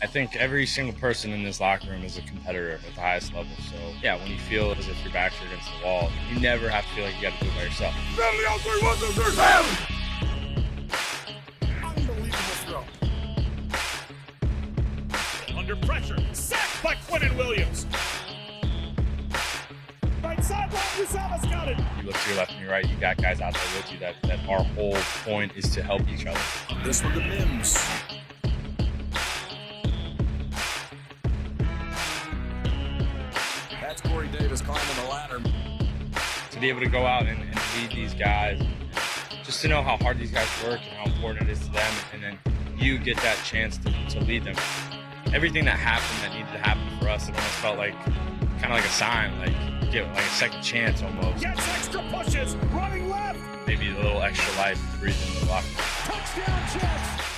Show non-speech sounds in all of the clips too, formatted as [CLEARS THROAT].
I think every single person in this locker room is a competitor at the highest level. So, yeah, when you feel as if your back's are against the wall, you never have to feel like you got to do it by yourself. Family Unbelievable throw. Under pressure. Sacked by Quinnen Williams. Right sideline, Uzomah's got it. You look to your left and your right, you got guys out there with you that, that our whole point is to help each other. This one to Mims. Corey climbing the ladder. To be able to go out and, and lead these guys, just to know how hard these guys work and how important it is to them, and then you get that chance to, to lead them. Everything that happened that needed to happen for us, it almost felt like kind of like a sign, like you get like a second chance almost. Gets extra pushes. Running left. Maybe a little extra life breathing in the locker room. Touchdown Jets.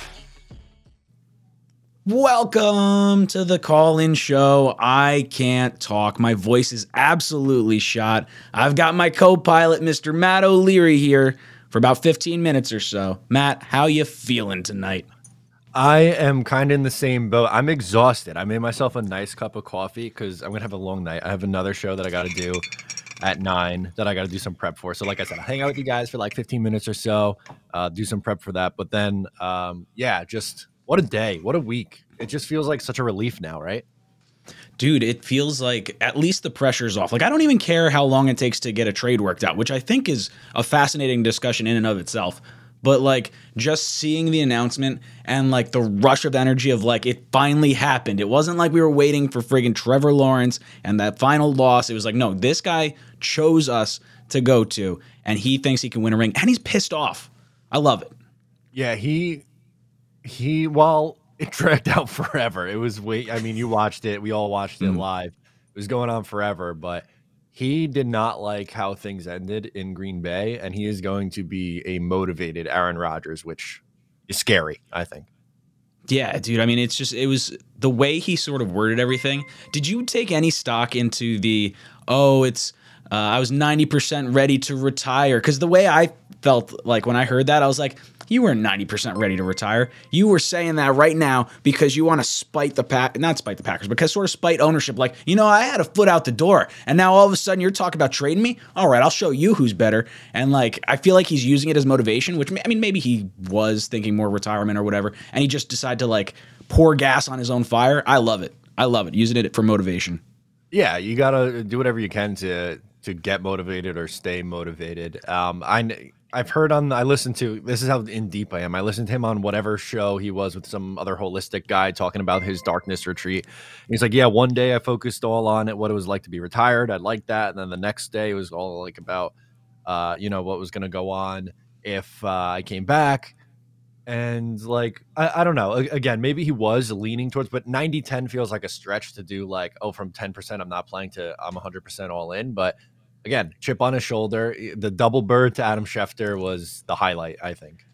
Welcome to the call in show. I can't talk. My voice is absolutely shot. I've got my co pilot, Mr. Matt O'Leary, here for about 15 minutes or so. Matt, how you feeling tonight? I am kind of in the same boat. I'm exhausted. I made myself a nice cup of coffee because I'm gonna have a long night. I have another show that I got to do at nine that I got to do some prep for. So, like I said, I'll hang out with you guys for like 15 minutes or so, uh, do some prep for that. But then, um, yeah, just what a day, what a week. It just feels like such a relief now, right? Dude, it feels like at least the pressure's off. Like, I don't even care how long it takes to get a trade worked out, which I think is a fascinating discussion in and of itself. But like, just seeing the announcement and like the rush of energy of like, it finally happened. It wasn't like we were waiting for friggin' Trevor Lawrence and that final loss. It was like, no, this guy chose us to go to, and he thinks he can win a ring, and he's pissed off. I love it. Yeah, he he. Well, it [LAUGHS] dragged out forever. It was wait. I mean, you watched it. We all watched it Mm. live. It was going on forever, but he did not like how things ended in Green Bay, and he is going to be a motivated Aaron Rodgers, which is scary. I think. Yeah, dude. I mean, it's just it was the way he sort of worded everything. Did you take any stock into the oh, it's uh, I was ninety percent ready to retire? Because the way I felt like when I heard that, I was like, you ninety percent ready to retire. You were saying that right now because you want to spite the pack, not spite the Packers, because sort of spite ownership. Like, you know, I had a foot out the door, and now all of a sudden you're talking about trading me. All right, I'll show you who's better. And like, I feel like he's using it as motivation. Which I mean, maybe he was thinking more retirement or whatever, and he just decided to like pour gas on his own fire. I love it. I love it. Using it for motivation. Yeah, you gotta do whatever you can to to get motivated or stay motivated. Um, I I've heard on I listened to this is how in deep I am. I listened to him on whatever show he was with some other holistic guy talking about his darkness retreat. He's like, yeah, one day I focused all on it, what it was like to be retired. I liked that, and then the next day it was all like about, uh, you know, what was going to go on if uh, I came back. And like, I, I don't know. Again, maybe he was leaning towards, but 90 10 feels like a stretch to do like, oh, from 10%, I'm not playing to I'm 100% all in. But again, chip on his shoulder. Eh, the double bird to Adam Schefter was the highlight, I think.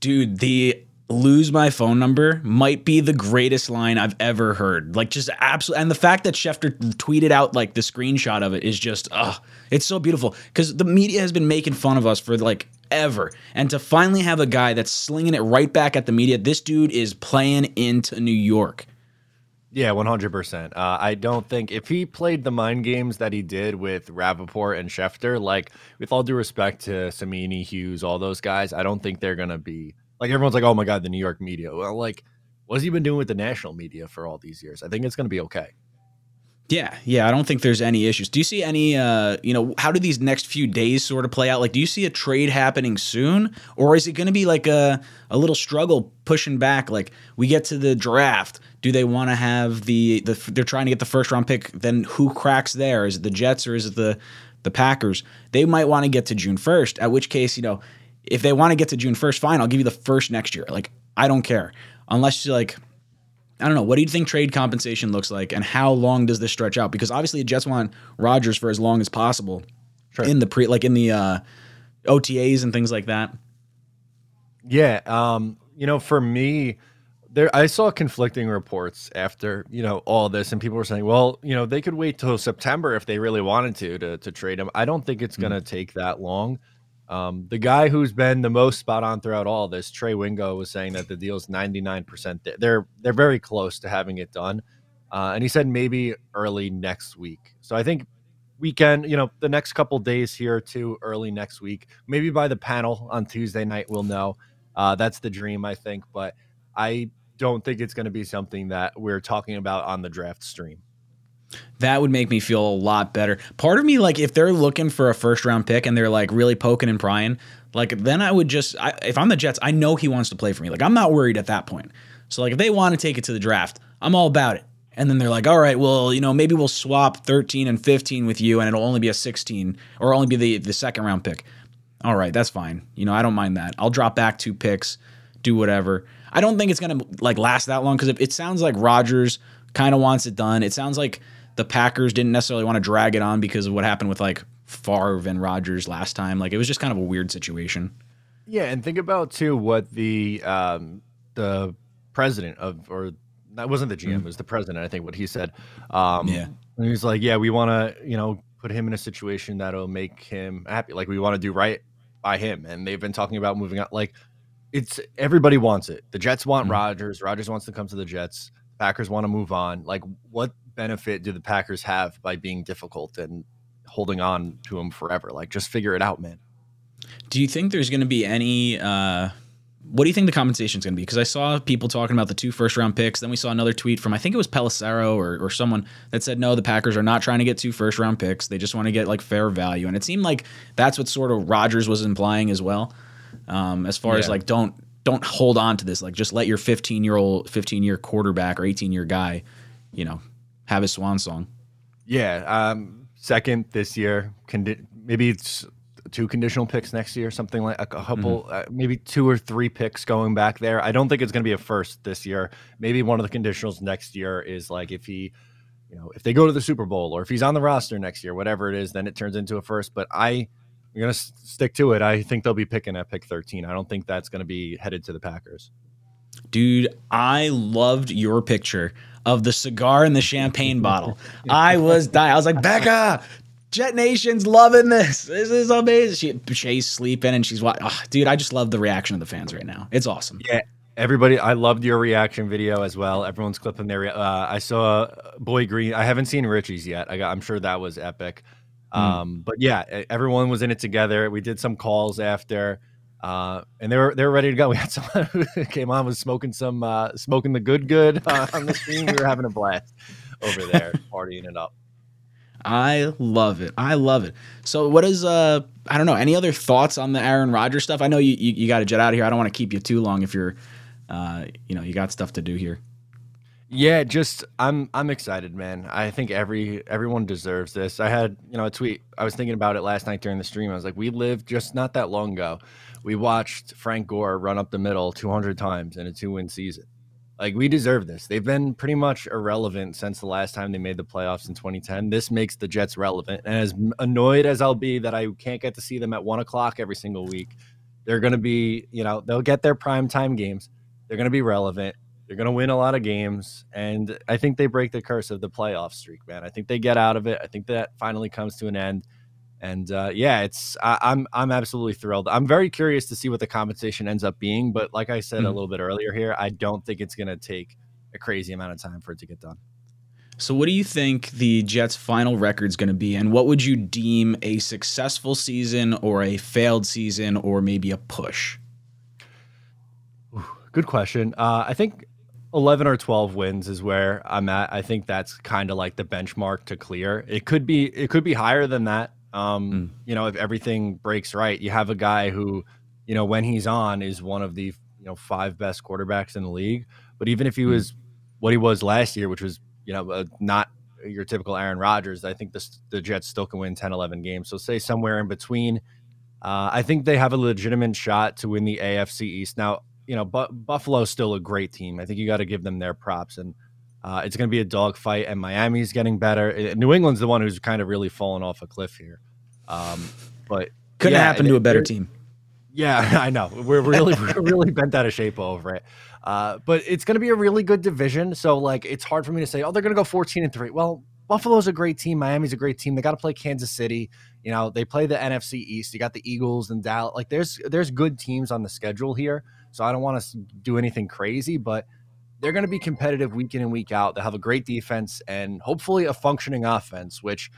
Dude, the lose my phone number might be the greatest line I've ever heard. Like just absolutely and the fact that Schefter tweeted out like the screenshot of it is just ugh, it's so beautiful cuz the media has been making fun of us for like ever. And to finally have a guy that's slinging it right back at the media, this dude is playing into New York. Yeah, 100%. Uh, I don't think if he played the mind games that he did with Rapoport and Schefter, like with all due respect to Cimini, Hughes, all those guys, I don't think they're going to be like everyone's like, oh my God, the New York media. Well, like, what's he been doing with the national media for all these years? I think it's going to be okay. Yeah, yeah, I don't think there's any issues. Do you see any uh, you know, how do these next few days sort of play out? Like do you see a trade happening soon or is it going to be like a a little struggle pushing back like we get to the draft, do they want to have the the they're trying to get the first round pick, then who cracks there? Is it the Jets or is it the the Packers? They might want to get to June 1st, at which case, you know, if they want to get to June 1st, fine, I'll give you the first next year. Like I don't care. Unless you like I don't know. What do you think trade compensation looks like, and how long does this stretch out? Because obviously, the Jets want Rodgers for as long as possible in the pre, like in the uh, OTAs and things like that. Yeah, um, you know, for me, there I saw conflicting reports after you know all this, and people were saying, well, you know, they could wait till September if they really wanted to to, to trade him. I don't think it's going to take that long. Um, the guy who's been the most spot on throughout all this, Trey Wingo, was saying that the deal's 99%. th- They're they're very close to having it done. Uh, and he said maybe early next week. So I think weekend, you know, the next couple days here to early next week. Maybe by the panel on Tuesday night, we'll know. Uh, that's the dream, I think. But I don't think it's going to be something that we're talking about on the draft stream. That would make me feel a lot better. Part of me, like, if they're looking for a first round pick and they're like really poking and prying, like, then I would just, I, if I'm the Jets, I know he wants to play for me. Like, I'm not worried at that point. So, like, if they want to take it to the draft, I'm all about it. And then they're like, all right, well, you know, maybe we'll swap 13 and 15 with you and it'll only be a 16 or only be the, the second round pick. All right, that's fine. You know, I don't mind that. I'll drop back two picks, do whatever. I don't think it's going to like last that long because it, it sounds like Rodgers kind of wants it done. It sounds like the Packers didn't necessarily want to drag it on because of what happened with like Favre and Rodgers last time. Like it was just kind of a weird situation. Yeah, and think about too what the um, the president of or that wasn't the GM, it was the president. I think what he said. Um, Yeah. and he's like, yeah, we want to you know put him in a situation that'll make him happy. Like we want to do right by him, and they've been talking about moving out. Like it's everybody wants it. The Jets want Mhm. Rodgers. Rodgers wants to come to the Jets. Packers want to move on. Like what benefit do the Packers have by being difficult and holding on to him forever? Like just figure it out, man. Do you think there's going to be any? Uh, what do you think the compensation is going to be? Because I saw people talking about the two first round picks. Then we saw another tweet from I think it was Pelissero or, or someone that said no, the Packers are not trying to get two first round picks. They just want to get like fair value. And it seemed like that's what sort of Rodgers was implying as well. Um, as far as like don't don't hold on to this. Like just let your 15 year old, 15 year quarterback or 18 year guy, you know, have his swan song. Yeah, um, second this year. Condi- maybe it's two conditional picks next year, something like a couple, uh, maybe two or three picks going back there. I don't think it's going to be a first this year. Maybe one of the conditionals next year is like if he, you know, if they go to the Super Bowl or if he's on the roster next year, whatever it is, then it turns into a first. But I, I'm going to stick to it. I think they'll be picking at pick 13. I don't think that's going to be headed to the Packers. Dude, I loved your picture of the cigar and the champagne bottle. I was dying. I was like, Becca, Jet Nation's loving this. This is amazing. She, Shay's sleeping and she's watching. Oh, dude, I just love the reaction of the fans right now. It's awesome. Yeah, everybody, I loved your reaction video as well. Everyone's clipping their. Uh, I saw uh, Boy Green. I haven't seen Richie's yet. I got, I'm sure that was epic. Um, but yeah, everyone was in it together. We did some calls after, uh, and they were they were ready to go. [LAUGHS] We had someone who came on was smoking some uh, smoking the good good uh, on the screen. We were having a blast over there, [LAUGHS] partying it up. I love it. I love it. So, what is uh? I don't know. Any other thoughts on the Aaron Rodgers stuff? I know you you, you got to jet out of here. I don't want to keep you too long if you're, uh, you know, you got stuff to do here. Yeah, just I'm I'm excited, man. I think every everyone deserves this. I had, you know, a tweet. I was thinking about it last night during the stream. I was like, we lived just not that long ago. We watched Frank Gore run up the middle 200 times in a two-win season. Like we deserve this. They've been pretty much irrelevant since the last time they made the playoffs in 2010. This makes the Jets relevant. And as annoyed as I'll be that I can't get to see them at one o'clock every single week, they're going to be, you know, they'll get their prime time games. They're going to be relevant. They're going to win a lot of games, and I think they break the curse of the playoff streak, man. I think they get out of it. I think that finally comes to an end, and uh, yeah, it's I, I'm I'm absolutely thrilled. I'm very curious to see what the compensation ends up being, but like I said a Mhm. little bit earlier here, I don't think it's going to take a crazy amount of time for it to get done. So, what do you think the Jets' final record is going to be, and what would you deem a successful season, or a failed season, or maybe a push? Good question. Uh, I think 11 or 12 wins is where I'm at. I think that's kind of like the benchmark to clear. It could be it could be higher than that. Um, you know, if everything breaks right, you have a guy who, you know, when he's on is one of the, you know, five best quarterbacks in the league. But even if he was what he was last year, which was, you know, uh, not your typical Aaron Rodgers, I think the, the Jets still can win 10, 11 games. So say somewhere in between. Uh, I think they have a legitimate shot to win the AFC East. Now, you know, Bu- Buffalo's still a great team. I think you got to give them their props, and uh, it's going to be a dogfight. And Miami's getting better. Uh, New England's the one who's kind of really fallen off a cliff here. Um, but Couldn't yeah, happen to a better team. yeah, [LAUGHS] I know. We're really [LAUGHS] we're really bent out of shape over it. Uh, but it's going to be a really good division. So like, it's hard for me to say, oh, they're going to go fourteen and three. Well, Buffalo's a great team. Miami's a great team. They got to play Kansas City. You know, they play the NFC East. You got the Eagles and Dallas. Like there's there's good teams on the schedule here. So I don't want to do anything crazy, but they're going to be competitive week in and week out. They'll have a great defense and hopefully a functioning offense, which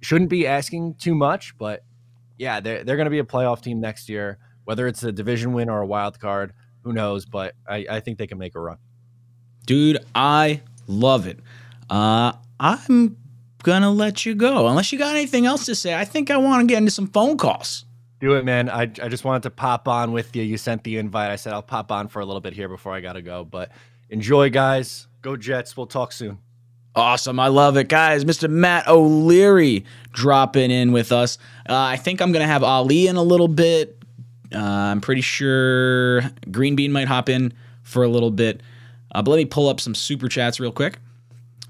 shouldn't be asking too much, but yeah, they're, they're going to be a playoff team next year, whether it's a division win or a wild card, who knows, but I, I think they can make a run. Dude, I love it. Uh, I'm gonna let you go. Unless you got anything else to say, I think I want to get into some phone calls. Do it, man. I, I just wanted to pop on with you. You sent the invite. I said I'll pop on for a little bit here before I got to go. But enjoy, guys. Go Jets. We'll talk soon. Awesome. I love it. Guys, Mr. Matt O'Leary dropping in with us. Uh, I think I'm going to have Ali in a little bit. Uh, I'm pretty sure Green Bean might hop in for a little bit. Uh, but let me pull up some super chats real quick.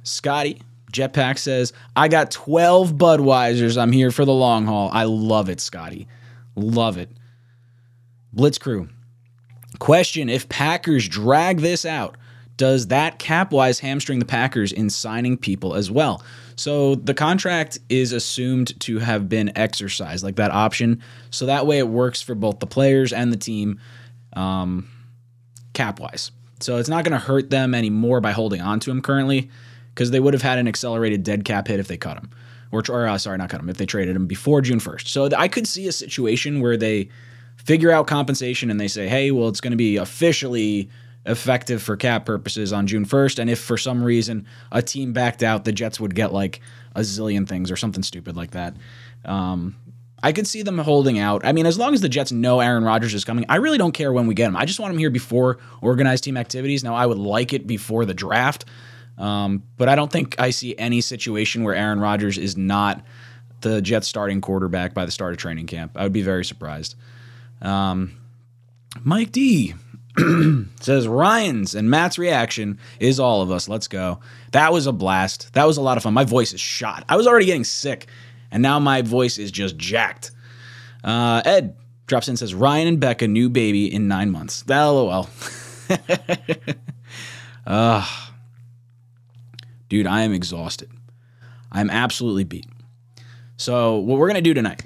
Scotty Jetpack says, I got 12 Budweisers. I'm here for the long haul. I love it, Scotty. Love it. Blitz Crew. Question If Packers drag this out, does that cap wise hamstring the Packers in signing people as well? So the contract is assumed to have been exercised, like that option. So that way it works for both the players and the team um, cap wise. So it's not going to hurt them anymore by holding on to him currently because they would have had an accelerated dead cap hit if they cut him. Or, or uh, sorry, not cut him, if they traded him before June 1st. So I could see a situation where they figure out compensation and they say, hey, well, it's going to be officially effective for cap purposes on June 1st. And if for some reason a team backed out, the Jets would get like a zillion things or something stupid like that. Um, I could see them holding out. I mean, as long as the Jets know Aaron Rodgers is coming, I really don't care when we get him. I just want him here before organized team activities. Now, I would like it before the draft, um, but I don't think I see any situation where Aaron Rodgers is not the Jets starting quarterback by the start of training camp. I would be very surprised. Um, Mike D [CLEARS THROAT] says Ryan's and Matt's reaction is all of us. Let's go. That was a blast. That was a lot of fun. My voice is shot. I was already getting sick, and now my voice is just jacked. Uh, Ed drops in and says Ryan and Becca new baby in nine months. LOL. [LAUGHS] uh, dude, I am exhausted. I'm absolutely beat. So what we're gonna do tonight?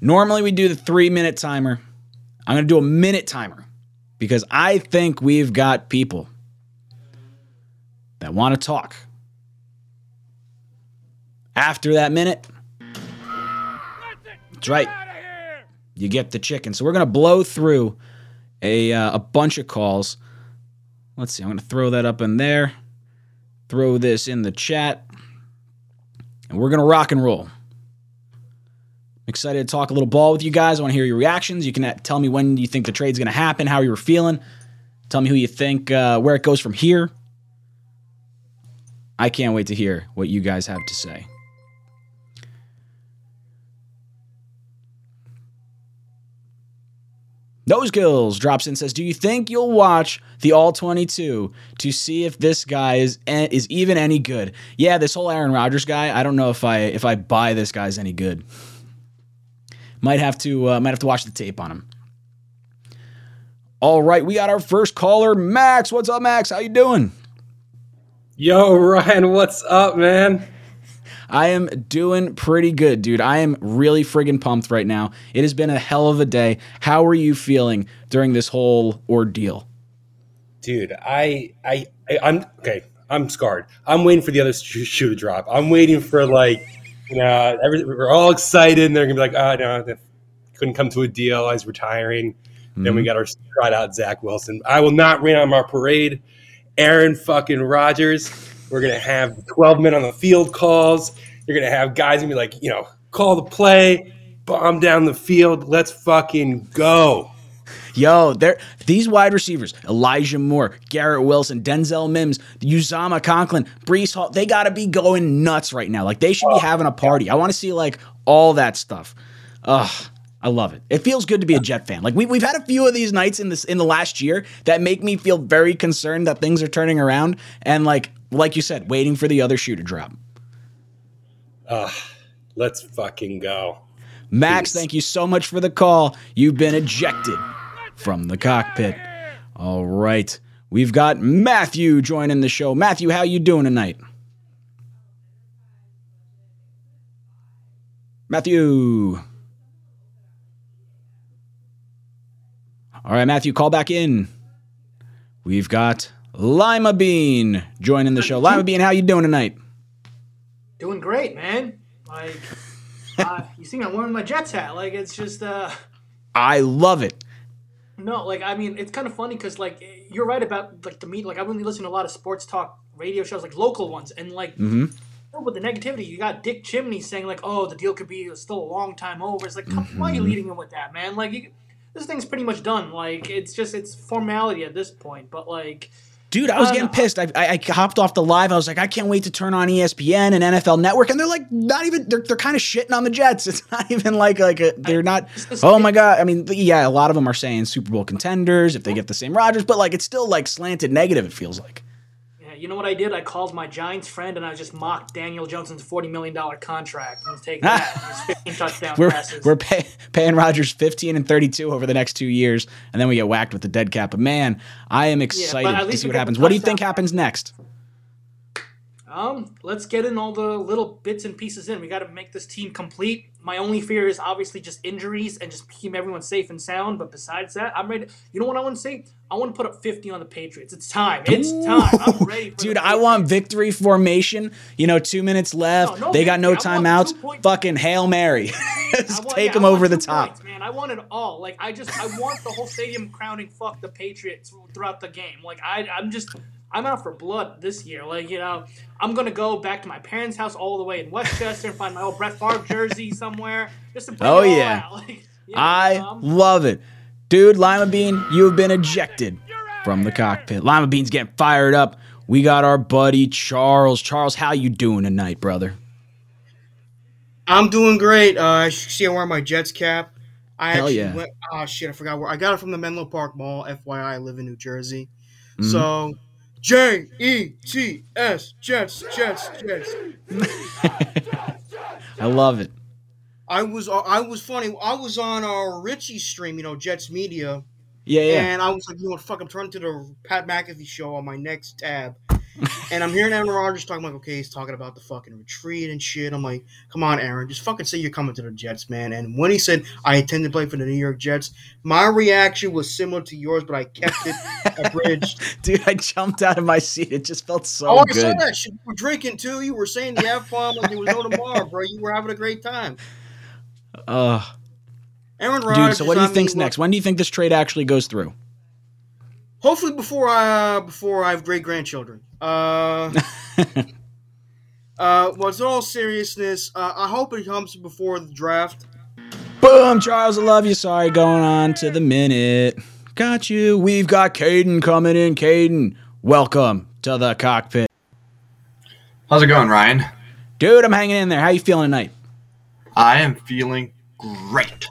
Normally we do the three minute timer. I'm gonna do a minute timer because I think we've got people that want to talk. After that minute, that's right. You get the chicken. So we're gonna blow through a uh, a bunch of calls. Let's see. I'm gonna throw that up in there. Throw this in the chat, and we're gonna rock and roll. Excited to talk a little ball with you guys. I want to hear your reactions. You can uh, tell me when you think the trade's going to happen, how you were feeling. Tell me who you think, uh, where it goes from here. I can't wait to hear what you guys have to say. Those Gills drops in says, "Do you think you'll watch the All 22 to see if this guy is is even any good?" Yeah, this whole Aaron Rodgers guy. I don't know if I if I buy this guy's any good. Might have to uh, might have to watch the tape on him. All right, we got our first caller, Max. What's up, Max? How you doing? Yo, Ryan, what's up, man? I am doing pretty good, dude. I am really friggin' pumped right now. It has been a hell of a day. How are you feeling during this whole ordeal? Dude, I, I, I I'm okay. I'm scarred. I'm waiting for the other shoe to drop. I'm waiting for like, you know, every, we're all excited. And they're gonna be like, oh no, couldn't come to a deal. I was retiring. Then we mm-hmm. got our trot out Zach Wilson. I will not rain on our parade. Aaron fucking Rodgers. We're gonna have 12 men on the field calls. You're gonna have guys gonna be like, you know, call the play, bomb down the field. Let's fucking go. Yo, they're these wide receivers, Elijah Moore, Garrett Wilson, Denzel Mims, Uzomah Conklin, Breece Hall, they gotta be going nuts right now. Like they should be having a party. I want to see like all that stuff. Ugh. I love it. It feels good to be a Jet fan. Like we, we've had a few of these nights in this in the last year that make me feel very concerned that things are turning around and like like you said, waiting for the other shoe to drop. Ugh. Let's fucking go. Max, Peace. thank you so much for the call. You've been ejected from the cockpit. All right. We've got Matthew joining the show. Matthew, how you doing tonight? Matthew. All right, Matthew, call back in. We've got Lima Bean joining the show. Lima Bean, how you doing tonight? Doing great, man. Like, uh, you see I'm wearing my Jets hat. Like, it's just, uh, I love it. No, like, I mean, it's kind of funny because, like, you're right about, like, the media. Like, I've been listening to a lot of sports talk radio shows, like, local ones. And, like, Mm-hmm. with the negativity, you got Dick Chimney saying, like, oh, the deal could be still a long time over. It's like, come, why are you Mm-hmm. leading him with that, man? Like, you, this thing's pretty much done. Like, it's just, it's formality at this point. But, like, Dude, I was getting um, pissed. I, I, I hopped off the live. I was like, I can't wait to turn on ESPN and NFL Network, and they're like, not even. They're, they're kind of shitting on the Jets. [LAUGHS] It's not even like like a, they're not. Oh my god! I mean, yeah, a lot of them are saying Super Bowl contenders if they get the same Rodgers, but like it's still like slanted negative. It feels like. Yeah, you know what I did? I called my Giants friend and I just mocked Daniel Johnson's $40 million contract. And take that. [LAUGHS] 15 touchdown We're passes. we're pay, paying Rodgers fifteen and thirty two over the next two years, and then we get whacked with the dead cap. But man, I am excited at to see what happens. What do you think happens next? Um, let's get in all the little bits and pieces in. We got to make this team complete. My only fear is obviously just injuries and just keep everyone safe and sound. But besides that, I'm ready. You know what I want to say? I want to put up 50 on the Patriots. It's time. It's time. I'm ready. [LAUGHS] Dude, I want victory formation. You know, two minutes left. No, no they got no victory. I want timeouts. Fucking hail mary. [LAUGHS] Want- [LAUGHS] take yeah, them over the top. points, man. I want it all. Like I just, I want the whole stadium crowning "fuck the Patriots" throughout the game. Like I, I'm just, I'm out for blood this year. Like you know, I'm gonna go back to my parents' house all the way in Westchester and find my old Brett Favre jersey somewhere just to bring Oh, it all yeah. out. [LAUGHS] Like, you know, I um, love it. Dude, Lima Bean, you have been ejected from the cockpit. Lima Bean's getting fired up. We got our buddy Charles. Charles, how you doing tonight, brother? I'm doing great. Uh, I see I'm wearing my Jets cap. I Hell actually yeah. went. Oh shit, I forgot where I got it from the Menlo Park Mall. FYI, I live in New Jersey. Mhm. So J E T S Jets Jets Jets. I love it. I was uh, I was funny. I was on our Richie stream, you know, Jets Media, Yeah, yeah. and I was like, you know what, fuck, I'm turning to the Pat McAfee show on my next tab. And I'm hearing Aaron Rodgers talking like, okay, he's talking about the fucking retreat and shit. I'm like, come on, Aaron, just fucking say you're coming to the Jets, man. And when he said I intend to play for the New York Jets, my reaction was similar to yours, but I kept it abridged. [LAUGHS] Dude, I jumped out of my seat. It just felt so oh, I saw that shit. You were drinking too. You were saying the F bomb like there was no tomorrow, bro. You were having a great time. Uh, Aaron Rodgers. dude, so what do you I mean, think's look, next? When do you think this trade actually goes through? Hopefully before I before I have great grandchildren. Uh, [LAUGHS] uh, well, it's all seriousness. Uh, I hope it comes before the draft. Boom, Charles, I love you. Sorry, going on to the minute. Got you. We've got Caden coming in. Caden, welcome to the cockpit. How's it going, Ryan? Dude, I'm hanging in there. How you feeling tonight? I am feeling great.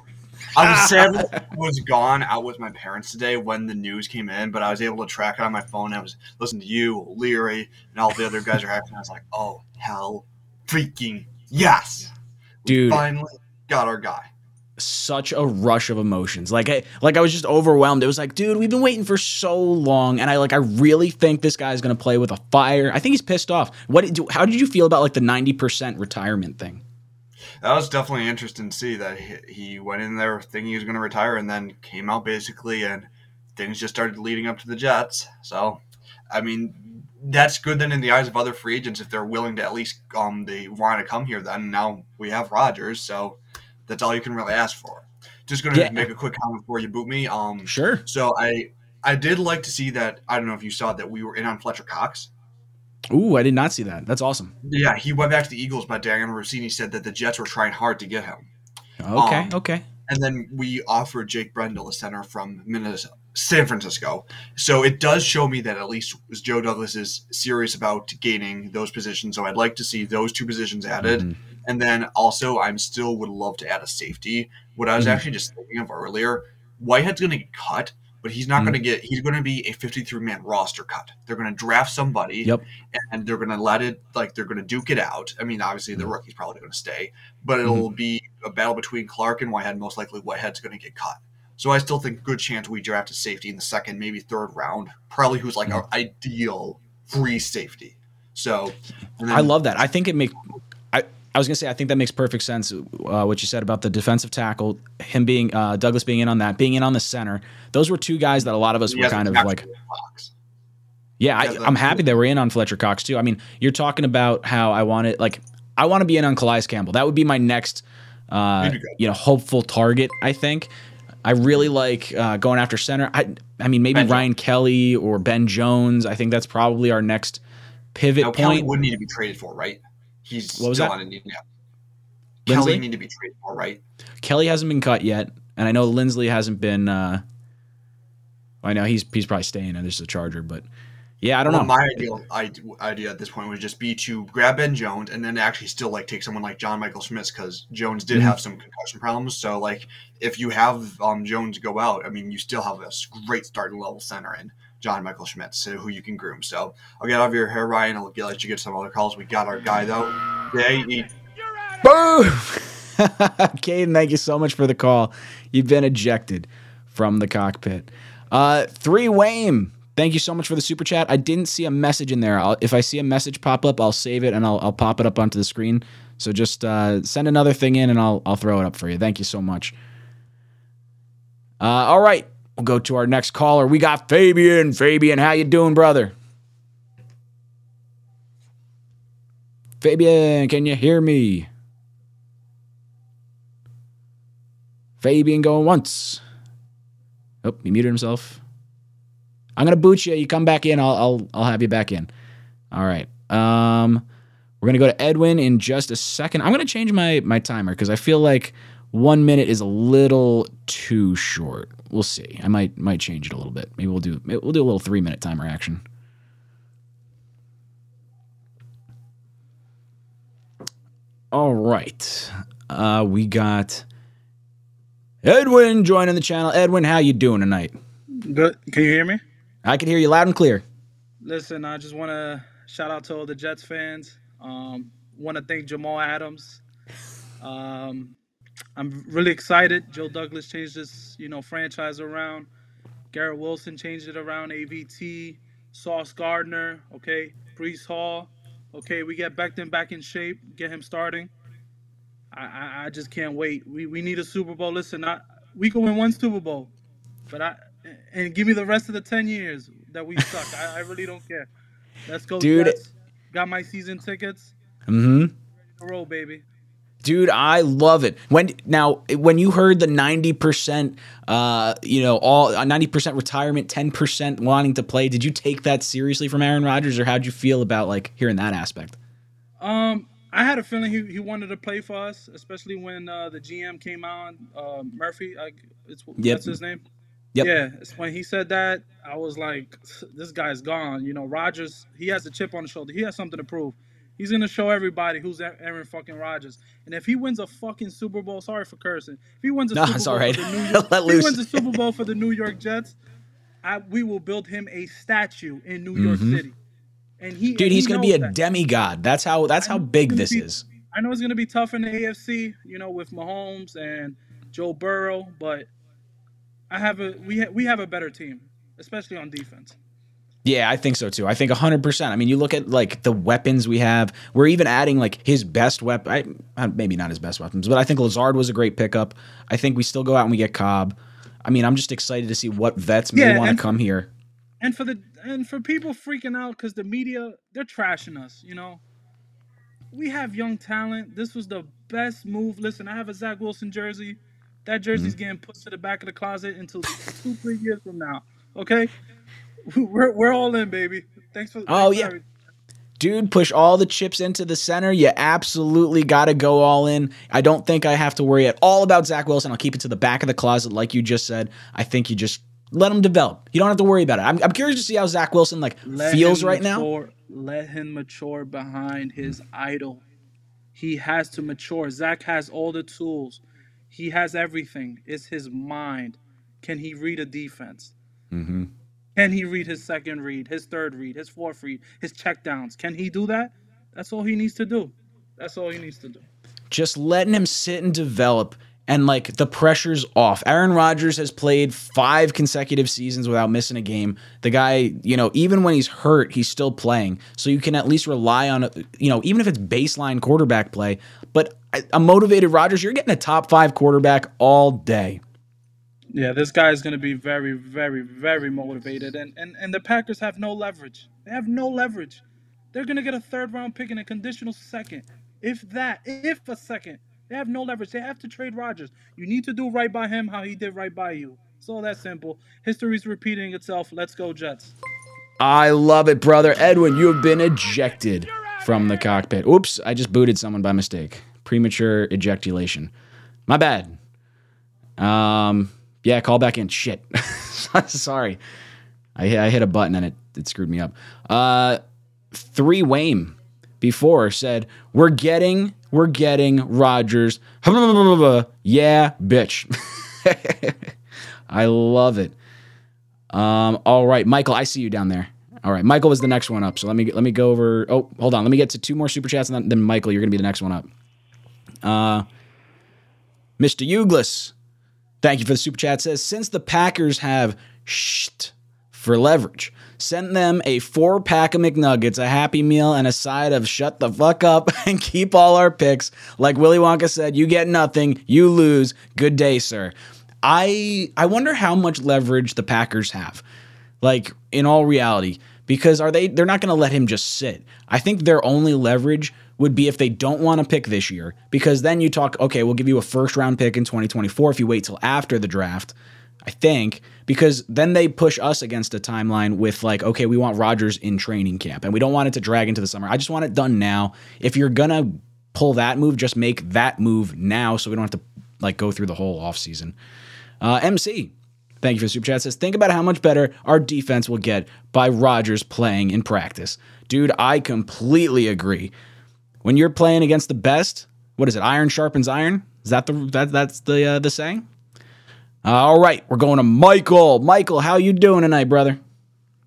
I was [LAUGHS] sad I was gone out with my parents today when the news came in, but I was able to track it on my phone. I was listening to you, Leary, and all the other guys are happy. I was like, oh, hell freaking yes. We Dude. finally got our guy. Such a rush of emotions. Like I like I was just overwhelmed. It was like, dude, we've been waiting for so long and I like I really think this guy's going to play with a fire. I think he's pissed off. What did, how did you feel about like the 90% retirement thing? That was definitely interesting to see that he, he went in there thinking he was going to retire and then came out basically and things just started leading up to the Jets. So, I mean, that's good then in the eyes of other free agents if they're willing to at least um they want to come here. Then now we have Rodgers, so that's all you can really ask for. Just going to Yeah. make a quick comment before you boot me. Um, Sure. so I I did like to see that. I don't know if you saw that we were in on Fletcher Cox. Ooh, I did not see that. That's awesome. Yeah, he went back to the Eagles, but Dianna Russini said that the Jets were trying hard to get him. Okay, Um, okay. And then we offered Jake Brendel, a center from Minnesota, San Francisco. So it does show me that at least Joe Douglas is serious about gaining those positions. So I'd like to see those two positions added. Mhm. And then also, I'm still would love to add a safety. What I was Mhm. actually just thinking of earlier, Whitehead's going to get cut, but he's not Mhm. going to get. He's going to be a 53 man roster cut. They're going to draft somebody, Yep. and they're going to let it like they're going to duke it out. I mean, obviously Mm-hmm. the rookie's probably going to stay, but it'll be a battle between Clark and Whitehead. Most likely, Whitehead's going to get cut. So I still think good chance we draft a safety in the second, maybe third round. Probably who's like our ideal free safety. So and I love that. I think it makes I I was gonna say I think that makes perfect sense. Uh, what you said about the defensive tackle, him being uh, Douglas being in on that, being in on the center. Those were two guys that a lot of us were kind of like, yeah, I, I'm happy that we're in on Fletcher Cox too. I mean, you're talking about how I want it. Like, I want to be in on Calais Campbell. That would be my next, uh, you know, hopeful target. I think. I really like uh, going after center. I, I mean, maybe Ben Ryan Kelly or Ben Jones. I think that's probably our next pivot Now, Kelly point. would need to be traded for, right? He's What was still that? on. Linsley? Kelly need to be traded for, right? Kelly hasn't been cut yet, and I know Linsley hasn't been. Uh, I know he's he's probably staying. and This is a Charger, but yeah, I don't well, know. My ideal idea at this point would just be to grab Ben Jones and then actually still like take someone like John Michael Schmitz because Jones did Mhm. have some concussion problems. So like if you have um, Jones go out, I mean you still have a great starting level center in John Michael Schmitz who you can groom. So I'll get out of your hair, Ryan. I'll get, let you get some other calls. We got our guy though. Yeah, he, Boom! [LAUGHS] Caden, thank you so much for the call. You've been ejected from the cockpit. Uh, three Wayne, thank you so much for the super chat. I didn't see a message in there. I'll, if I see a message pop up, I'll save it and I'll, I'll pop it up onto the screen. So just uh, send another thing in and I'll I'll throw it up for you. Thank you so much. Uh, all right, we'll go to our next caller. We got Fabian. Fabian, how you doing, brother? Fabian, can you hear me? Fabian going once. Oh, he muted himself. I'm gonna boot you. You come back in. I'll I'll I'll have you back in. All right. Um, we're gonna go to Edwin in just a second. I'm gonna change my my timer because I feel like one minute is a little too short. We'll see. I might might change it a little bit. Maybe we'll do we'll do a little three minute timer action. All right. Uh, we got Edwin joining the channel. Edwin, how you doing tonight? Good. Can you hear me? I can hear you loud and clear. Listen, I just want to shout out to all the Jets fans. Um, want to thank Jamal Adams. Um, I'm really excited. Joe Douglas changed this, you know, franchise around. Garrett Wilson changed it around. AVT, Sauce Gardner, okay, Breece Hall, okay. We get Becton back in shape, get him starting. I, I, just can't wait. We, we need a Super Bowl. Listen, I, we can win one Super Bowl, but I and give me the rest of the ten years that we suck. I, I really don't care. Let's go, Dude. Jets. Got my season tickets. Mm-hmm. Roll, baby. Dude, I love it. When now, when you heard the ninety percent, uh, you know, all ninety percent retirement, ten percent wanting to play, did you take that seriously from Aaron Rodgers, or how'd you feel about like hearing that aspect? Um, I had a feeling he, he wanted to play for us, especially when uh, the GM came on, uh, Murphy. I, it's Yep. that's his name. Yep. Yeah, it's when he said that, I was like, this guy's gone. You know, Rodgers, he has a chip on the shoulder. He has something to prove. He's gonna show everybody who's Aaron fucking Rodgers. And if he wins a fucking Super Bowl, sorry for cursing. If he wins a [LAUGHS] No, Super it's Bowl right. for the New [LAUGHS] York, if he wins a Super Bowl for the [LAUGHS] New York Jets, I, we will build him a statue in New York Mhm. City. And he, Dude, and he's he gonna be a that. demigod. That's how. That's how big this be- is. I know it's going to be tough in the AFC, you know, with Mahomes and Joe Burrow, but I have a we ha- we have a better team, especially on defense. Yeah, I think so too. I think 100%. I mean, you look at like the weapons we have. We're even adding like his best weapon. Uh, maybe not his best weapons, but I think Lazard was a great pickup. I think we still go out and we get Cobb. I mean, I'm just excited to see what vets may Yeah, want to come here. And for the and for people freaking out because the media they're trashing us, you know. We have young talent. This was the best move. Listen, I have a Zach Wilson jersey. That jersey's Mm-hmm. getting put to the back of the closet until two, three years from now. Okay, [LAUGHS] we're we're all in, baby. Thanks for. Oh, thanks yeah. everything. Dude, push all the chips into the center. You absolutely got to go all in. I don't think I have to worry at all about Zach Wilson. I'll keep it to the back of the closet, like you just said. I think you just let him develop. You don't have to worry about it. I'm, I'm curious to see how Zach Wilson like Let feels him right now. mature- Let him mature behind his idol. He has to mature. Zach has all the tools. He has everything. It's his mind. Can he read a defense? Mm-hmm. Can he read his second read, his third read, his fourth read, his checkdowns? Can he do that? That's all he needs to do. That's all he needs to do. just letting him sit and develop and like the pressure's off. Aaron Rodgers has played five consecutive seasons without missing a game. The guy, you know, even when he's hurt, he's still playing. So you can at least rely on, you know, even if it's baseline quarterback play. But a motivated Rodgers, you're getting a top five quarterback all day. Yeah, this guy is going to be very, very, very motivated, and, and and the Packers have no leverage. They have no leverage. They're going to get a third round pick in a conditional second, if that, if a second. They have no leverage. They have to trade Rodgers. You need to do right by him how he did right by you. It's all that simple. History's repeating itself. Let's go, Jets. I love it, brother. Edwin, you have been ejected from the cockpit. Oops, I just booted someone by mistake. Premature ejaculation. My bad. Um, yeah, call back in. Shit. [LAUGHS] Sorry. I, I hit a button and it, it screwed me up. Uh, three Wayne before said, We're getting, we're getting Rodgers. [LAUGHS] Yeah, bitch. [LAUGHS] I love it. Um, all right, Michael, I see you down there. All right, Michael was the next one up. So let me let me go over. Oh, hold on. Let me get to two more super chats, and then, Michael, you're gonna be the next one up. Uh, Mr. Uglis, thank you for the super chat. Says since the Packers have sht for leverage, send them a four pack of McNuggets, a Happy Meal, and a side of shut the fuck up [LAUGHS] and keep all our picks. Like Willy Wonka said, you get nothing, you lose. Good day, sir. I I wonder how much leverage the Packers have. Like in all reality, because are they they're not going to let him just sit. I think their only leverage would be if they don't want to pick this year because then you talk okay, we'll give you a first round pick in 2024 if you wait till after the draft. I think because then they push us against a timeline with like okay, we want Rodgers in training camp and we don't want it to drag into the summer. I just want it done now. If you're to pull that move, just make that move now so we don't have to like go through the whole offseason. Uh, MC, thank you for the super chat. Says, think about how much better our defense will get by Rodgers playing in practice. Dude, I completely agree. When you're playing against the best, what is it? Iron sharpens iron. Is that the that that's the uh, the saying? All right, we're going to Michael. Michael, how you doing tonight, brother?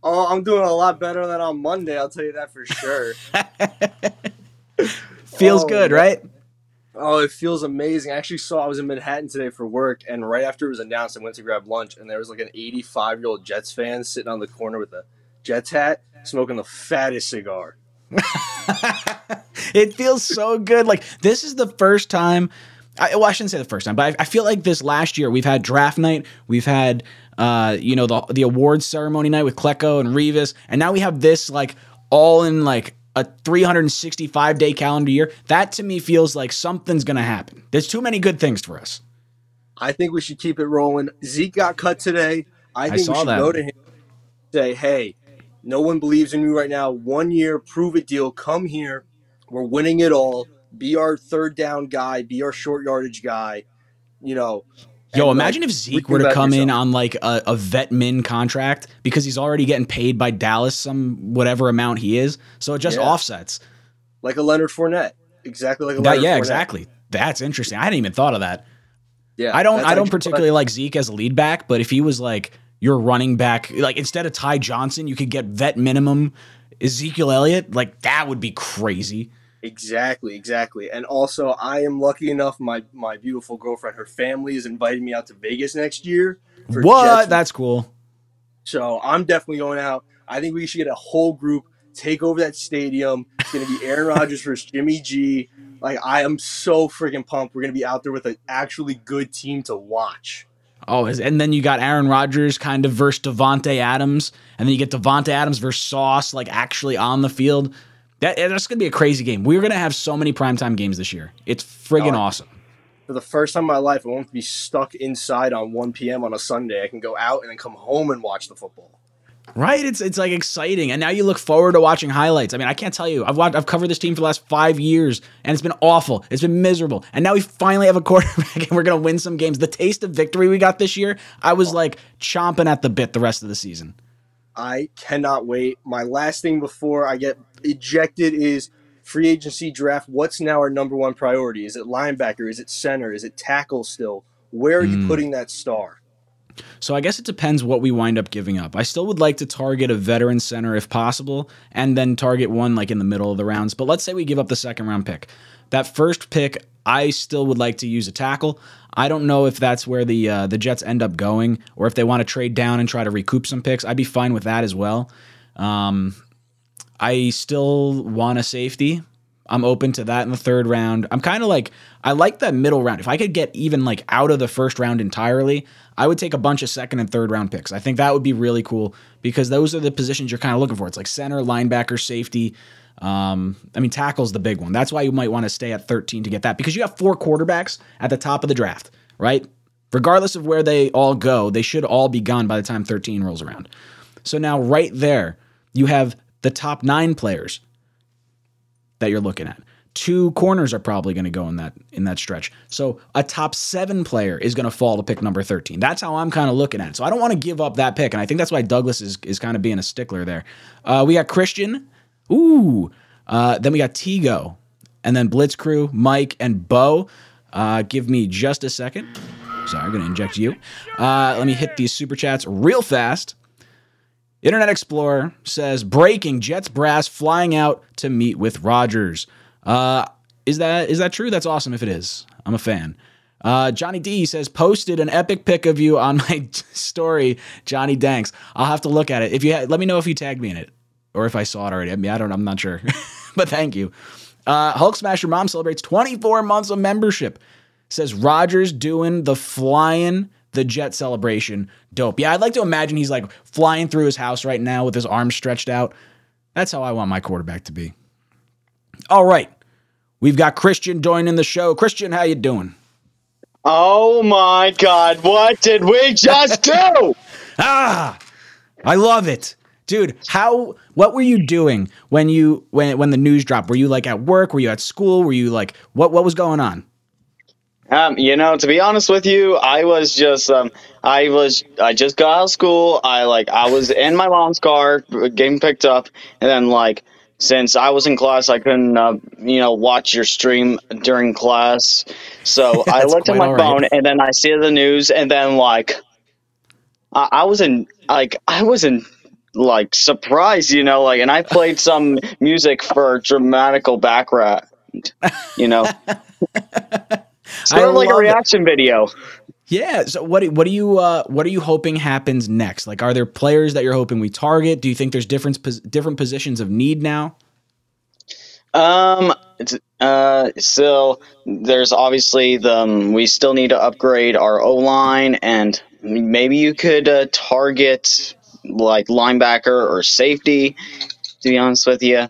Oh, I'm doing a lot better than on Monday. I'll tell you that for sure. [LAUGHS] Feels Oh, good, right? Oh, it feels amazing. I actually saw I was in Manhattan today for work, and right after it was announced, I went to grab lunch, and there was like an 85 year old Jets fan sitting on the corner with a Jets hat, smoking the fattest cigar. [LAUGHS] it feels so good. Like this is the first time. I, well, I shouldn't say the first time, but I, I feel like this last year we've had draft night, we've had uh, you know the the awards ceremony night with Klecko and Revis, and now we have this like all in like a 365 day calendar year. That to me feels like something's gonna happen. There's too many good things for us. I think we should keep it rolling. Zeke got cut today. I think saw we should that. go to him say, hey, no one believes in you right now. One year, prove it deal. Come here. We're winning it all. Be our third down guy. Be our short yardage guy. You know. Yo, imagine like, if Zeke were to come in on like a, a vet min contract because he's already getting paid by Dallas some whatever amount he is. So it just Yeah. offsets. like a Leonard Fournette. Exactly like a That, Leonard yeah, Fournette. exactly. That's interesting. I hadn't even thought of that. Yeah, I don't. I don't particularly like Zeke as a lead back, but if he was like your running back, like instead of Ty Johnson, you could get vet minimum Ezekiel Elliott. Like that would be crazy. Exactly, exactly. And also, I am lucky enough. My my beautiful girlfriend, her family is inviting me out to Vegas next year. for What? Jets That's cool. So I'm definitely going out. I think we should get a whole group, take over that stadium. It's going to be Aaron [LAUGHS] Rodgers versus Jimmy G. Like I am so freaking pumped. We're going to be out there with an actually good team to watch. Oh, and then you got Aaron Rodgers kind of versus Davante Adams, and then you get Davante Adams versus Sauce, like actually on the field. That that's gonna be a crazy game. We're gonna have so many primetime games this year. It's friggin' Oh, awesome. For the first time in my life, I won't be stuck inside on 1 p.m. on a Sunday. I can go out and then come home and watch the football. Right? It's it's like exciting, and now you look forward to watching highlights. I mean, I can't tell you. I've watched, I've covered this team for the last five years, and it's been awful. It's been miserable, and now we finally have a [LAUGHS] quarterback, and we're gonna win some games. The taste of victory we got this year, I was oh. like chomping at the bit the rest of the season. I cannot wait. My last thing before I get ejected is free agency draft. What's now our number one priority? Is it linebacker? Is it center? Is it tackle still? Where are you Mm. putting that star? So I guess it depends what we wind up giving up. I still would like to target a veteran center if possible, and then target one like in the middle of the rounds. But let's say we give up the second round pick. That first pick, I still would like to use a tackle. I don't know if that's where the uh, the Jets end up going, or if they want to trade down and try to recoup some picks. I'd be fine with that as well. Um, I still want a safety. I'm open to that in the third round. I'm kind of like I like that middle round. If I could get even like out of the first round entirely, I would take a bunch of second and third round picks. I think that would be really cool because those are the positions you're kind of looking for. It's like center, linebacker, safety. Um, I mean, tackle's the big one. That's why you might want to stay at 13 to get that because you have four quarterbacks at the top of the draft, right? Regardless of where they all go, they should all be gone by the time 13 rolls around. So now, right there, you have the top nine players that you're looking at. Two corners are probably going to go in that in that stretch. So a top seven player is going to fall to pick number 13. That's how I'm kind of looking at it. So I don't want to give up that pick, and I think that's why Douglas is is kind of being a stickler there. Uh, we got Christian, ooh, uh, then we got Tigo, and then Blitz Crew, Mike, and Bo. Uh, give me just a second. Sorry, I'm going to inject you. Uh, let me hit these super chats real fast. Internet Explorer says breaking Jets brass flying out to meet with Rodgers. Uh, is that is that true? That's awesome if it is. I'm a fan. Uh, Johnny D says posted an epic pic of you on [LAUGHS] my story, Johnny Danks. I'll have to look at it. If you ha- let me know if you tagged me in it or if I saw it already. I mean, I don't. I'm not sure, [LAUGHS] but thank you. Uh, Hulk Smasher Mom celebrates 24 months of membership. Says Rodgers doing the flying the jet celebration. Dope. Yeah, I'd like to imagine he's like flying through his house right now with his arms stretched out. That's how I want my quarterback to be. All right. We've got Christian joining the show. Christian, how you doing? Oh my God! What did we just do? [LAUGHS] ah, I love it, dude. How? What were you doing when you when when the news dropped? Were you like at work? Were you at school? Were you like what? What was going on? Um, you know, to be honest with you, I was just, um, I was, I just got out of school. I like, I was in my mom's car, getting picked up, and then like, since I was in class, I couldn't, uh, you know, watch your stream during class. So [LAUGHS] I looked at my right. phone, and then I see the news, and then like, I, I was in, like, I was in. Like surprised, you know, like, and I played some [LAUGHS] music for dramatical background, you know, [LAUGHS] sort I of like a love it. reaction video. Yeah. So what what do you uh, what are you hoping happens next? Like, are there players that you're hoping we target? Do you think there's different different positions of need now? Um, uh, so there's obviously the um, we still need to upgrade our O line, and maybe you could uh, target like linebacker or safety. To be honest with you,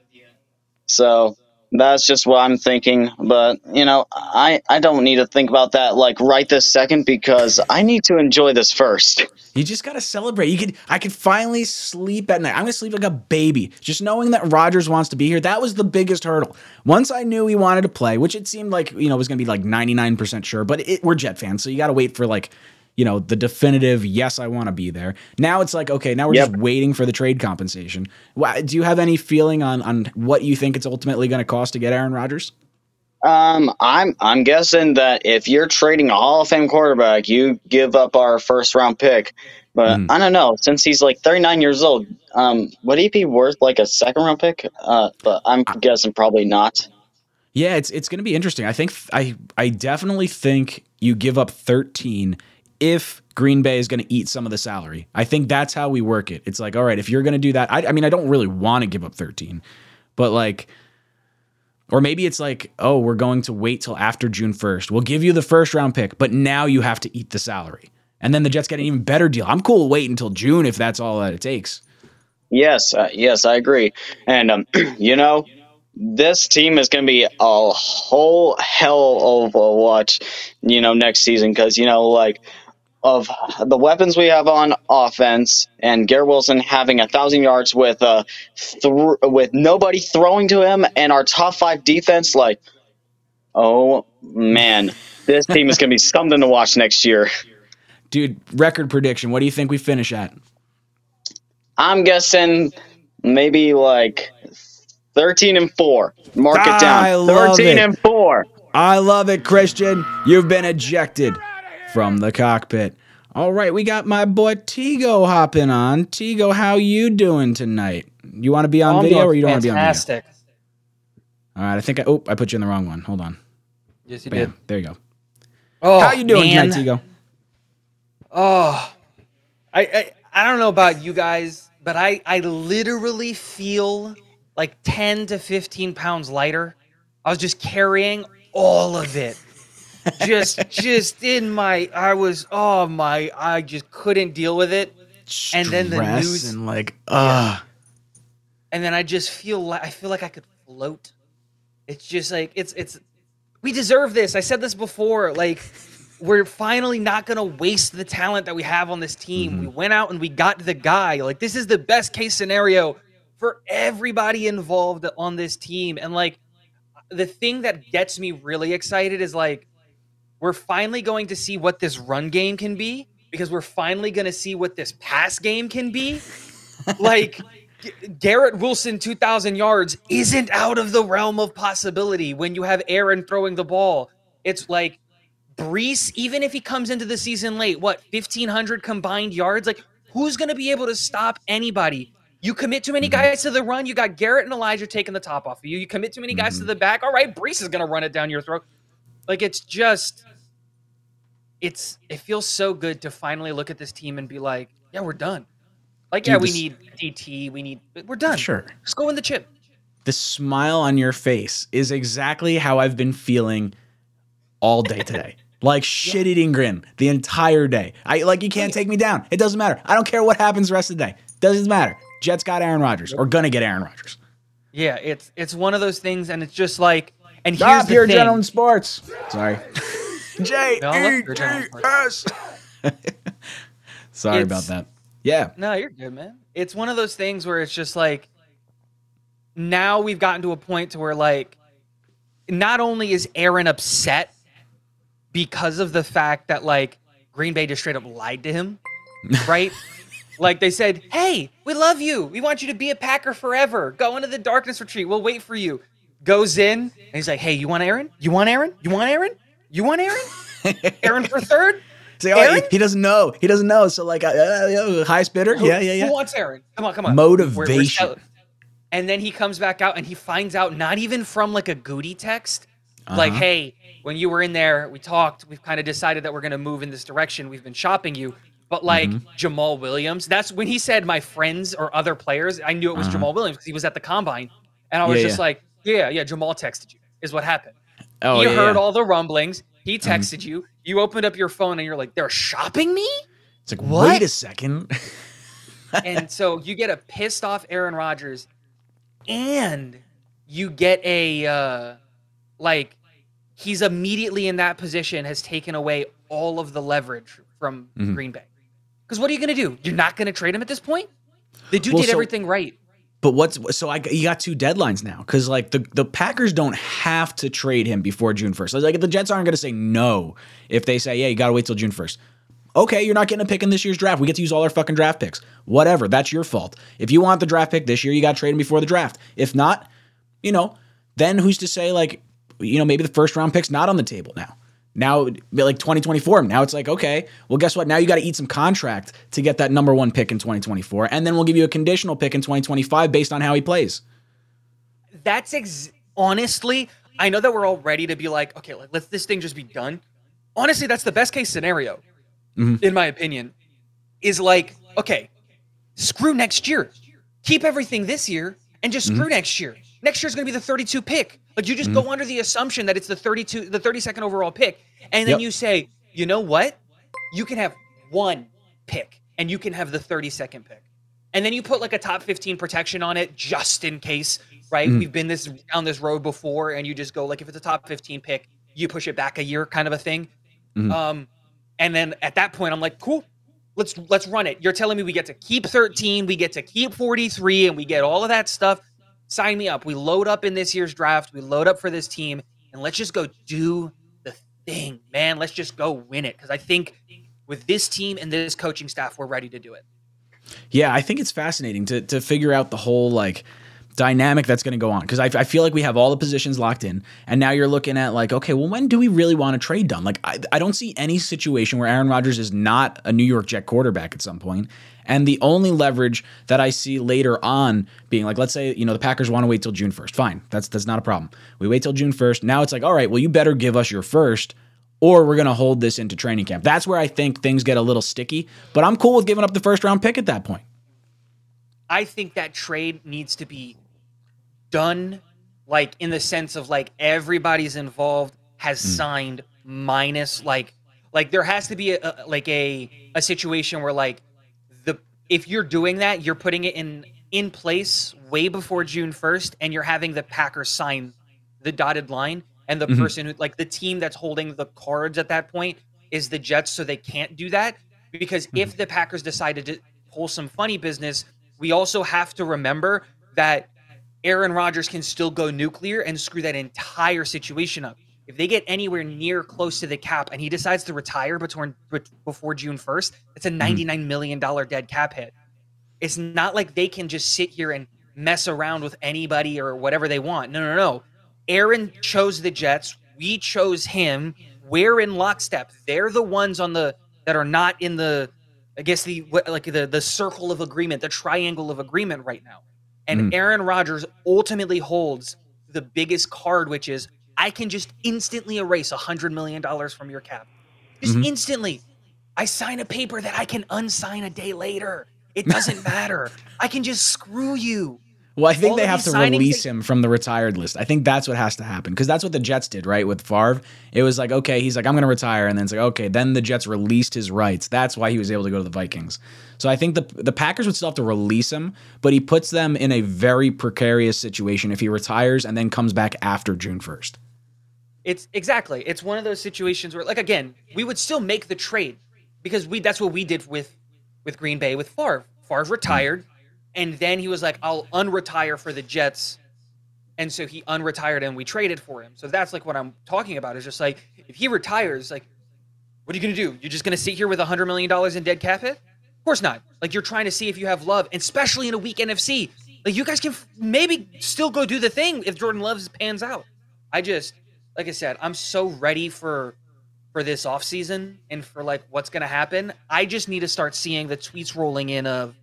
so that's just what I'm thinking. But you know, I I don't need to think about that like right this second because I need to enjoy this first. You just gotta celebrate. You could I could finally sleep at night. I'm gonna sleep like a baby. Just knowing that Rodgers wants to be here, that was the biggest hurdle. Once I knew he wanted to play, which it seemed like, you know, was gonna be like 99% sure, but it, we're Jet fans, so you gotta wait for like, you know, the definitive yes, I wanna be there. Now it's like, okay, now we're Yep. just waiting for the trade compensation. Do you have any feeling on on what you think it's ultimately gonna cost to get Aaron Rodgers? Um, I'm I'm guessing that if you're trading a Hall of Fame quarterback, you give up our first round pick. But Mm. I don't know. Since he's like 39 years old, um, would he be worth like a second round pick? Uh, but I'm guessing probably not. Yeah, it's it's going to be interesting. I think I I definitely think you give up 13 if Green Bay is going to eat some of the salary. I think that's how we work it. It's like, all right, if you're going to do that, I, I mean, I don't really want to give up 13, but like, or maybe it's like, oh, we're going to wait till after June 1st. We'll give you the first round pick, but now you have to eat the salary. And then the Jets get an even better deal. I'm cool waiting until June if that's all that it takes. Yes, uh, yes, I agree. And um, [CLEARS THROAT] you know, this team is going to be a whole hell of a watch. You know, next season because you know, like of the weapons we have on offense, and Garrett Wilson having a thousand yards with uh thr with nobody throwing to him, and our top five defense, like, oh man, this team is going to be something to watch next year. Dude, record prediction. What do you think we finish at? I'm guessing maybe like 13 and 4. Mark it down. love 13 it. and 4. I love it, Christian. You've been ejected from the cockpit. All right, we got my boy Tigo hopping on. Tigo, how you doing tonight? You want to be on I'm video or you don't want to be on video? fantastic. All right, I think I oh I put you in the wrong one. Hold on. Yes, you Bam. did. There you go. Oh, how you doing man. tonight, Tigo? Oh, I, I I don't know about you guys, but I I literally feel like ten to fifteen pounds lighter. I was just carrying all of it, just just in my. I was oh my. I just couldn't deal with it. And then the news, and like ah. and then I just feel like I feel like I could float. It's just like it's it's we deserve this. I said this before. Like we're finally not gonna waste the talent that we have on this team. We went out and we got the guy. Like this is the best case scenario for everybody involved on this team. And like the thing that gets me really excited is like we're finally going to see what this run game can be because we're finally going to see what this pass game can be. [LAUGHS] like G- Garrett Wilson 2000 yards isn't out of the realm of possibility when you have Aaron throwing the ball. It's like Breece, even if he comes into the season late, what 1500 combined yards? Like who's going to be able to stop anybody? You commit too many mm-hmm. guys to the run, you got Garrett and Elijah taking the top off of you. You commit too many guys to mm-hmm. the back. All right, Breece is going to run it down your throat. Like it's just it's it feels so good to finally look at this team and be like, yeah, we're done. Like, Dude, yeah, we this- need DT, we need we're done. Sure. Let's go in the chip. The smile on your face is exactly how I've been feeling all day today. [LAUGHS] Like shit eating grin the entire day. I like you can't take me down. It doesn't matter. I don't care what happens the rest of the day. Doesn't matter. Jets got Aaron Rodgers or gonna get Aaron Rodgers. Yeah, it's it's one of those things, and it's just like, and here's Stop the here, thing. Gentleman Sports. Sorry. [LAUGHS] J No, look, E you're T Gentleman S. [LAUGHS] Sorry about that. Yeah. No, you're good, man. It's one of those things where it's just like now we've gotten to a point to where like not only is Aaron upset because of the fact that like Green Bay just straight up lied to him, [LAUGHS] right? like they said, "Hey, we love you. We want you to be a Packer forever. Go into the darkness retreat. We'll wait for you." Goes in and he's like, "Hey, you want Aaron? You want Aaron? You want Aaron? You want Aaron? [LAUGHS] Aaron for third? See, oh, Aaron? he, he doesn't know. He doesn't know. So like, uh, uh, highest bidder. Who- Yeah, yeah, yeah. Who wants Aaron? Come on, come on. We're- we're Motivation. and then he comes back out and he finds out not even from like a Goody text, like, Uh-huh. hey, when you were in there, we talked. We've kind of decided that we're going to move in this direction. We've been shopping you. But like Mm-hmm. Jamaal Williams, that's when he said my friends or other players. I knew it was Uh-huh. Jamaal Williams because he was at the combine, and I was Yeah, just yeah. like, yeah, yeah. Jamaal texted you is what happened. Oh, he yeah, heard yeah. Mm-hmm. all the rumblings. He texted you. You opened up your phone and you're like, they're shopping me. It's like, What? wait a second. [LAUGHS] [LAUGHS] and so you get a pissed off Aaron Rodgers, and you get a uh, like he's immediately in that position has taken away all of the leverage from Mhm. Green Bay. Because what are you going to do? You're not going to trade him at this point. The dude Well, did so- everything right. But what's so I you got two deadlines now because like the the Packers don't have to trade him before June first. Like the Jets aren't going to say no if they say yeah you got to wait till June first. Okay, you're not getting a pick in this year's draft. We get to use all our fucking draft picks. Whatever, that's your fault. If you want the draft pick this year, you got to trade him before the draft. If not, you know, then who's to say like you know maybe the first round pick's not on the table now. Now like 2024, now it's like okay, well guess what? Now you got to eat some contract to get that number 1 pick in 2024 and then we'll give you a conditional pick in 2025 based on how he plays. That's ex- honestly, I know that we're all ready to be like, okay, like, let's this thing just be done. Honestly, that's the best case scenario, Mhm. in my opinion. Is like, okay, screw next year, keep everything this year, and just screw next year. Next year's going to be the 32 pick. Like you just go under the assumption that it's the 32, the 32nd overall pick, and then Yep. you say, you know what? You can have one pick, and you can have the 32nd pick and then you put like a top 15 protection on it just in case right Mhm. we've been this down this road before and you just go like if it's a top 15 pick you push it back a year kind of a thing Mhm. um and then at that point i'm like cool let's let's run it you're telling me we get to keep 13 we get to keep 43 and we get all of that stuff sign me up. We load up in this year's draft. We load up for this team and let's just go do the thing man. Let's just go win it because i think with this team and this coaching staff we're ready to do it. Yeah, I think it's fascinating to to figure out the whole like dynamic that's going to go on because I, I feel like we have all the positions locked in and now you're looking at like okay well when do we really want a trade done like I, I don't see any situation where aaron rodgers is not a new york jet quarterback at some point and the only leverage that i see later on being like let's say you know the packers want to wait till june 1st fine. That's that's not a problem. We wait till june 1st now it's like all right well you better give us your first or we're going to hold this into training camp. That's where i think things get a little sticky but i'm cool with giving up the first round pick at that point. I think that trade needs to be done like in the sense of like everybody's involved has Hmm. signed minus like like there has to be a, a like a a situation where like if you're doing that you're putting it in in place way before June 1st and you're having the Packers sign the dotted line and the Mhm. person who like the team that's holding the cards at that point is the Jets so they can't do that because if the Packers decided to pull some funny business we also have to remember that Aaron Rodgers can still go nuclear and screw that entire situation up. If they get anywhere near close to the cap and he decides to retire between, before June 1st, it's a $99 million dead cap hit. It's not like they can just sit here and mess around with anybody or whatever they want. No, no, no. Aaron chose the Jets. We chose him. We're in lockstep. They're the ones on the that are not in the I guess the what, like the the circle of agreement, the triangle of agreement right now. And Mhm. Aaron Rodgers ultimately holds the biggest card, which is I can just instantly erase a hundred million dollars from your cap. Just Mhm. instantly. I sign a paper that I can unsign a day later. It [LAUGHS] doesn't matter. I can just screw you. Well, I think All they have to release him from the retired list. I think that's what has to happen because that's what the Jets did, right? With Favre, it was like, okay, he's like, I'm going to retire, and then it's like, okay, then the Jets released his rights. That's why he was able to go to the Vikings. So I think the the Packers would still have to release him, but he puts them in a very precarious situation if he retires and then comes back after June 1st. It's exactly. It's one of those situations where, like, again, we would still make the trade because we that's what we did with with Green Bay with Favre. Favre retired, and then he was like, "I'll unretire for the Jets," and so he unretired and we traded for him. So that's like what I'm talking about. Is just like if he retires, like, what are you gonna do? You're just gonna sit here with a hundred million dollars in dead cap hit? Of course not. Like you're trying to see if you have love, and especially in a weak NFC. Like you guys can maybe still go do the thing if Jordan Loves pans out. I just, like I said, I'm so ready for for this offseason and for like what's gonna happen. I just need to start seeing the tweets rolling in of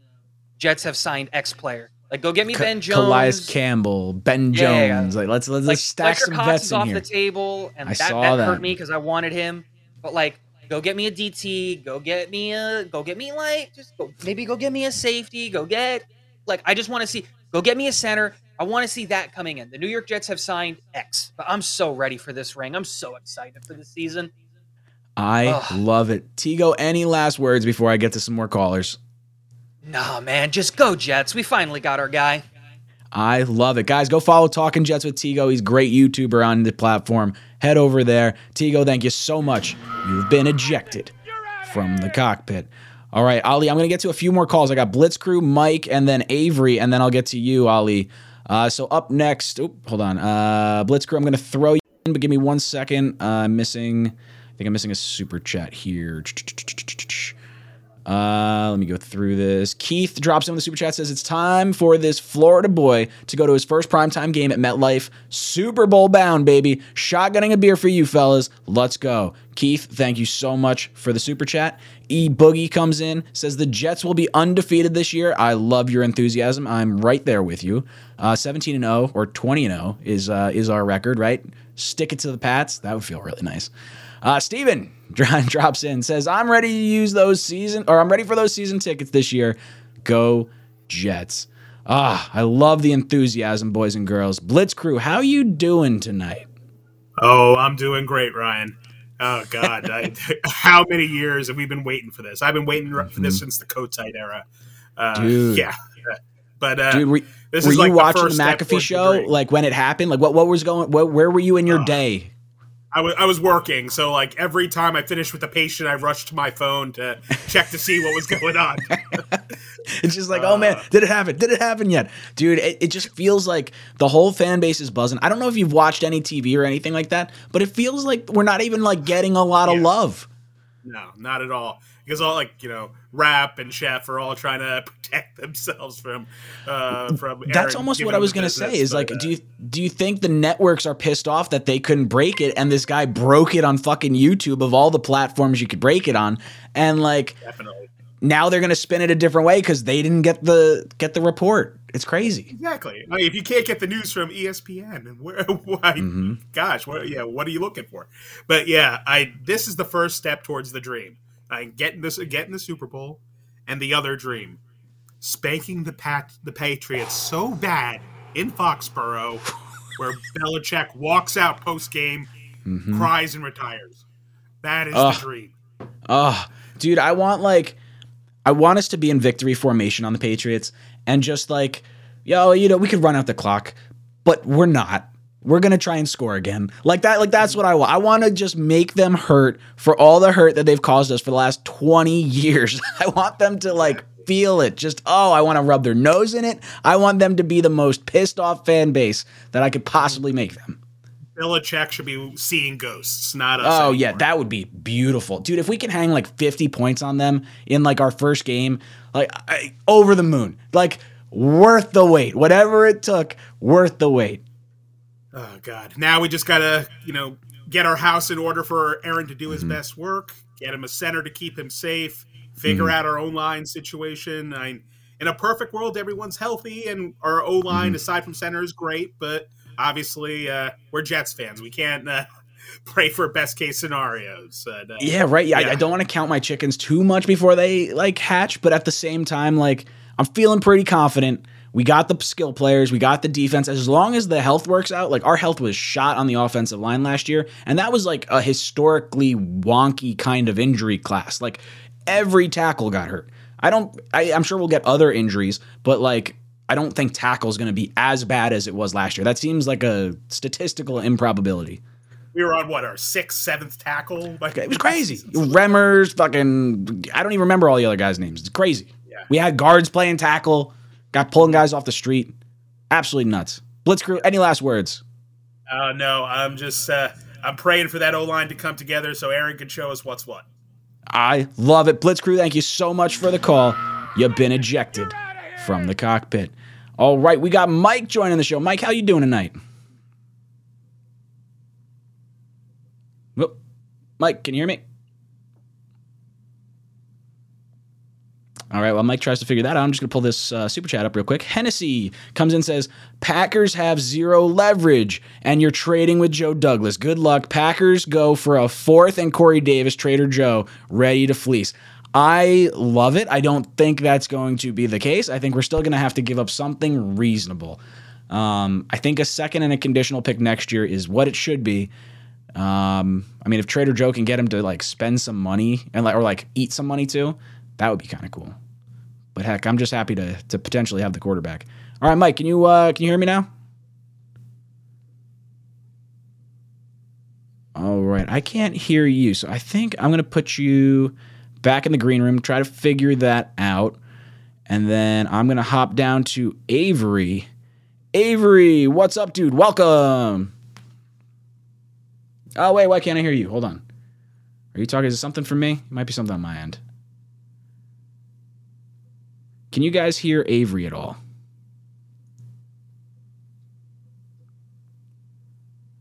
Jets have signed X player. Like go get me Ben Jones. Calais Campbell, Ben Yeah, yeah, yeah. Jones. Like let's let's, like stack Fletcher some Cox vets is in off here. the table, and I that, saw that that. hurt me because I wanted him. But like, go get me a DT. Go get me a. Go get me like just go, maybe go get me a safety. Go get like I just want to see. Go get me a center. I want to see that coming in. The New York Jets have signed X, but I'm so ready for this ring. I'm so excited for this season. I Ugh. love it. Tigo, any last words before I get to some more callers? Nah, man, just go Jets. We finally got our guy. I love it. Guys, go follow Talking Jets with Tigo. He's a great YouTuber on the platform. Head over there. Tigo, thank you so much. You've been ejected from the cockpit. All right, Ali, I'm going to get to a few more calls. I got Blitz Crew, Mike, and then Avery, and then I'll get to you, Ali. Uh, so up next, oop, hold on. Uh, Blitz Crew, I'm to throw you in, but give me one second. Uh, I'm missing, I think I'm missing a super chat here. Uh, let me go through this. Keith drops in the super chat says it's time for this Florida boy to go to his first primetime game at MetLife. Super Bowl bound, baby. Shotgunning a beer for you, fellas. Let's go. Keith, thank you so much for the super chat. E Boogie comes in, says the Jets will be undefeated this year. I love your enthusiasm. I'm right there with you. Uh, 17 and 0 or 20 and 0 is uh, is our record, right? Stick it to the Pats. That would feel really nice. Uh, Steven [LAUGHS] drops in, says, I'm ready to use those season, or I'm ready for those season tickets this year. Go Jets. Ah, I love the enthusiasm, boys and girls. Blitz crew, how you doing tonight? Oh, I'm doing great, Ryan. Oh God, I, [LAUGHS] how many years have we been waiting for this? I've been waiting for this since the Kotite era. Uh, Mm-hmm. Dude. yeah, but uh, Dude, were, this were is you like watching the, first McAfee show like when it happened? Like what what was going? What, where were you in your day? I was I was working, so like every time I finished with a patient, I rushed to my phone to check to see what was going on. [LAUGHS] It's just like, oh man, uh. did it happen? Did it happen yet? Dude, it, it just feels like the whole fan base is buzzing. I don't know if you've watched any TV or anything like that, but it feels like we're not even like getting a lot of love. No, not at all. because all like you know Rap and Schef are all trying to [LAUGHS] protect themselves from uh from. That's almost what I was gonna say. Is like, but, uh, do you do you think the networks are pissed off that they couldn't break it, and this guy broke it on fucking YouTube of all the platforms you could break it on, and like definitely now they're gonna spin it a different way because they didn't get the get the report. It's crazy. Exactly. I mean, if you can't get the news from ESPN, and [LAUGHS] where, why? Mm-hmm. Gosh, what? Yeah, what are you looking for? But yeah, I this is the first step towards the dream. I getting this, getting the Super Bowl, and the other dream, spanking the pat the Patriots so bad in Foxborough, where Belichick walks out post game, Mhm. cries and retires. That is Ugh. the dream. Oh, dude, I want like I want us to be in victory formation on the Patriots and just like, yo, you know, we could run out the clock, but we're not. We're gonna try and score again. Like that, like that's what I want. I want to just make them hurt for all the hurt that they've caused us for the last 20 [LAUGHS] years. I want them to like feel it. Just oh, I want to rub their nose in it. I want them to be the most pissed off fan base that I could possibly make them. Belichick should be seeing ghosts, not us. Oh anymore. yeah, that would be beautiful, dude. If we can hang like 50 points on them in like our first game, like I, over the moon, like worth the wait. Whatever it took, worth the wait. Oh God! Now we just gotta, you know, get our house in order for Aaron to do Mm-hmm. his best work. Get him a center to keep him safe. Figure Mhm. out our own line situation. I, in a perfect world, everyone's healthy and our O line, Mhm. aside from center, is great. But obviously, uh, we're Jets fans. We can't uh, [LAUGHS] pray for best case scenarios. And, uh, Yeah, right. Yeah, I, I don't want to count my chickens too much before they like hatch, but at the same time, like I'm feeling pretty confident. We got the skill players, we got the defense. As long as the health works out, like our health was shot on the offensive line last year, and that was like a historically wonky kind of injury class. Like every tackle got hurt. I don't. I, I'm sure we'll get other injuries, but like I don't think tackle is going to be as bad as it was last year. That seems like a statistical improbability. we were on what our sixth, seventh tackle. Like It was crazy. [LAUGHS] Remmers, fucking. I don't even remember all the other guys' names. It's crazy. Yeah. We had guards playing tackle, got pulling guys off the street. Absolutely nuts. Blitzkrieg. Any last words? Uh, no, I'm just uh, I'm praying for that O line to come together so Aaron can show us what's what. I love it. Blitzkrieg, thank you so much for the call. You've been ejected from the cockpit. All right, we got Mike joining the show. Mike, how you doing tonight? Whoop. Mike, can you hear me? All right, while Mike tries to figure that out, I'm just going to pull this uh, super chat up real quick. Hennessy comes in and says, Packers have zero leverage, and you're trading with Joe Douglas. Good luck. Packers go for a fourth and Corey Davis, Trader Joe, ready to fleece. I love it. I don't think that's going to be the case. I think we're still going to have to give up something reasonable. Um, I think a second and a conditional pick next year is what it should be. Um, I mean, if Trader Joe can get him to like spend some money and like or like eat some money too, that would be kind of cool. But heck, I'm just happy to to potentially have the quarterback. All right, Mike, can you uh, can you hear me now? All right, I can't hear you, so I think I'm gonna put you back in the green room. Try to figure that out, and then I'm gonna hop down to Avery. Avery, what's up, dude? Welcome. Oh wait, why can't I hear you? Hold on. Are you talking? Is it something for me? It might be something on my end. Can you guys hear Avery at all?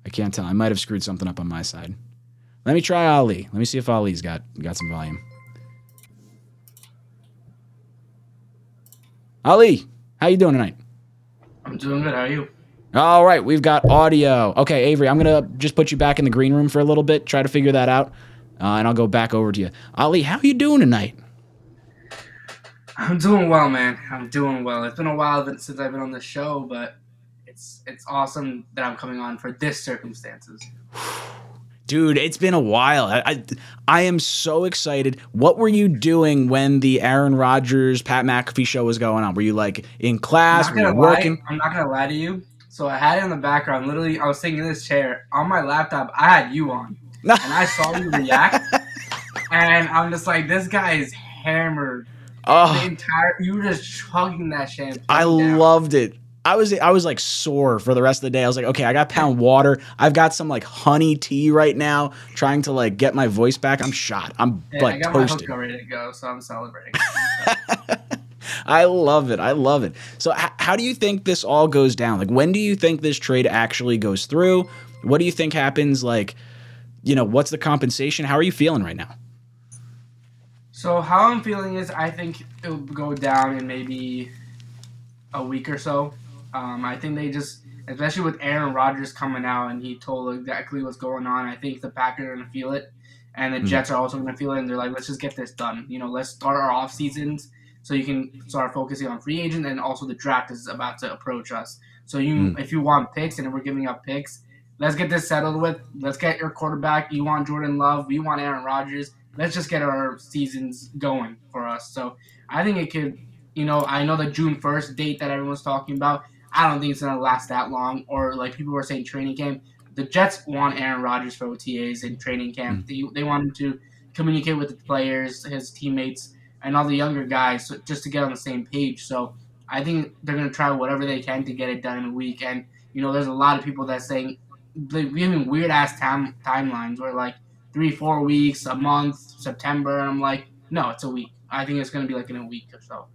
I can't tell. I might have screwed something up on my side. Let me try Ali. Let me see if Ali's got got some volume. Ali, how you doing tonight? I'm doing good. How are you? All right, we've got audio. Okay, Avery, I'm gonna just put you back in the green room for a little bit, try to figure that out, uh, and I'll go back over to you. Ali, how you doing tonight? I'm doing well, man. I'm doing well. It's been a while since I've been on the show, but it's it's awesome that I'm coming on for this circumstances. Dude, it's been a while. I, I I am so excited. What were you doing when the Aaron Rodgers Pat McAfee show was going on? Were you like in class? Were you lie. working? I'm not gonna lie to you. So I had it in the background. Literally, I was sitting in this chair on my laptop. I had you on, [LAUGHS] and I saw you react, [LAUGHS] and I'm just like, this guy is hammered. Oh. The entire you were just chugging that champagne. I down. loved it. I was I was like sore for the rest of the day. I was like, okay, I got pound water. I've got some like honey tea right now, trying to like get my voice back. I'm shot. I'm Yeah, I like got toasted. my ready to go, so I'm celebrating. [LAUGHS] I love it. I love it. So, h- how do you think this all goes down? Like, when do you think this trade actually goes through? What do you think happens? Like, you know, what's the compensation? How are you feeling right now? So how I'm feeling is I think it'll go down in maybe a week or so. Um, I think they just, especially with Aaron Rodgers coming out and he told exactly what's going on. I think the Packers are gonna feel it, and the Mhm. Jets are also gonna feel it. And they're like, let's just get this done. You know, let's start our off seasons so you can start focusing on free agent and also the draft is about to approach us. So you, Mm. if you want picks and we're giving up picks, let's get this settled with. Let's get your quarterback. You want Jordan Love. We want Aaron Rodgers. Let's just get our seasons going for us. So I think it could, you know, I know the June 1st date that everyone's talking about. I don't think it's going to last that long. Or like people were saying, training camp. The Jets want Aaron Rodgers for OTAs in training camp. Hmm. They, they want him to communicate with the players, his teammates, and all the younger guys so, just to get on the same page. So I think they're going to try whatever they can to get it done in a week. And, you know, there's a lot of people that saying, giving weird ass time, timelines where like three, four weeks, a month, September. And I'm like, no, it's a week. I think it's going to be like in a week or so.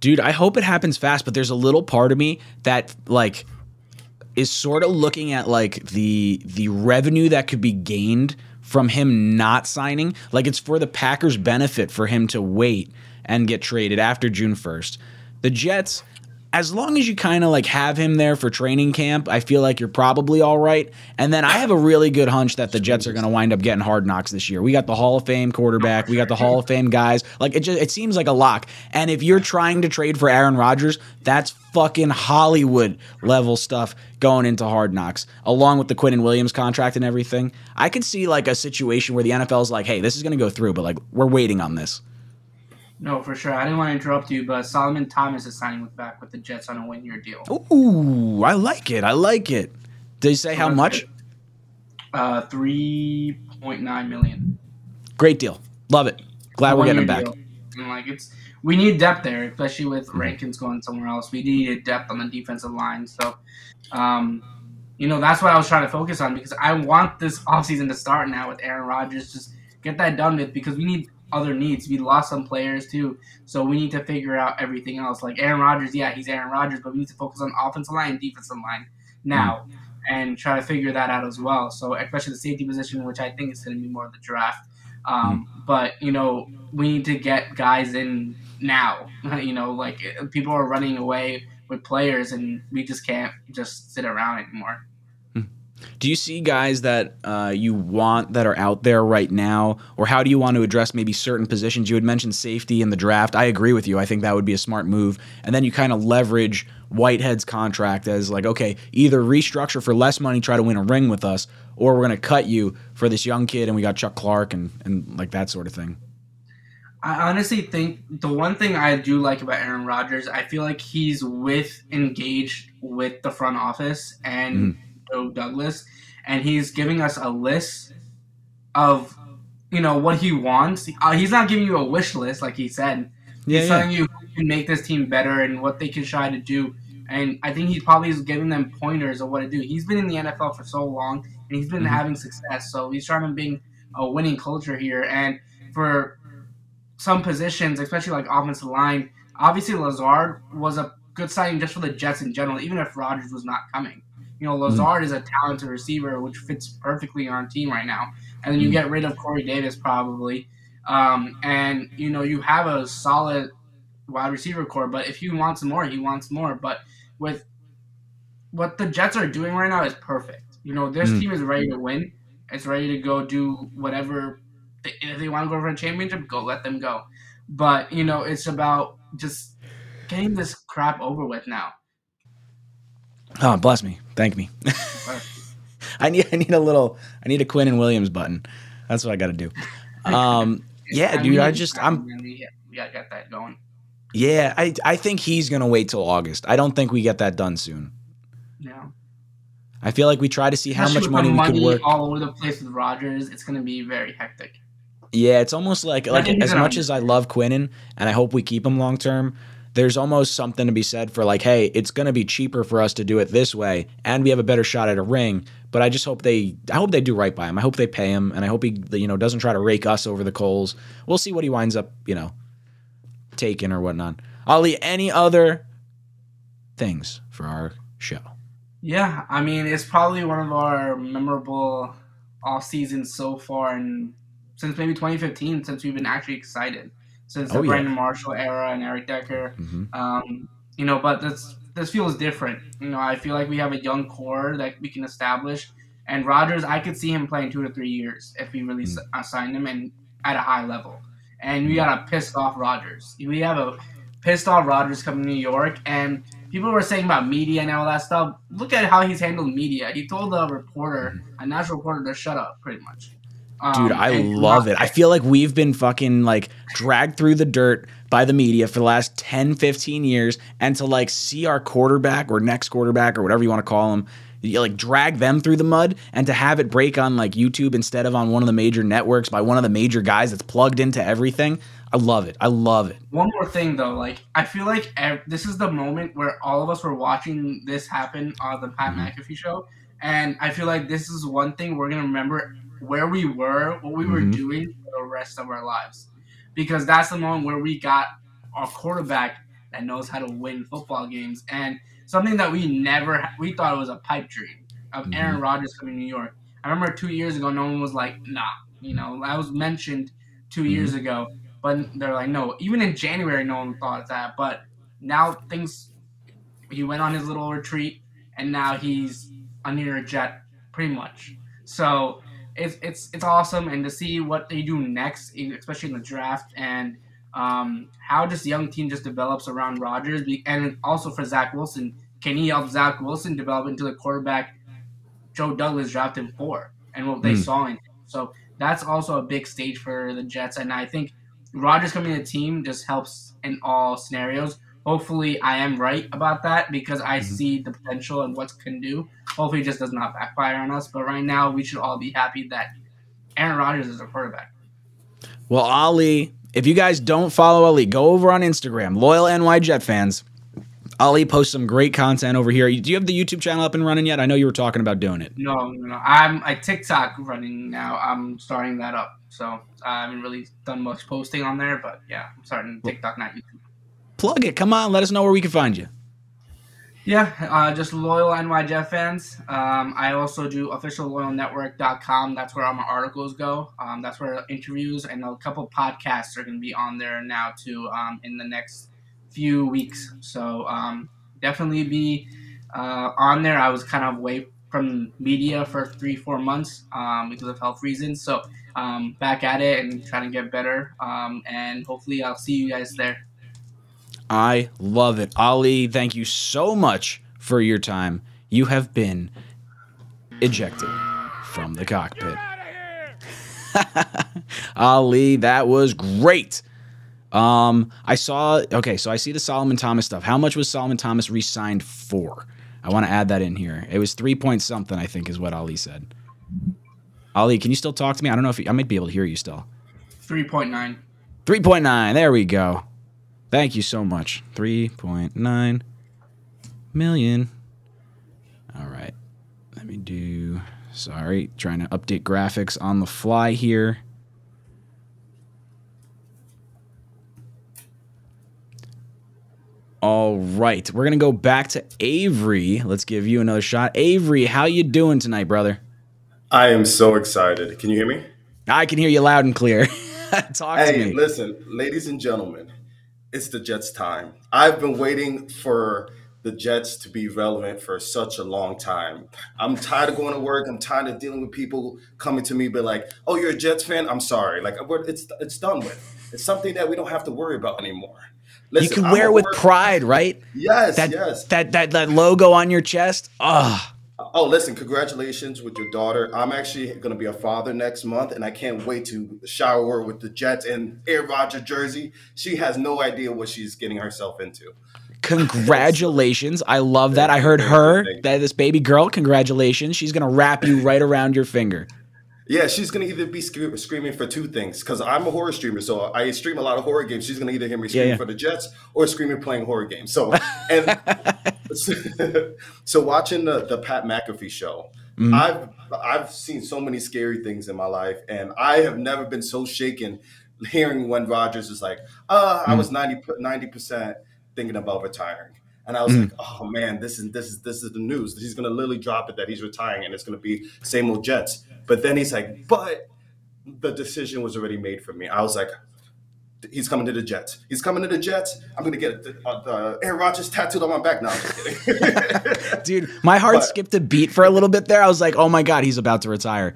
Dude, I hope it happens fast, but there's a little part of me that like is sort of looking at like the the revenue that could be gained from him not signing. Like it's for the Packers' benefit for him to wait and get traded after June 1st. The Jets as long as you kind of like have him there for training camp, I feel like you're probably all right. And then I have a really good hunch that the Jets are going to wind up getting hard knocks this year. We got the Hall of Fame quarterback, we got the Hall of Fame guys. Like it just it seems like a lock. And if you're trying to trade for Aaron Rodgers, that's fucking Hollywood level stuff going into hard knocks, along with the Quinnen Williams contract and everything. I could see like a situation where the NFL is like, hey, this is going to go through, but like we're waiting on this. No, for sure. I didn't want to interrupt you, but Solomon Thomas is signing with back with the Jets on a one year deal. Ooh, I like it. I like it. Did you say how much? Uh, three point nine million. Great deal. Love it. Glad we're getting him back. One-year deal. And like it's we need depth there, especially with Rankins going somewhere else. We needed depth on the defensive line. So, um, you know, that's what I was trying to focus on because I want this offseason to start now with Aaron Rodgers. Just get that done with because we need other needs. We lost some players too, so we need to figure out everything else. Like Aaron Rodgers, yeah, he's Aaron Rodgers, but we need to focus on offensive line and defensive line now and try to figure that out as well. So especially the safety position, which I think is going to be more of the draft. Um, But you know, we need to get guys in now. [LAUGHS] You know, like people are running away with players, and we just can't just sit around anymore. Do you see guys that uh, you want that are out there right now, or how do you want to address maybe certain positions? You had mentioned safety in the draft. I agree with you. I think that would be a smart move. And then you kind of leverage Whitehead's contract as like, okay, either restructure for less money, try to win a ring with us, or we're going to cut you for this young kid, and we got Chuck Clark and and like that sort of thing. I honestly think the one thing I do like about Aaron Rodgers, I feel like he's with engaged with the front office and Joe Douglas, and he's giving us a list of you know what he wants. Uh, he's not giving you a wish list like he said. Yeah, he's yeah. telling you who can make this team better and what they can try to do. And I think he probably is giving them pointers of what to do. He's been in the NFL for so long and he's been Mhm. having success. So he's trying to bring a winning culture here. And for some positions, especially like offensive line, obviously Lazard was a good signing just for the Jets in general, even if Rodgers was not coming. You know, Lazard is a talented receiver, which fits perfectly on our team right now. And then you Mhm. get rid of Corey Davis probably. Um, and, you know, you have a solid wide receiver core, but if he wants more, he wants more. But with what the Jets are doing right now is perfect. You know, this Mm. team is ready to win. It's ready to go do whatever. They, if they want to go for a championship, go let them go. But you know, it's about just getting this crap over with now. Oh, bless me. Thank me. [LAUGHS] I need I need a little I need a Quinnen Williams button. That's what I got to do. Um, yeah, dude. we I just I'm we we gotta get that going. yeah. I I think he's gonna wait till August. I don't think we get that done soon. Yeah. I feel like we try to see how Especially much with the money we could work. all over the place with Rodgers. It's gonna be very hectic. Yeah, it's almost like like as much as I love Quinnen and I hope we keep him long term. There's almost something to be said for like, hey, it's going to be cheaper for us to do it this way, and we have a better shot at a ring. But I just hope they, I hope they do right by him. I hope they pay him, and I hope he, you know, doesn't try to rake us over the coals. We'll see what he winds up, you know, taking or whatnot. Ali, any other things for our show? Yeah, I mean it's probably one of our memorable off seasons so far, and since maybe 2015, since we've been actually excited since the Oh, yeah. Brandon Marshall era and Eric Decker. Mhm. Um, you know, but this this feels different. You know, I feel like we have a young core that we can establish. And Rodgers, I could see him playing two to three years if we really s uh, signed him and at a high level. And we got a pissed off Rodgers. We have a pissed off Rodgers coming to New York, and people were saying about media and all that stuff. Look at how he's handled media. He told the reporter, a national reporter, to shut up, pretty much. Dude, Um, I love not- it. I feel like we've been fucking like dragged through the dirt by the media for the last 10, 15 years and to like see our quarterback or next quarterback or whatever you want to call him, you like drag them through the mud and to have it break on like YouTube instead of on one of the major networks by one of the major guys that's plugged into everything. I love it. I love it. One more thing though, like I feel like ev- this is the moment where all of us were watching this happen on the Pat McAfee show, and I feel like this is one thing we're gonna remember where we were, what we were Mhm. doing for the rest of our lives, because that's the moment where we got our quarterback that knows how to win football games, and something that we never we thought it was a pipe dream of Aaron Rodgers coming to New York. I remember two years ago, no one was like, nah, you know, that was mentioned 2 years ago, but they're like, no. Even in January, no one thought that. But now things, he went on his little retreat, and now he's a near a jet, pretty much. So it's it's it's awesome, and to see what they do next, especially in the draft, and um, how this young team just develops around Rodgers, and also for Zach Wilson, can he help Zach Wilson develop into the quarterback Joe Douglas drafted him for, and what they Mm. saw in him. So that's also a big stage for the Jets, and I think Rodgers coming to the team just helps in all scenarios. Hopefully, I am right about that because I mm-hmm. see the potential and what can do. Hopefully, it just does not backfire on us. But right now, we should all be happy that Aaron Rodgers is our quarterback. Well, Ali, if you guys don't follow Ali, go over on Instagram, loyal NY Jet fans. Ali posts some great content over here. Do you have the YouTube channel up and running yet? I know you were talking about doing it. No, no, no. I'm a TikTok running now. I'm starting that up. So I haven't really done much posting on there, but yeah, I'm starting TikTok, not YouTube. Plug it. Come on, let us know where we can find you. Yeah, uh, just loyal NYJet fans. Um, I also do officialloyalnetwork.com. That's where all my articles go. Um, that's where interviews and a couple podcasts are going to be on there now too um, in the next few weeks. So um, definitely be uh, on there. I was kind of away from media for three, four months um, because of health reasons. So um, back at it and trying to get better. And hopefully I'll see you guys there. I love it. Ali, thank you so much for your time. You have been ejected from the cockpit. [LAUGHS] Ali, that was great. Um, I saw okay, so I see the Solomon Thomas stuff. How much was Solomon Thomas re-signed for? I want to add that in here. It was three point something, I think, is what Ali said. Ali, can you still talk to me? I don't know if you, I might be able to hear you still. 3.9. 3.9. There we go. Thank you so much. 3.9 million. All right. Let me do. Sorry, trying to update graphics on the fly here. All right, we're gonna go back to Avery. Let's give you another shot. Avery, how you doing tonight, brother? I am so excited. Can you hear me? I can hear you loud and clear. [LAUGHS] Talk to hey, me. listen, ladies and gentlemen, it's the Jets' time. I've been waiting for the Jets to be relevant for such a long time. I'm tired of going to work. I'm tired of dealing with people coming to me, but like, "Oh, you're a Jets fan? I'm sorry." Like, it's it's done with. It's something that we don't have to worry about anymore. you can wear it with pride, right? Yes, that, yes. That that that logo on your chest. Ah, Oh, Oh, listen, congratulations with your daughter. I'm actually going to be a father next month, and I can't wait to shower with the Jets and Air Roger jersey. She has no idea what she's getting herself into. congratulations! I love that. I heard her that this baby girl. Congratulations! She's gonna wrap you right around your finger. Yeah, she's gonna either be scre- screaming for two things because I'm a horror streamer, so I stream a lot of horror games. She's gonna either hear me Yeah, screaming yeah. for the Jets or screaming playing horror games. So, and [LAUGHS] [LAUGHS] so watching the the Pat McAfee show, Mhm. I've I've seen so many scary things in my life, and I have never been so shaken hearing when Rodgers is like, "Uh, I Mm. was 90 percent thinking about retiring." And I was Mm. like, "Oh man, this is this is this is the news. He's gonna literally drop it that he's retiring, and it's gonna be same old Jets." But then he's like, "But the decision was already made for me." I was like, "He's coming to the Jets. He's coming to the Jets. I'm gonna get the, uh, the Aaron Rodgers tattooed on my back now." I'm just kidding. [LAUGHS] [LAUGHS] Dude, my heart But- skipped a beat for a little bit there. I was like, oh my God, he's about to retire.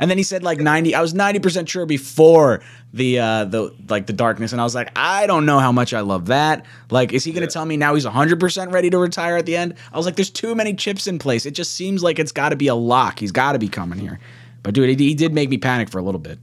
And then he said like 90, I was 90% sure before the uh the like the darkness. And I was like, I don't know how much I love that. Like, is he gonna tell me now he's 100% ready to retire at the end? I was like, there's too many chips in place. It just seems like it's gotta be a lock. He's gotta be coming here. But dude, he, he did make me panic for a little bit.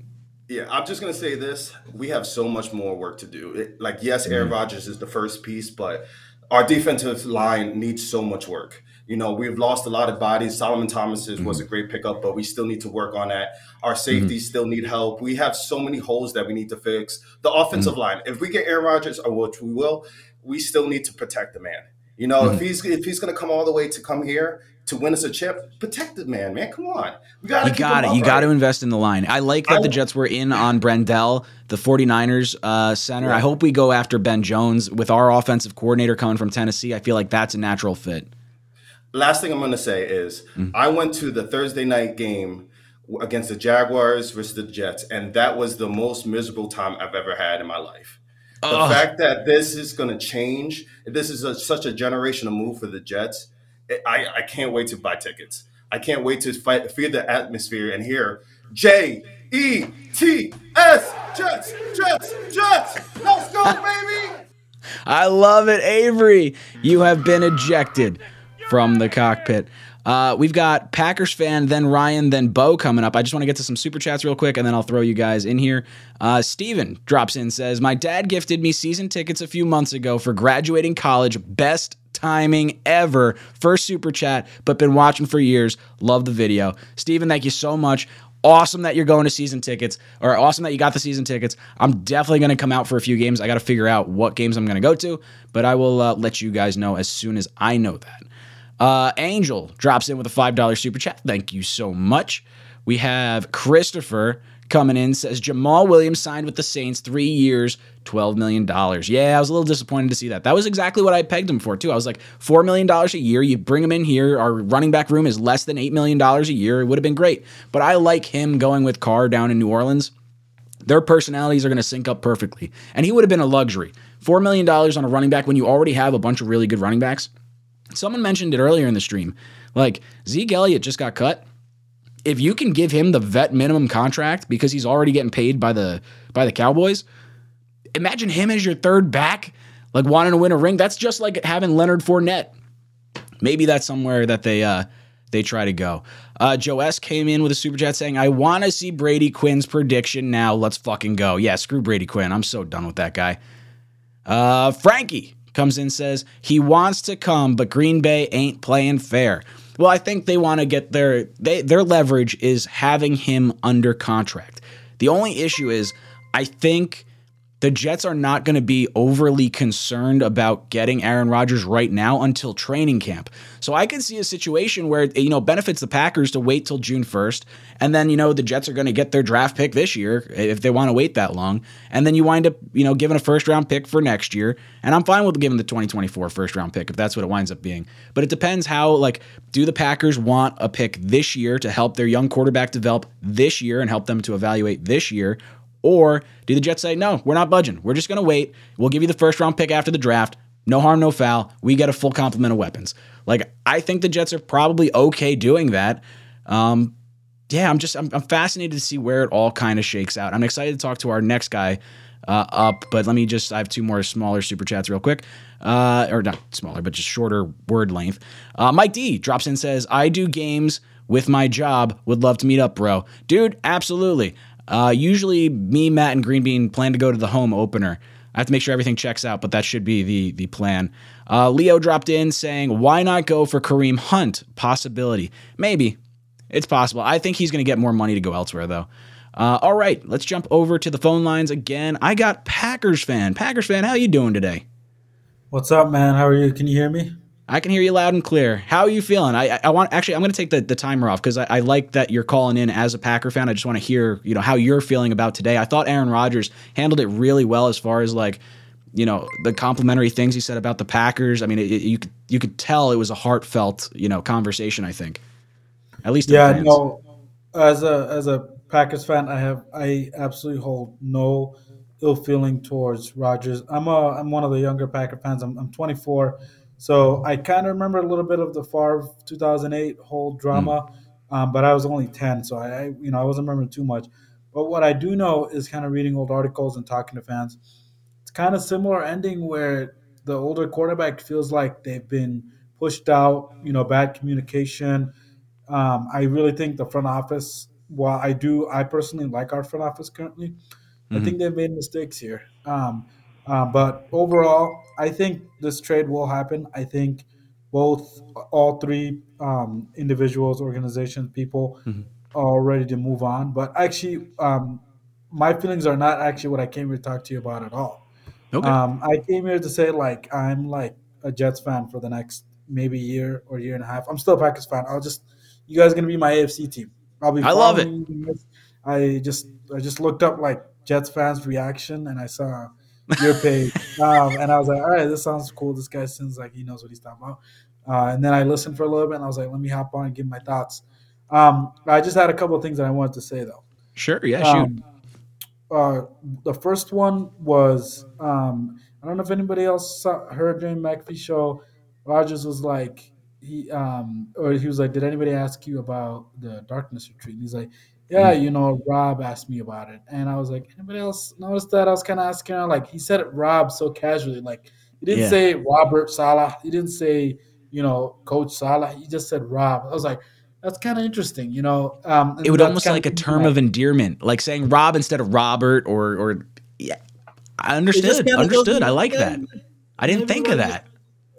Yeah, I'm just gonna say this: we have so much more work to do. It, like, yes, Aaron Mm-hmm. Rodgers is the first piece, but our defensive line needs so much work. You know, we've lost a lot of bodies. Solomon Thomas Mm-hmm. was a great pickup, but we still need to work on that. Our safeties still need help. We have so many holes that we need to fix. The offensive Mm-hmm. line. If we get Aaron Rodgers, or which we will, we still need to protect the man. You know, Mm-hmm. if he's if he's gonna come all the way to come here to win us a chip, protect the man, man. Come on, we gotta You got it. You got to invest in the line. I like that the Jets were in on Brendel, the 49ers uh, center. I hope we go after Ben Jones with our offensive coordinator coming from Tennessee. I feel like that's a natural fit. last thing I'm going to say is Mm. I went to the Thursday night game against the Jaguars versus the Jets, and that was the most miserable time I've ever had in my life. The fact that this is going to change, this is a, such a generational move for the Jets. I, I can't wait to buy tickets. I can't wait to fight, feel the atmosphere and hear J E T S Jets, Jets, Jets. Let's go, [LAUGHS] baby. I love it, Avery. You have been ejected from the cockpit. Uh, we've got Packers fan, then Ryan, then Bo coming up. I just want to get to some super chats real quick, and then I'll throw you guys in here. Uh, Steven drops in, says, My dad gifted me season tickets a few months ago for graduating college. Best timing ever. First super chat, but been watching for years. Love the video. Steven, thank you so much. Awesome that you're going to season tickets, or awesome that you got the season tickets. I'm definitely going to come out for a few games. I got to figure out what games I'm going to go to, but I will uh, let you guys know as soon as I know that. Uh, Angel drops in with a $5 super chat. Thank you so much. We have Christopher coming in, says Jamaal Williams signed with the Saints three years, $12 million. Yeah, I was a little disappointed to see that. That was exactly what I pegged him for, too. I was like, $4 million a year. You bring him in here. Our running back room is less than $8 million a year. It would have been great. But I like him going with Carr down in New Orleans their personalities are going to sync up perfectly. And he would have been a luxury. $4 million on a running back when you already have a bunch of really good running backs. Someone mentioned it earlier in the stream. Like, Zeke Elliott just got cut. If you can give him the vet minimum contract because he's already getting paid by the by the Cowboys, imagine him as your third back, like wanting to win a ring. That's just like having Leonard Fournette. Maybe that's somewhere that they uh they try to go. Uh, Joe S came in with a super chat saying, "I want to see Brady Quinn's prediction now. Let's fucking go." Yeah, screw Brady Quinn. I'm so done with that guy. Uh, Frankie comes in says he wants to come, but Green Bay ain't playing fair. Well, I think they want to get their they, their leverage is having him under contract. The only issue is I think the Jets are not going to be overly concerned about getting Aaron Rodgers right now until training camp. So I can see a situation where you know benefits the Packers to wait till June 1st and then you know the Jets are going to get their draft pick this year if they want to wait that long and then you wind up you know giving a first round pick for next year and I'm fine with giving the 2024 first round pick if that's what it winds up being. But it depends how like do the Packers want a pick this year to help their young quarterback develop this year and help them to evaluate this year or do the Jets say, no, we're not budging. We're just going to wait. We'll give you the first round pick after the draft. No harm, no foul. We get a full complement of weapons. Like, I think the Jets are probably okay doing that. Um, yeah, I'm just, I'm, I'm fascinated to see where it all kind of shakes out. I'm excited to talk to our next guy uh, up, but let me just, I have two more smaller super chats real quick. Uh, or not smaller, but just shorter word length. Uh, Mike D drops in says, I do games with my job. Would love to meet up, bro. Dude, absolutely. Uh, usually, me, Matt, and Green Bean plan to go to the home opener. I have to make sure everything checks out, but that should be the the plan. Uh, Leo dropped in saying, "Why not go for Kareem Hunt? Possibility, maybe. It's possible. I think he's going to get more money to go elsewhere, though. Uh, all right, let's jump over to the phone lines again. I got Packers fan. Packers fan, how you doing today? What's up, man? How are you? Can you hear me? I can hear you loud and clear. How are you feeling? I, I want actually I'm going to take the, the timer off because I, I like that you're calling in as a Packer fan. I just want to hear you know how you're feeling about today. I thought Aaron Rodgers handled it really well as far as like you know the complimentary things he said about the Packers. I mean, it, it- you could you could tell it was a heartfelt you know conversation. I think at least Yeah, no. As a as a Packers fan, I have I absolutely hold no ill feeling towards Rodgers. I'm a I'm one of the younger Packer fans. I'm, I'm 24, so I kind of remember a little bit of the Favre 2008 whole drama, um, but I was only 10, so I, I you know I wasn't remembering too much. But what I do know is kind of reading old articles and talking to fans. It's kind of similar ending where the older quarterback feels like they've been pushed out. You know, bad communication. Um, I really think the front office. While I do, I personally like our front office currently. I Mhm. think they've made mistakes here. Um, uh, but overall, I think this trade will happen. I think both, all three um, individuals, organizations, people Mhm. are ready to move on. But actually, um, my feelings are not actually what I came here to talk to you about at all. Okay. Um, I came here to say like I'm like a Jets fan for the next maybe year or year and a half. I'm still a Packers fan. I'll just you guys are gonna be my AFC team. I'll be. I love it. I just I just looked up like Jets fans reaction and I saw your page um, and I was like, all right, this sounds cool. This guy seems like he knows what he's talking about. Uh, and then I listened for a little bit and I was like, let me hop on and give my thoughts. Um, I just had a couple of things that I wanted to say though. Sure, yeah, shoot. Um, uh, the first one was um, I don't know if anybody else saw, heard during McAfee show. Rodgers was like he um, or he was like, did anybody ask you about the darkness retreat? And he's like, yeah, Mm. you know, Rob asked me about it, and I was like, anybody else notice that? I was kind of asking her like he said it Rob so casually, like he didn't Yeah. say Robert Saleh, he didn't say you know Coach Saleh, he just said Rob. I was like. That's kind of interesting, you know. Um, it would almost like a term of endearment, like saying Rob instead of Robert, or or yeah. I understood. Understood. I like that. I didn't think of that.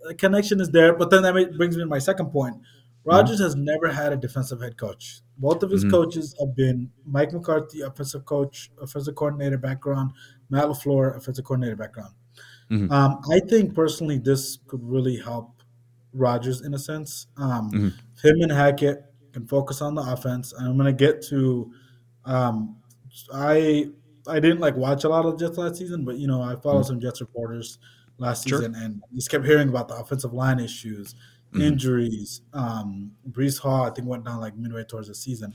the connection is there. But then that brings me to my second point. Rodgers has never had a defensive head coach. Both of his Mhm. coaches have been Mike McCarthy, offensive coach, offensive coordinator background, Matt LaFleur, offensive coordinator background. Mhm. Um, I think personally this could really help Rodgers in a sense. Um, Mhm. Him and Hackett can focus on the offense. And I'm going to get to. Um, I I didn't like watch a lot of Jets last season, but you know I followed Mhm. some Jets reporters last Sure. season, and just kept hearing about the offensive line issues, Mhm. injuries. Um, Breece Hall, I think, went down like midway towards the season.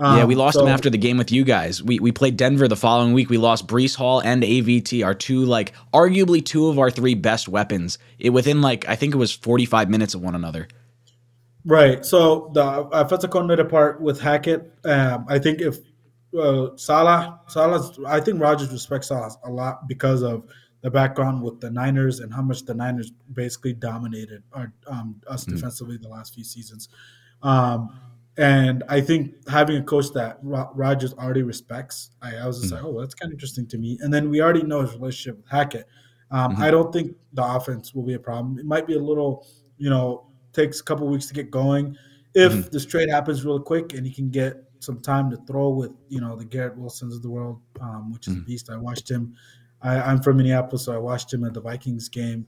yeah, we Um, lost so- him after the game with you guys. We we played Denver the following week. We lost Breece Hall and AVT, our two like arguably two of our three best weapons. It within like I think it was forty five minutes of one another. Right. So the offensive coordinator part with Hackett, um, I think if uh, Saleh, Saleh's, I think Rodgers respects Saleh a lot because of the background with the Niners and how much the Niners basically dominated our, um, us Mhm. defensively the last few seasons. Um, and I think having a coach that Rodgers already respects, I, I was just Mhm. like, oh, that's kind of interesting to me. And then we already know his relationship with Hackett. Um, Mhm. I don't think the offense will be a problem. It might be a little, you know, takes a couple weeks to get going. If Mhm. this trade happens real quick and he can get some time to throw with, you know, the Garrett Wilsons of the world, um, which is a beast. I watched him. I, I'm from Minneapolis, so I watched him at the Vikings game.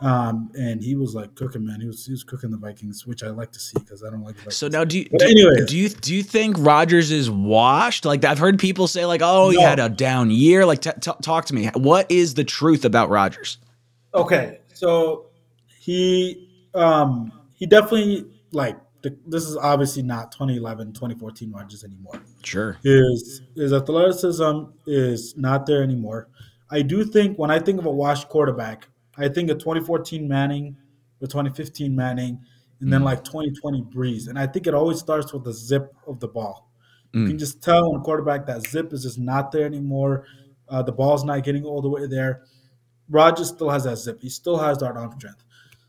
Um, and he was like cooking, man. He was he was cooking the Vikings, which I like to see because I don't like. The Vikings. So now do you But do, anyways. do you do you think Rodgers is washed? Like I've heard people say like oh he No. had a down year. Like t- t- talk to me. What is the truth about Rodgers? Okay, so he um he definitely like the, this is obviously not 2011 2014 Rodgers anymore. Sure. His his athleticism is not there anymore. I do think when I think of a washed quarterback, I think of 2014 Manning, or 2015 Manning, and then Mm. like 2020 Brees. And I think it always starts with the zip of the ball. You Mm. can just tell when a quarterback that zip is just not there anymore. Uh, the ball's not getting all the way there. Rodgers still has that zip. He still has that arm strength.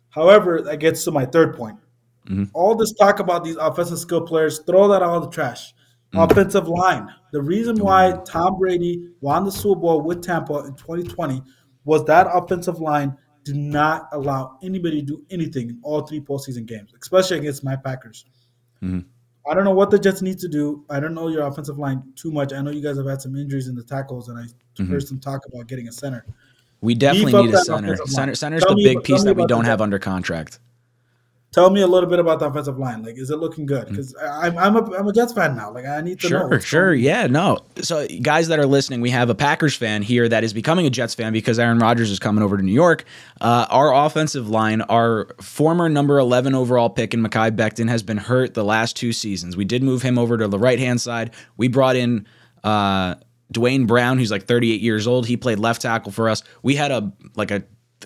However, that gets to my third point. Mhm. All this talk about these offensive skill players, throw that out of the trash. Mm. Offensive line. The reason why Tom Brady won the Super Bowl with Tampa in 2020 was that offensive line did not allow anybody to do anything in all three postseason games, especially against my Packers. Mhm. I don't know what the Jets need to do. I don't know your offensive line too much. I know you guys have had some injuries in the tackles, and I Mhm. heard some talk about getting a center. We definitely Beef need a center. Center center's Tell the big piece that we don't have under contract. Tell me a little bit about the offensive line. Like, is it looking good? Because I'm I'm a, I'm a Jets fan now. Like, I need to know. Sure, sure. Yeah, no. So, guys that are listening, we have a Packers fan here that is becoming a Jets fan because Aaron Rodgers is coming over to New York. Uh, our offensive line, our former number 11 overall pick in Mekhi Becton has been hurt the last two seasons. We did move him over to the right hand side. We brought in uh, Duane Brown, who's like 38 years old. He played left tackle for us. We had a like a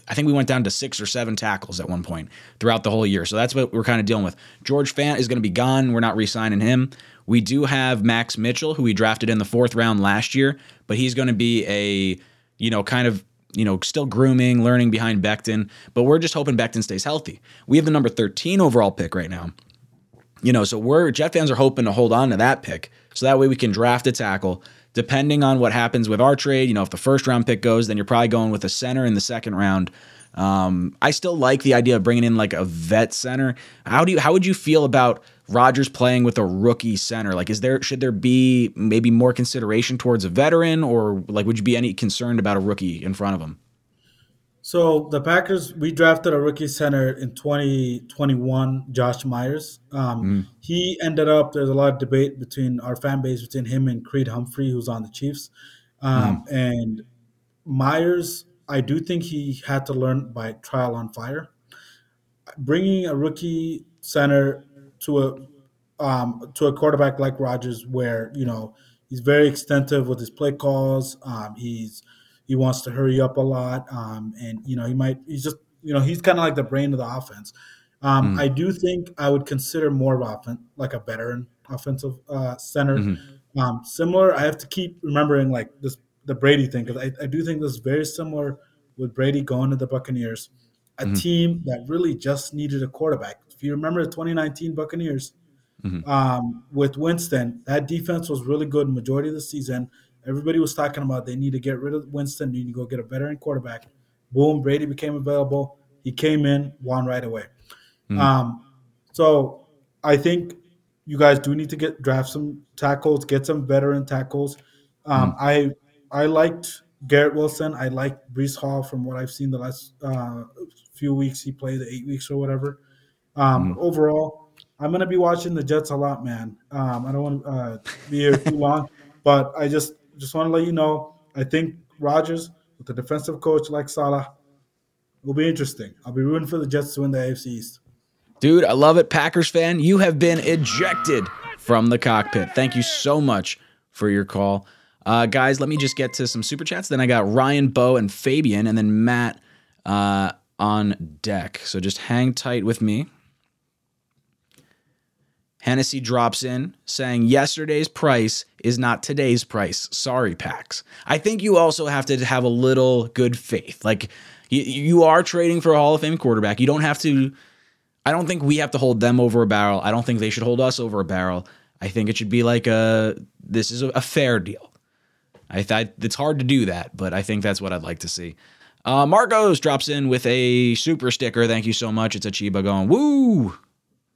I think we went down to six or seven tackles at one point throughout the whole year. So that's what we're kind of dealing with. George Fant is going to be gone. We're not re signing him. We do have Max Mitchell, who we drafted in the fourth round last year, but he's going to be a, you know, kind of, you know, still grooming, learning behind Becton. But we're just hoping Becton stays healthy. We have the number 13 overall pick right now. You know, so we're Jet fans are hoping to hold on to that pick. So that way we can draft a tackle. Depending on what happens with our trade, you know, if the first round pick goes, then you're probably going with a center in the second round. Um, I still like the idea of bringing in like a vet center. How do you how would you feel about Rodgers playing with a rookie center? Like, is there should there be maybe more consideration towards a veteran, or like would you be any concerned about a rookie in front of him? So the Packers, we drafted a rookie center in 2021, Josh Myers. Um, Mm. He ended up. There's a lot of debate between our fan base between him and Creed Humphrey, who's on the Chiefs. Um, And Myers, I do think he had to learn by trial on fire. Bringing a rookie center to a um, to a quarterback like Rodgers, where you know he's very extensive with his play calls. Um, he's he wants to hurry up a lot, um, and you know he might he's just you know he's kind of like the brain of the offense. Um, Mm. I do think I would consider more of offense like a veteran offensive uh, center. Mhm. Um, similar, I have to keep remembering like this the Brady thing because I, I do think this is very similar with Brady going to the Buccaneers, a Mhm. team that really just needed a quarterback. If you remember the 2019 Buccaneers, Mhm. um, with Winston, that defense was really good majority of the season. Everybody was talking about they need to get rid of Winston, they need to go get a veteran quarterback. Boom, Brady became available. He came in, won right away. Mhm. Um, so I think you guys do need to get draft some tackles, get some veteran tackles. Um, I I liked Garrett Wilson. I liked Breece Hall from what I've seen the last uh, few weeks he played, the eight weeks or whatever. Um, Overall, I'm gonna be watching the Jets a lot, man. Um, I don't want to uh, be here too [LAUGHS] long, but I just just want to let you know. I think Rodgers with a defensive coach like Saleh will be interesting. I'll be rooting for the Jets to win the AFC East. Dude, I love it. Packers fan, you have been ejected from the cockpit. Thank you so much for your call. Uh, guys, let me just get to some super chats. Then I got Ryan, Bo, and Fabian, and then Matt uh, on deck. So just hang tight with me. Hennessy drops in saying, Yesterday's price is not today's price. Sorry, Pax. I think you also have to have a little good faith. Like, you, you are trading for a Hall of Fame quarterback. You don't have to. I don't think we have to hold them over a barrel. I don't think they should hold us over a barrel. I think it should be like a this is a, fair deal. I thought it's hard to do that, but I think that's what I'd like to see. Uh, Marcos drops in with a super sticker. Thank you so much. It's a Chiba going woo.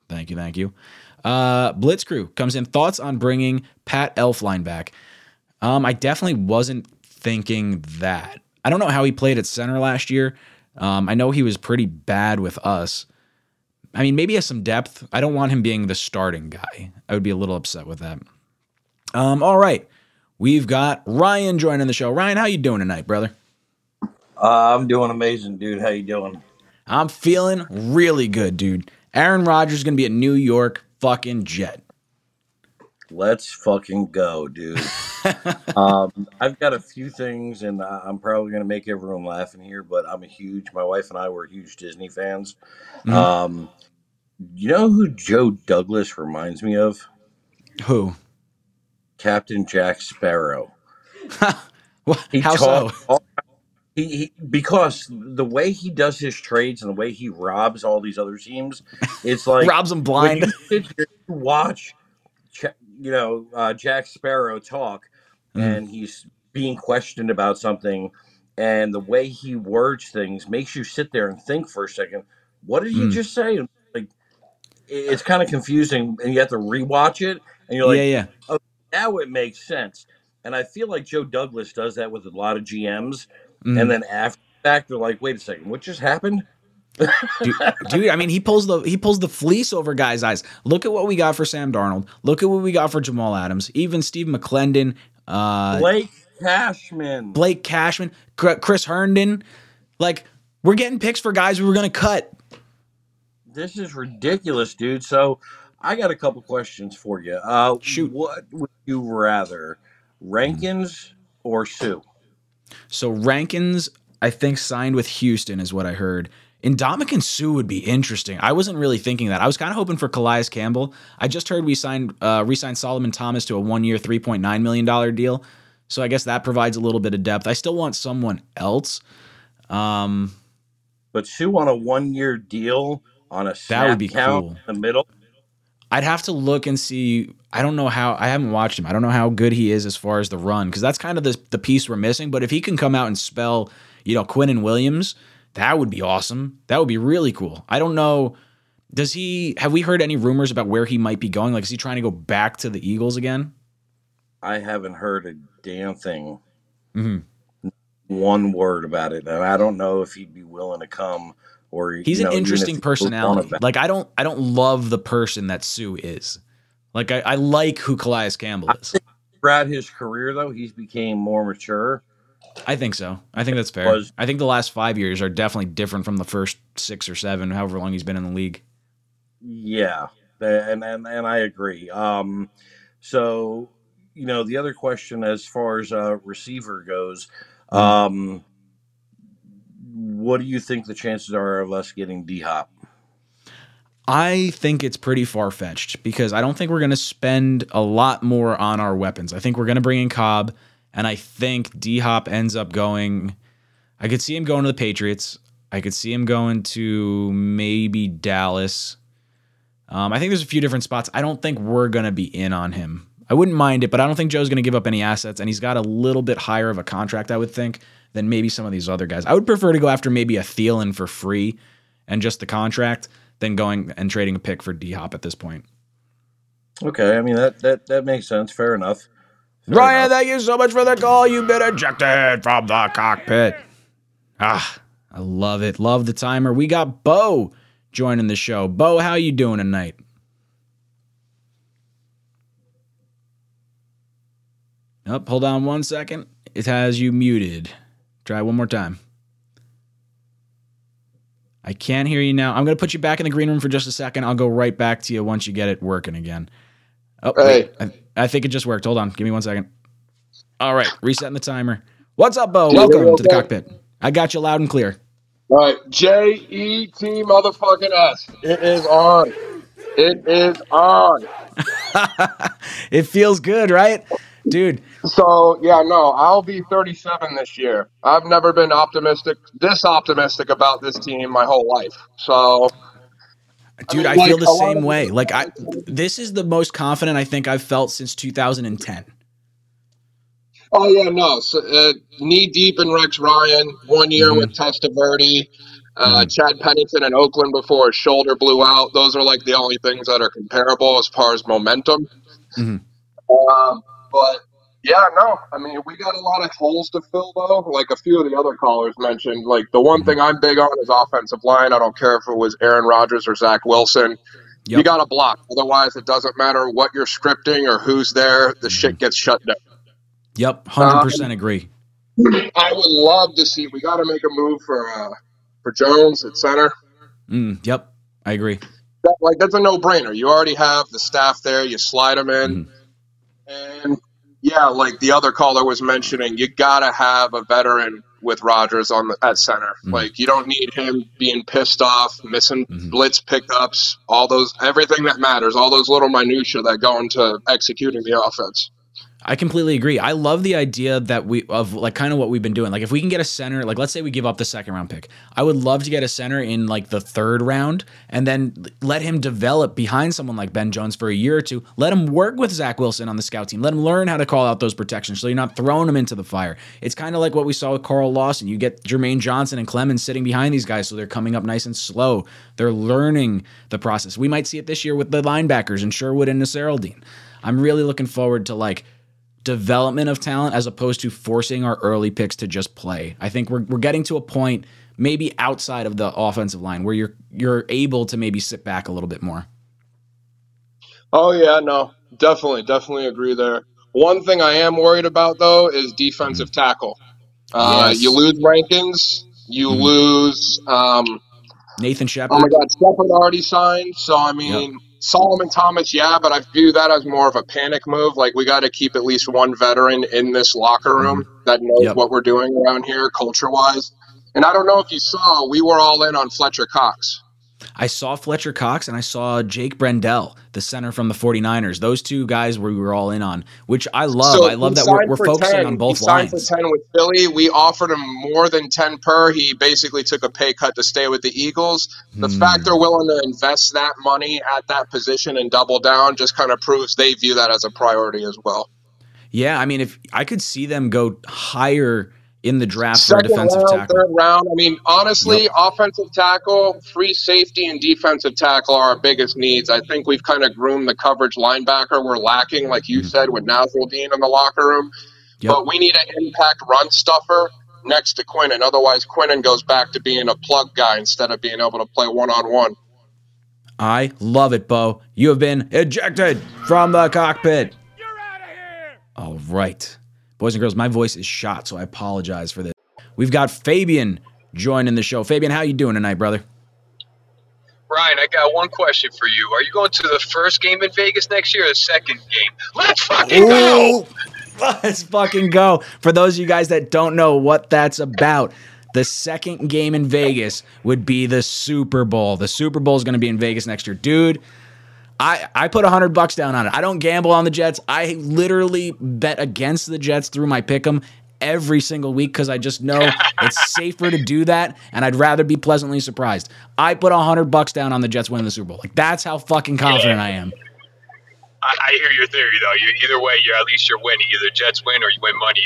Thank you, thank you. Uh, Blitz Crew comes in. Thoughts on bringing Pat Elflein back? Um, I definitely wasn't thinking that. I don't know how he played at center last year. Um, I know he was pretty bad with us. I mean, maybe he has some depth. I don't want him being the starting guy. I would be a little upset with that. Um, all right. We've got Ryan joining the show. Ryan, how you doing tonight, brother? Uh, I'm doing amazing, dude. How you doing? I'm feeling really good, dude. Aaron Rodgers is going to be a New York fucking Jet. Let's fucking go, dude. [LAUGHS] um, I've got a few things, and I'm probably going to make everyone laugh in here, but I'm a huge. My wife and I were huge Disney fans. Mhm. Um, you know who Joe Douglas reminds me of? Who? Captain Jack Sparrow. [LAUGHS] He How so? all- He, he because the way he does his trades and the way he robs all these other teams, it's [LAUGHS] like Robs them when blind. you sit here, you watch, you know, uh, Jack Sparrow talk, Mm. and he's being questioned about something, and the way he words things makes you sit there and think for a second. What did he Mm. just say? Like, it's kind of confusing, and you have to rewatch it, and you're like, Yeah, yeah. Oh, now it makes sense. And I feel like Joe Douglas does that with a lot of GMs, Mhm. and then after the fact, they're like, wait a second, what just happened? dude, dude, I mean, he pulls the he pulls the fleece over guys' eyes. Look at what we got for Sam Darnold. Look at what we got for Jamal Adams. Even Steve McClendon, uh, Blake Cashman. Blake Cashman, Chris Herndon. Like, we're getting picks for guys we were gonna cut. This is ridiculous, dude. So I got a couple questions for you. Uh, Shoot. What would you rather, Rankins or Suh? So Rankins, I think, signed with Houston, is what I heard. Ndamukong Suh would be interesting. I wasn't really thinking that. I was kind of hoping for Calais Campbell. I just heard we signed, uh, re-signed Solomon Thomas to a one-year, three point nine million dollar deal. So I guess that provides a little bit of depth. I still want someone else. Um, But Suh on a one-year deal on a snap would be cool. in the middle. I'd have to look and see. I don't know how. I haven't watched him. I don't know how good he is as far as the run because that's kind of the the piece we're missing. But if he can come out and spell, you know, Quinnen Williams, that would be awesome. That would be really cool. I don't know. Does he? Have we heard any rumors about where he might be going? Like, is he trying to go back to the Eagles again? I haven't heard a damn thing, hmm one word about it, and I don't know if he'd be willing to come or He's you an know, interesting he was on personality. Like, I don't. I don't love the person that Suh is. Like, I, I like who Calais Campbell is. Throughout his career, though, he's became more mature. I think so. I think that's fair. Was- I think the last five years are definitely different from the first six or seven, however long he's been in the league. Yeah, and and and I agree. Um, so you know, the other question as far as uh, receiver goes, Mm-hmm. um, what do you think the chances are of us getting D Hop? I think it's pretty far fetched because I don't think we're going to spend a lot more on our weapons. I think we're going to bring in Cobb, and I think D Hop ends up going. I could see him going to the Patriots. I could see him going to maybe Dallas. Um, I think there's a few different spots. I don't think we're going to be in on him. I wouldn't mind it, but I don't think Joe's going to give up any assets, and he's got a little bit higher of a contract, I would think, than maybe some of these other guys. I would prefer to go after maybe a Thielen for free and just the contract than going and trading a pick for D Hop at this point. Okay, I mean that that that makes sense. Fair enough. Fair Ryan, enough. thank you so much for the call. You've been ejected from the cockpit. Ah, I love it. Love the timer. We got Bo joining the show. Bo, how you doing tonight? Up, hold on one second. It has you muted. Try one more time. I can't hear you now. I'm going to put you back in the green room for just a second. I'll go right back to you once you get it working again. Oh, wait. I, I think it just worked. Hold on. Give me one second. All right. Resetting the timer. What's up, Bo? Welcome me to the cockpit. I got you loud and clear. All right, J E T motherfucking S. It is on. It is on. [LAUGHS] It feels good, right? Dude, So yeah, no, I'll be 37 this year. I've never been optimistic, this optimistic about this team my whole life. So, dude, I mean, feel like, the same way. Like I this is the most confident I think I've felt since 2010. oh yeah, no, so, uh, knee deep in Rex Ryan, one year with Testaverde, uh, Chad Pennington in Oakland before his shoulder blew out. Those are like the only things that are comparable as far as momentum. Mhm. Um, but yeah, no, I mean, we got a lot of holes to fill though. Like a few of the other callers mentioned, like the one thing I'm big on is offensive line. I don't care if it was Aaron Rodgers or Zach Wilson. You got to block. Otherwise, it doesn't matter what you're scripting or who's there. The shit gets shut down. Yep, 100% agree. I would love to see. We got to make a move for uh, for Jones at center. Mm, yep, I agree. That, like that's a no brainer. You already have the staff there. You slide them in, and yeah, like the other caller was mentioning, you gotta have a veteran with Rodgers on the at center. Mm-hmm. Like you don't need him being pissed off, missing mm-hmm. blitz pickups, all those everything that matters, all those little minutia that go into executing the offense. I completely agree. I love the idea that we of like kind of what we've been doing. Like if we can get a center, like let's say we give up the second round pick. I would love to get a center in like the third round and then let him develop behind someone like Ben Jones for a year or two. Let him work with Zach Wilson on the scout team. Let him learn how to call out those protections so you're not throwing him into the fire. It's kind of like what we saw with Carl Lawson. You get Jermaine Johnson and Clemons sitting behind these guys so they're coming up nice and slow. They're learning the process. We might see it this year with the linebackers and Sherwood and Nasirildeen. I'm really looking forward to like development of talent as opposed to forcing our early picks to just play. I think we're, we're getting to a point maybe outside of the offensive line where you're you're able to maybe sit back a little bit more. Oh yeah, no, definitely, definitely agree there. One thing I am worried about though is defensive tackle. Uh, Yes. You lose Rankins, you Mhm. lose. Um, Nathan Shepherd. oh my God, Shepherd already signed. So I mean, Solomon Thomas, yeah, but I view that as more of a panic move. Like we got to keep at least one veteran in this locker room mm-hmm. that knows Yep. what we're doing around here, culture wise. And I don't know if you saw, we were all in on Fletcher Cox. I saw Fletcher Cox and I saw Jake Brendel, the center from the 49ers. Those two guys we were all in on, which I love. So I love that we're, we're focusing 10. on both he signed lines. for 10 with Philly. We offered him more than 10 per. He basically took a pay cut to stay with the Eagles. The Hmm. fact they're willing to invest that money at that position and double down just kind of proves they view that as a priority as well. Yeah, I mean, if I could see them go higher in the draft for a defensive round, tackle. third round. I mean, honestly, offensive tackle, free safety, and defensive tackle are our biggest needs. I think we've kind of groomed the coverage linebacker. We're lacking, like you mm-hmm. said, with Nasirildeen in the locker room. But we need an impact run stuffer next to Quinnen. Otherwise, Quinnen goes back to being a plug guy instead of being able to play one on one. I love it, Bo. You have been ejected from the cockpit. You're out of here. All right. Boys and girls, my voice is shot, so I apologize for this. We've got Fabian joining the show. Fabian, how you doing tonight, brother? Ryan, I got one question for you. Are you going to the first game in Vegas next year or the second game? Let's fucking go! [LAUGHS] Let's fucking go. For those of you guys that don't know what that's about, the second game in Vegas would be the Super Bowl. The Super Bowl is going to be in Vegas next year. Dude, I, I put a hundred bucks down on it. I don't gamble on the Jets. I literally bet against the Jets through my pick'em every single week because I just know [LAUGHS] it's safer to do that, and I'd rather be pleasantly surprised. I put a hundred bucks down on the Jets winning the Super Bowl. Like that's how fucking confident I am. I, I hear your theory though. You, either way, you're at least you're winning. Either Jets win or you win money.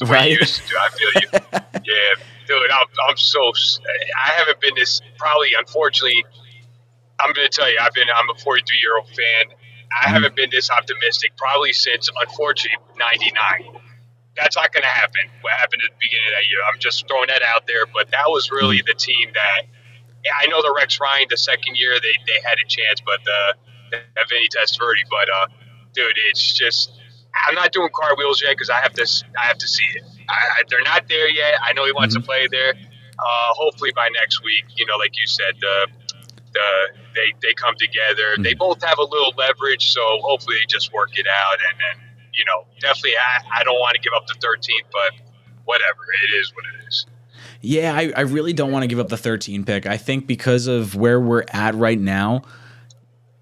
The way Right. you used to. I feel you. [LAUGHS] yeah, dude. I'm, I'm so. I haven't been this. Probably, unfortunately, I'm going to tell you. I've been. I'm a 43 year old fan. I haven't been this optimistic probably since, unfortunately, '99. That's not going to happen. What happened at the beginning of that year? I'm just throwing that out there. But that was really the team that. I know the Rex Ryan the second year they, they had a chance, but uh, that Vinny Testaverde. But uh, dude, it's just I'm not doing cartwheels yet because I have to I have to see it. I, I, they're not there yet. I know he wants to play there. Uh, hopefully by next week, you know, like you said, the the they they come together. They mm-hmm. both have a little leverage, so hopefully they just work it out. And then you know, definitely I, I don't want to give up the 13th, but whatever, it is what it is. Yeah, I, I really don't want to give up the 13 pick. I think because of where we're at right now,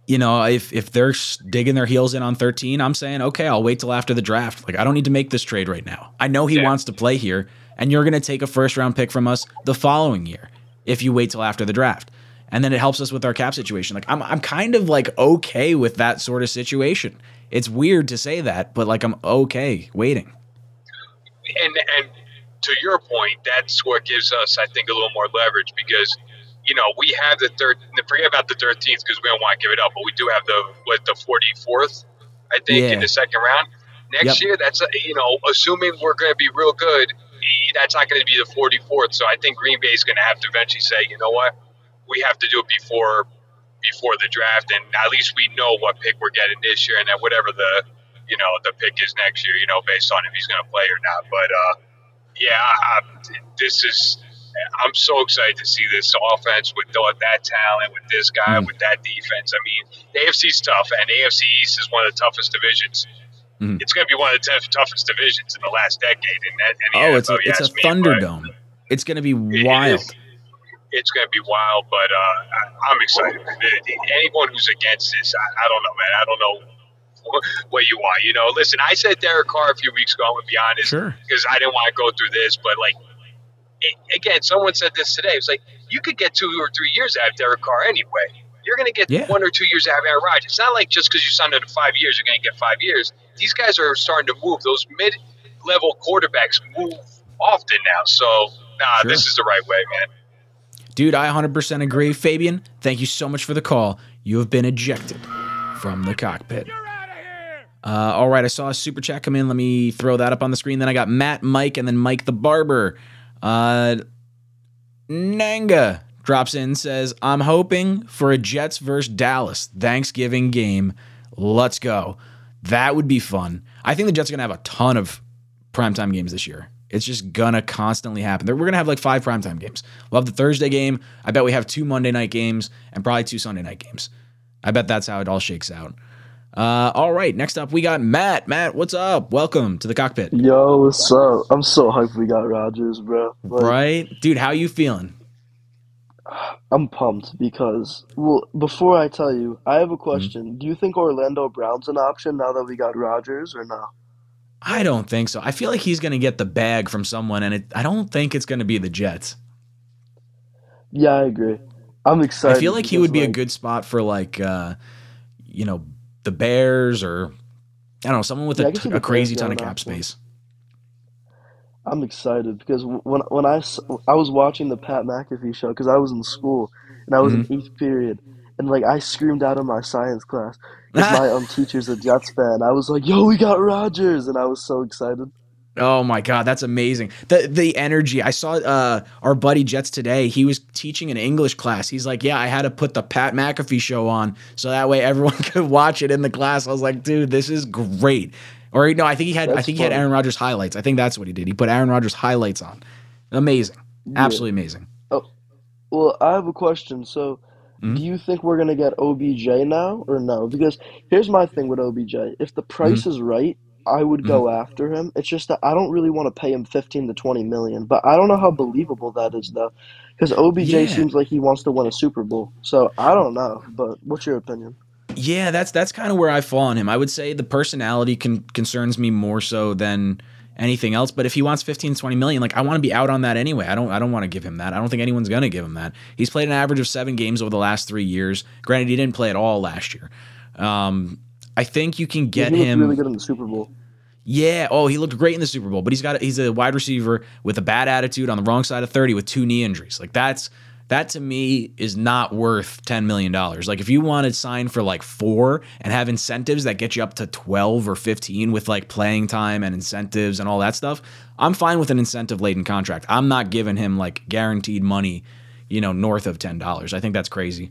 you know, if if they're digging their heels in on 13, I'm saying, okay, I'll wait till after the draft. Like, I don't need to make this trade right now. I know he wants to play here, and you're going to take a first round pick from us the following year if you wait till after the draft. And then it helps us with our cap situation. Like, I'm, I'm kind of like okay with that sort of situation. It's weird to say that, but like, I'm okay waiting. and and to your point, that's what gives us, I think, a little more leverage because you know we have the third. Forget about the thirteenth because we don't want to give it up, but we do have the what the forty fourth, I think, in the second round. Next Yep. year, that's you know, assuming we're going to be real good, that's not going to be the forty fourth. So I think Green Bay is going to have to eventually say, you know what, we have to do it before before the draft, and at least we know what pick we're getting this year, and then whatever the you know the pick is next year, you know, based on if he's going to play or not. But uh, yeah, I, this is. I'm so excited to see this offense with that talent, with this guy, with that defense. I mean, the AFC's tough, and the AFC East is one of the toughest divisions. Mhm. It's going to be one of the tough, toughest divisions in the last decade. In that, in the Oh, it's a, it's a me, Thunderdome. It's going to be wild. It's going to be wild, but uh, I'm excited. Anyone who's against this, I, I don't know, man. I don't know what you want. You know, listen, I said Derek Carr a few weeks ago. I'm gonna be honest, Sure. because I didn't want to go through this, but like. It, again, someone said this today. It's like you could get two or three years out of Derek Carr anyway. You're going to get Yeah. one or two years out of Aaron Rodgers. It's not like just because you signed to five years, you're going to get five years. These guys are starting to move. Those mid-level quarterbacks move often now. So, nah, Sure. this is the right way, man. Dude, I 100% agree. Fabian, thank you so much for the call. You have been ejected from the cockpit. Uh, all right, I saw a super chat come in. Let me throw that up on the screen. Then I got Matt, Mike, and then Mike the Barber. Uh, Nanga drops in says, I'm hoping for a Jets versus Dallas Thanksgiving game. Let's go. That would be fun. I think the Jets are going to have a ton of primetime games this year. It's just to constantly happen. We're going to have like five primetime games. We'll have the Thursday game. I bet we have two Monday night games and probably two Sunday night games. I bet that's how it all shakes out. Uh, all right, next up we got Matt. Matt, what's up? Welcome to the cockpit. Yo, what's up? I'm so hyped we got Rodgers, bro. Like, right, dude? How you feeling? I'm pumped because, well, before I tell you, I Mm-hmm. have a question. Do you think Orlando Brown's an option now that we got Rodgers or no? I don't think so. I feel like he's going to get the bag from someone, and it, I don't think it's going to be the Jets. Yeah, I agree. I'm excited. I feel like he would be a good spot for like, uh, you know, the Bears or I don't know, someone with Yeah, a, t- a crazy ton of cap space. I'm excited because when when I I was watching the Pat McAfee show because I was in school and I was Mhm. in eighth period and like I screamed out in my science class because my um [LAUGHS] teacher's a Jets fan. I was like, "Yo, we got Rodgers!" and I was so excited. Oh my god, that's amazing. The the energy. I saw uh our buddy Jets today. He was teaching an English class. He's like, "Yeah, I had to put the Pat McAfee show on so that way everyone [LAUGHS] could watch it in the class." I was like, "Dude, this is great." Or no, I think he had I That's think he had. Aaron Rodgers highlights. I think that's what he did. He put Aaron Rodgers highlights on. Amazing. Yeah. Absolutely amazing. Oh, well, I have a question. So, Mhm. do you think we're gonna get OBJ now or no? Because here's my thing with OBJ. If the price Mm-hmm. is right, I would go after him. It's just that I don't really want to pay him 15 to 20 million. But I don't know how believable that is though. Because OBJ Yeah. seems like he wants to win a Super Bowl. So I don't know. But what's your opinion? Yeah, that's that's kind of where I fall on him. I would say the personality con- concerns me more so than anything else. But if he wants 15, 20 million, like I want to be out on that anyway. I don't I don't want to give him that. I don't think anyone's gonna give him that. He's played an average of seven games over the last three years. Granted, he didn't play at all last year. Um, I think you can get him. really good in the Super Bowl. Yeah. Oh, he looked great in the Super Bowl, but he's got he's a wide receiver with a bad attitude on the wrong side of thirty with two knee injuries. Like that's that to me is not worth ten million dollars. Like if you want to sign for like four and have incentives that get you up to twelve or fifteen with like playing time and incentives and all that stuff, I'm fine with an incentive laden contract. I'm not giving him like guaranteed money, you know, north of ten dollars. I think that's crazy.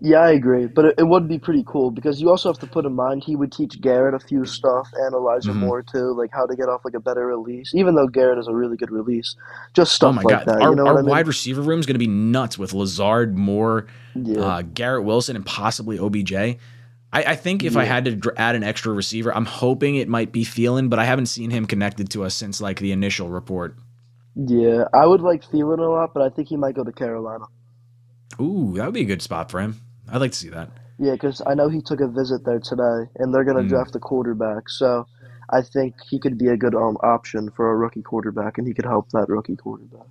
Yeah, I agree. But it, it would be pretty cool because you also have to put in mind he would teach Garrett a few stuff, Analyzer Mhm. more too, like how to get off like a better release. Even though Garrett is a really good release, just stuff oh my like god, that. our, you know our I mean? wide receiver room is going to be nuts with Lazard, Moore, Yeah. uh, Garrett Wilson, and possibly OBJ. I, I think if I had to add an extra receiver, I'm hoping it might be Thielen, but I haven't seen him connected to us since like the initial report. Yeah, I would like Thielen a lot, but I think he might go to Carolina. Ooh, that would be a good spot for him. I'd like to see that. Yeah, because I know he took a visit there today, and they're gonna Mm. draft a quarterback. So I think he could be a good um option for a rookie quarterback, and he could help that rookie quarterback.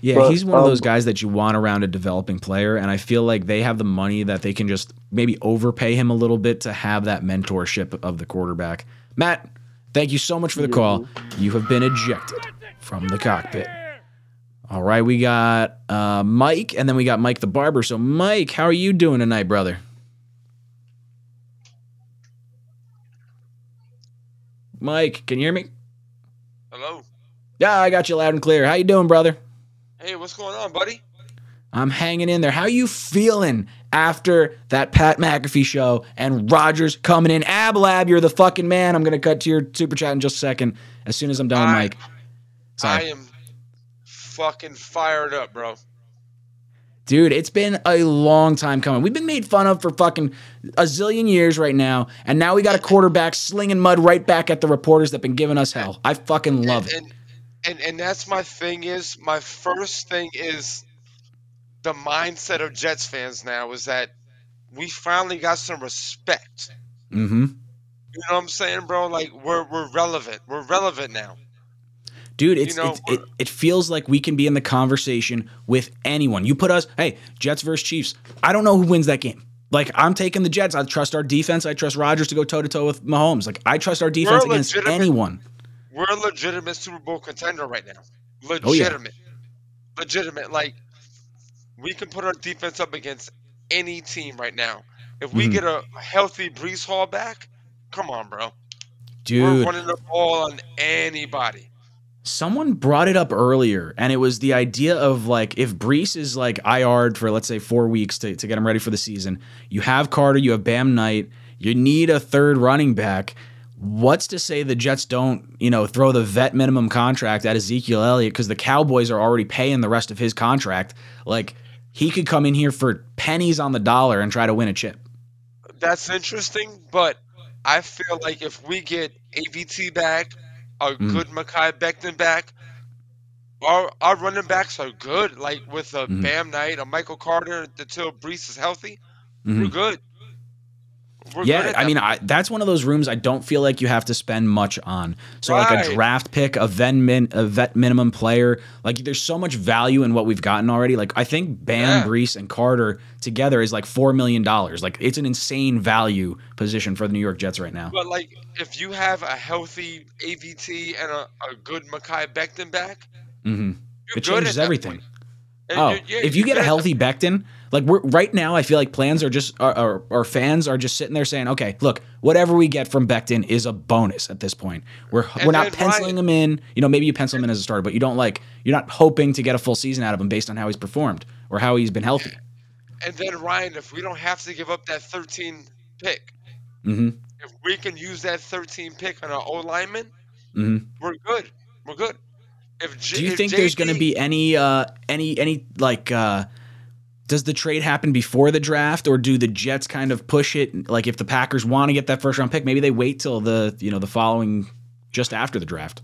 Yeah, But, he's one of those um, guys that you want around a developing player, and I feel like they have the money that they can just maybe overpay him a little bit to have that mentorship of the quarterback. Matt, thank you so much for the call. You have been ejected from the cockpit. All right, we got uh, Mike, and then we got Mike the barber. So, Mike, how are you doing tonight, brother? Mike, can you hear me? Hello. Yeah, I got you loud and clear. How you doing, brother? Hey, what's going on, buddy? I'm hanging in there. How you feeling after that Pat McAfee show and Rodgers coming in? Ablab, you're the fucking man. I'm gonna cut to your super chat in just a second. As soon as I'm done with Mike. Sorry. I am fucking fired up, bro. Dude, it's been a long time coming. We've been made fun of for fucking a zillion years right now, and now we got a quarterback slinging mud right back at the reporters that been giving us hell. I fucking love it. And and that's my thing is my first thing is the mindset of Jets fans now is that we finally got some respect Mm-hmm. You know what I'm saying, bro? Like we're we're relevant. We're relevant now. Dude, it's, know, it's it, it feels like we can be in the conversation with anyone. You put us, hey, Jets versus Chiefs. I don't know who wins that game. Like I'm taking the Jets. I trust our defense. I trust Rodgers to go toe to toe with Mahomes. Like I trust our defense against anyone. We're a legitimate Super Bowl contender right now. Oh, yeah. Legitimate. Legitimate. Like we can put our defense up against any team right now. If we Mhm. get a healthy Breece Hall back, come on, bro. Dude. We're running the ball on anybody. Someone brought it up earlier, and it was the idea of like if Breece is like IR'd for let's say four weeks to, to get him ready for the season, you have Carter, you have Bam Knight, you need a third running back. What's to say the Jets don't, you know, throw the vet minimum contract at Ezekiel Elliott because the Cowboys are already paying the rest of his contract? Like he could come in here for pennies on the dollar and try to win a chip. That's interesting, but I feel like if we get AVT back, a Mm. good Mekhi Becton back, our our running backs are good. Like with a Mhm. Bam Knight, a Michael Carter, until Breece is healthy, we're Mhm. good. We're yeah, I mean, I, that's one of those rooms I don't feel like you have to spend much on. So, like a draft pick, a vet, min, a vet minimum player, like there's so much value in what we've gotten already. Like I think Bam, Yeah. Breece, and Carter together is like four million dollars. Like it's an insane value position for the New York Jets right now. But like, if you have a healthy AVT and a, a good Mekhi Becton back, hmm You're It changes everything. Oh, you're- yeah, if you get a healthy Becton, like we're right now, I feel like plans are just, or, fans are just sitting there saying, okay, look, whatever we get from Becton is a bonus at this point. We're And we're not penciling him in. You know, maybe you pencil him in as a starter, but you don't like you're not hoping to get a full season out of him based on how he's performed or how he's been healthy. And then Ryan, if we don't have to give up that 13 pick, hmm if we can use that 13 pick on our O lineman, hmm we're good. We're good. If J- Do you think there's going to be any uh any any like uh does the trade happen before the draft or do the Jets kind of push it like if the Packers want to get that first round pick maybe they wait till the you know the following just after the draft.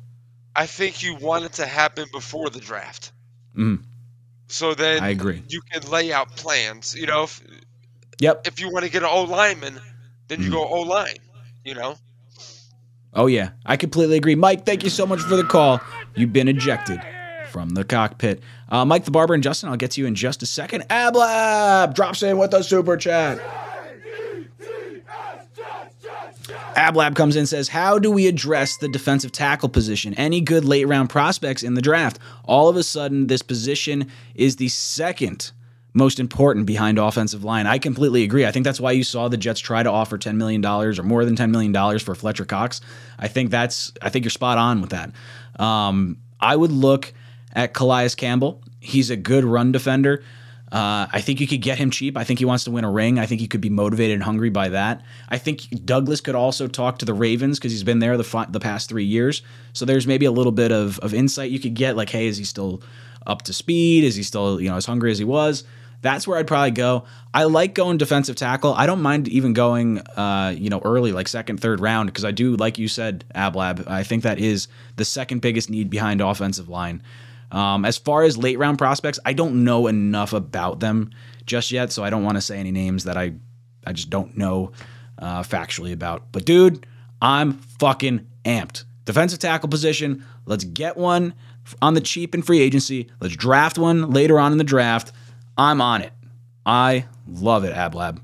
I think you want it to happen before the draft. Mhm. So then I agree. you can lay out plans. You know, if, Yep. if you want to get an O lineman, then you Mhm. go O line. You know, Oh yeah, I completely agree. Mike, thank you so much for the call. You've been ejected from the cockpit. Uh, Mike the Barber and Justin, I'll get to you in just a second. Ablab drops in with a super chat. Ablab comes in and says, How do we address the defensive tackle position? Any good late round prospects in the draft? All of a sudden, this position is the second most important behind offensive line. I completely agree. I think that's why you saw the Jets try to offer $10 million or more than $10 million for Fletcher Cox. I think that's I think you're spot on with that. Um, I would look at Calais Campbell. He's a good run defender. Uh, I think you could get him cheap. I think he wants to win a ring. I think he could be motivated and hungry by that. I think Douglas could also talk to the Ravens because he's been there the fi- the past three years. So there's maybe a little bit of, of insight you could get. Like, hey, is he still up to speed? Is he still you know as hungry as he was? That's where I'd probably go. I like going defensive tackle. I don't mind even going, uh, you know, early, like second, third round, because I do, like you said, Ablab. I think that is the second biggest need behind offensive line. Um, as far as late round prospects, I don't know enough about them just yet, so I don't want to say any names that I, I just don't know uh, factually about. But dude, I'm fucking amped. Defensive tackle position. Let's get one on the cheap in free agency. Let's draft one later on in the draft. I'm on it. I love it, Ablab.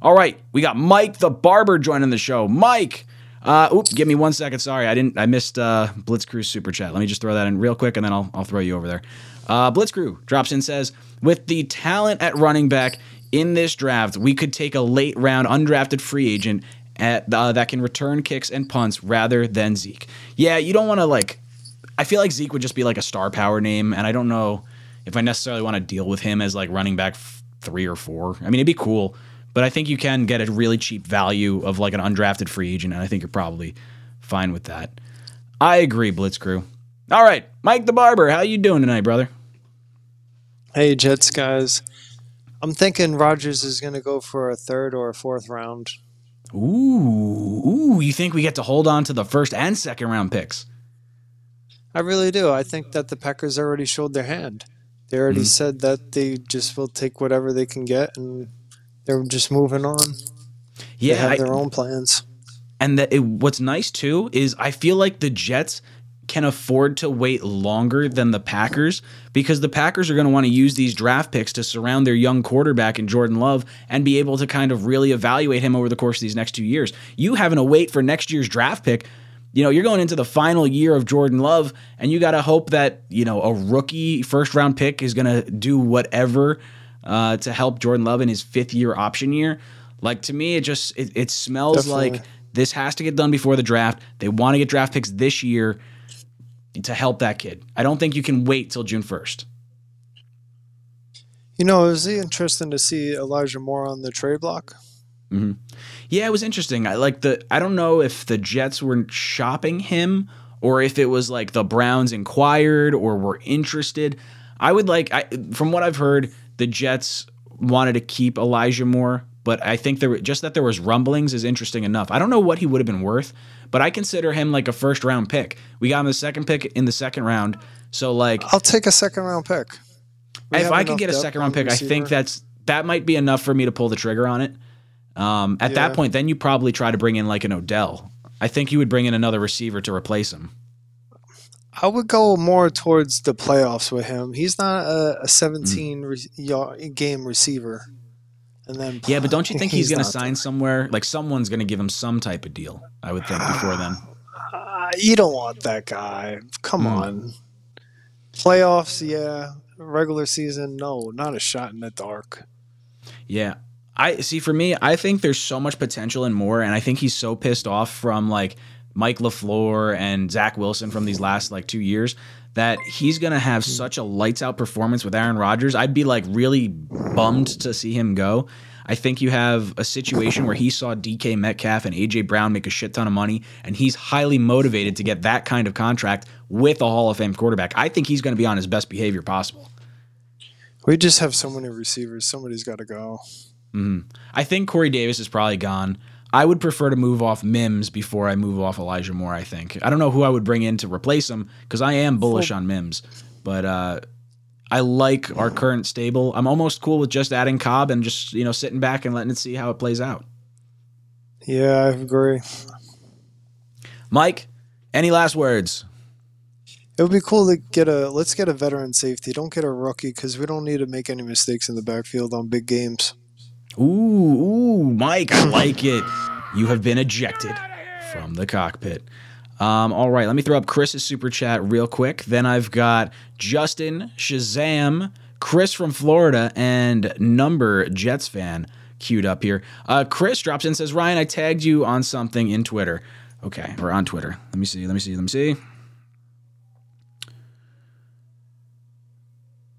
All right, we got Mike the barber joining the show. Mike, uh, oop, give me one second. Sorry, I didn't. I missed uh, Blitzcrew super chat. Let me just throw that in real quick, and then I'll I'll throw you over there. Uh, Blitzcrew drops in says, with the talent at running back in this draft, we could take a late round undrafted free agent at, uh, that can return kicks and punts rather than Zeke. Yeah, you don't want to like. I feel like Zeke would just be like a star power name, and I don't know if I necessarily want to deal with him as like running back f- three or four. I mean, it'd be cool, but I think you can get a really cheap value of like an undrafted free agent, and I think you're probably fine with that. I agree, Blitzcrew. All right, Mike the Barber, how you doing tonight, brother? Hey, Jets guys. I'm thinking Rodgers is going to go for a third or a fourth round. Ooh, ooh, you think we get to hold on to the first and second round picks? I really do. I think that the Packers already showed their hand. They already Mhm. said that they just will take whatever they can get and they're just moving on. Yeah, they have I- their own plans. And that it, what's nice too is I feel like the Jets can afford to wait longer than the Packers because the Packers are going to want to use these draft picks to surround their young quarterback in Jordan Love and be able to kind of really evaluate him over the course of these next two years. You having to wait for next year's draft pick, you know, you're going into the final year of Jordan Love and you got to hope that, you know, a rookie first round pick is going to do whatever uh, to help Jordan Love in his fifth year option year. Like to me, it just it, it smells Definitely. like this has to get done before the draft. They want to get draft picks this year to help that kid. I don't think you can wait till June first. You know, it was interesting to see Elijah Moore on the trade block. hmm Yeah, it was interesting. I like the. I don't know if the Jets were shopping him or if it was like the Browns inquired or were interested. I would like. I, from what I've heard, the Jets wanted to keep Elijah Moore, but I think there were- just that there was rumblings is interesting enough. I don't know what he would have been worth, but I consider him like a first round pick. We got him the second pick in the second round, so like I'll take a second round pick. We if I could enough get a second round pick, I think that's that might be enough for me to pull the trigger on it. Um, at Yeah. that point, then you probably try to bring in like an Odell. I think you would bring in another receiver to replace him. I would go more towards the playoffs with him. He's not a, a Mm. 17 re- yard, game receiver. And then Yeah, but don't you think [LAUGHS] he's, going to sign somewhere? Like someone's going to give him some type of deal. I would think before then. Uh, [SIGHS] you don't want that guy. Come Mm. on. Playoffs, yeah. Regular season, no, not a shot in the dark. Yeah. I see for me, I think there's so much potential and more, and I think he's so pissed off from like Mike LaFleur and Zach Wilson from these last like two years that he's gonna have such a lights out performance with Aaron Rodgers. I'd be like really bummed to see him go. I think you have a situation where he saw DK Metcalf and AJ Brown make a shit ton of money, and he's highly motivated to get that kind of contract with a Hall of Fame quarterback. I think he's gonna be on his best behavior possible. We just have so many receivers. Somebody's got to go. hmm I think Corey Davis is probably gone. I would prefer to move off Mims before I move off Elijah Moore. I think I don't know who I would bring in to replace him because I am bullish on Mims, but uh, I like our current stable. I'm almost cool with just adding Cobb and just you know sitting back and letting it see how it plays out. Yeah, I agree. Mike, any last words? It would be cool to get a let's get a veteran safety. Don't get a rookie because we don't need to make any mistakes in the backfield on big games. Ooh, ooh, Mike, I [LAUGHS] like it. You have been ejected from the cockpit. Um, all right, let me throw up Chris's super chat real quick. Then I've got Justin Shazam, Chris from Florida, and Number Jets fan queued up here. Uh, Chris drops in and says, Ryan, I tagged you on something in Twitter. Okay, or on Twitter. Let me see, let me see, let me see.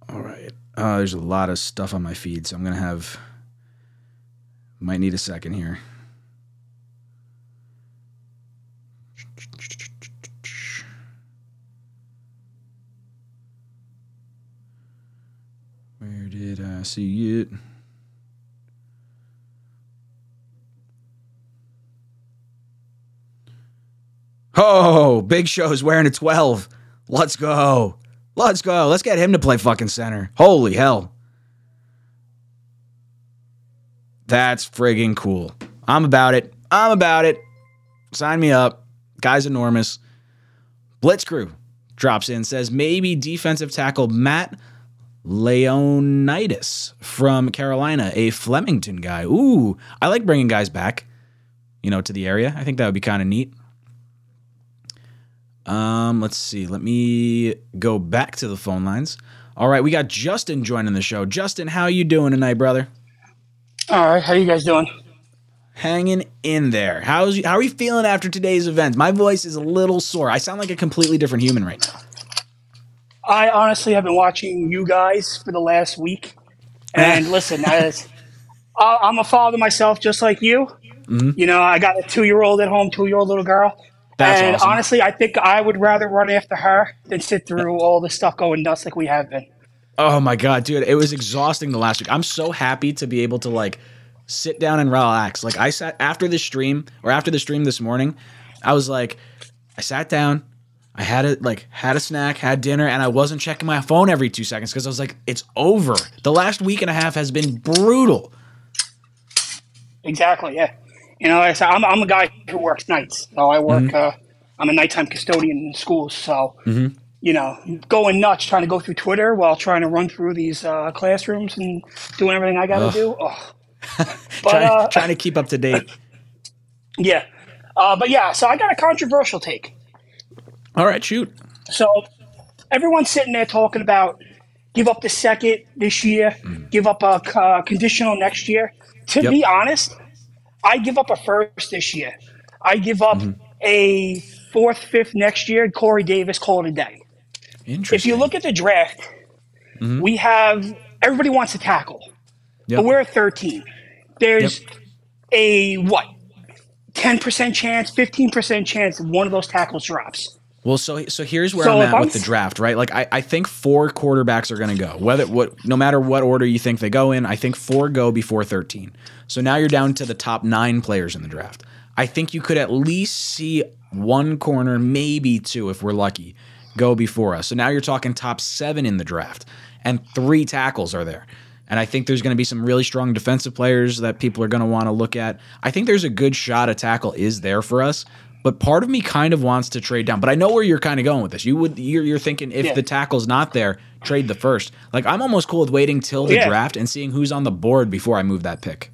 All right. Uh, there's a lot of stuff on my feed, so I'm going to have. Might need a second here. Where did I see it? Oh, Big Show's wearing a 12. Let's go. Let's go. Let's get him to play fucking center. Holy hell. That's friggin' cool. I'm about it. I'm about it. Sign me up. Guy's enormous. Blitz Crew drops in, says maybe defensive tackle Matt Ioannidis from Carolina, a Flemington guy. Ooh, I like bringing guys back, you know, to the area. I think that would be kind of neat. Um, let's see. Let me go back to the phone lines. All right, we got Justin joining the show. Justin, how you doing tonight, brother? All right, how you guys doing? Hanging in there. How's how are you feeling after today's event? My voice is a little sore. I sound like a completely different human right now. I honestly have been watching you guys for the last week, and [LAUGHS] listen, as I- I'm a father myself, just like you. Mhm. You know, I got a two-year-old at home, two-year-old little girl, That's and awesome. honestly, I think I would rather run after her than sit through all the stuff going nuts like we have been. Oh my god, dude, it was exhausting the last week. I'm so happy to be able to like sit down and relax. Like I sat after the stream or after the stream this morning, I was like I sat down, I had a like had a snack, had dinner and I wasn't checking my phone every 2 seconds cuz I was like it's over. The last week and a half has been brutal. Exactly, yeah. You know, like I said, I'm, I'm a guy who works nights. So I work. Mhm. Uh, I'm a nighttime custodian in schools. So Mm-hmm. You know, going nuts trying to go through Twitter while trying to run through these uh, classrooms and doing everything I got to do. Oh. [LAUGHS] But trying, uh, trying to keep up to date. [LAUGHS] yeah, uh, but yeah. So I got a controversial take. All right, shoot. So everyone's sitting there talking about give up the second this year, give up a uh, conditional next year. To Yep. be honest, I give up a first this year. I give up a fourth, fifth next year. Corey Davis call it a day. If you look at the draft, Mhm. we have everybody wants to tackle, Yep. but we're at 13. There's a what? 10% chance, 15% chance one of those tackles drops. Well, so so here's where So I'm at I'm with the draft, right? Like I, I think four quarterbacks are going to go. Whether what no matter what order you think they go in, I think four go before 13. So now you're down to the top 9 players in the draft. I think you could at least see one corner, maybe two if we're lucky, go before us. So now you're talking top 7 in the draft and three tackles are there. And I think there's going to be some really strong defensive players that people are going to want to look at. I think there's a good shot a tackle is there for us. But part of me kind of wants to trade down. But I know where you're kind of going with this. You would you're, you're thinking if Yeah. the tackle's not there, trade the first. Like I'm almost cool with waiting till the Yeah. draft and seeing who's on the board before I move that pick.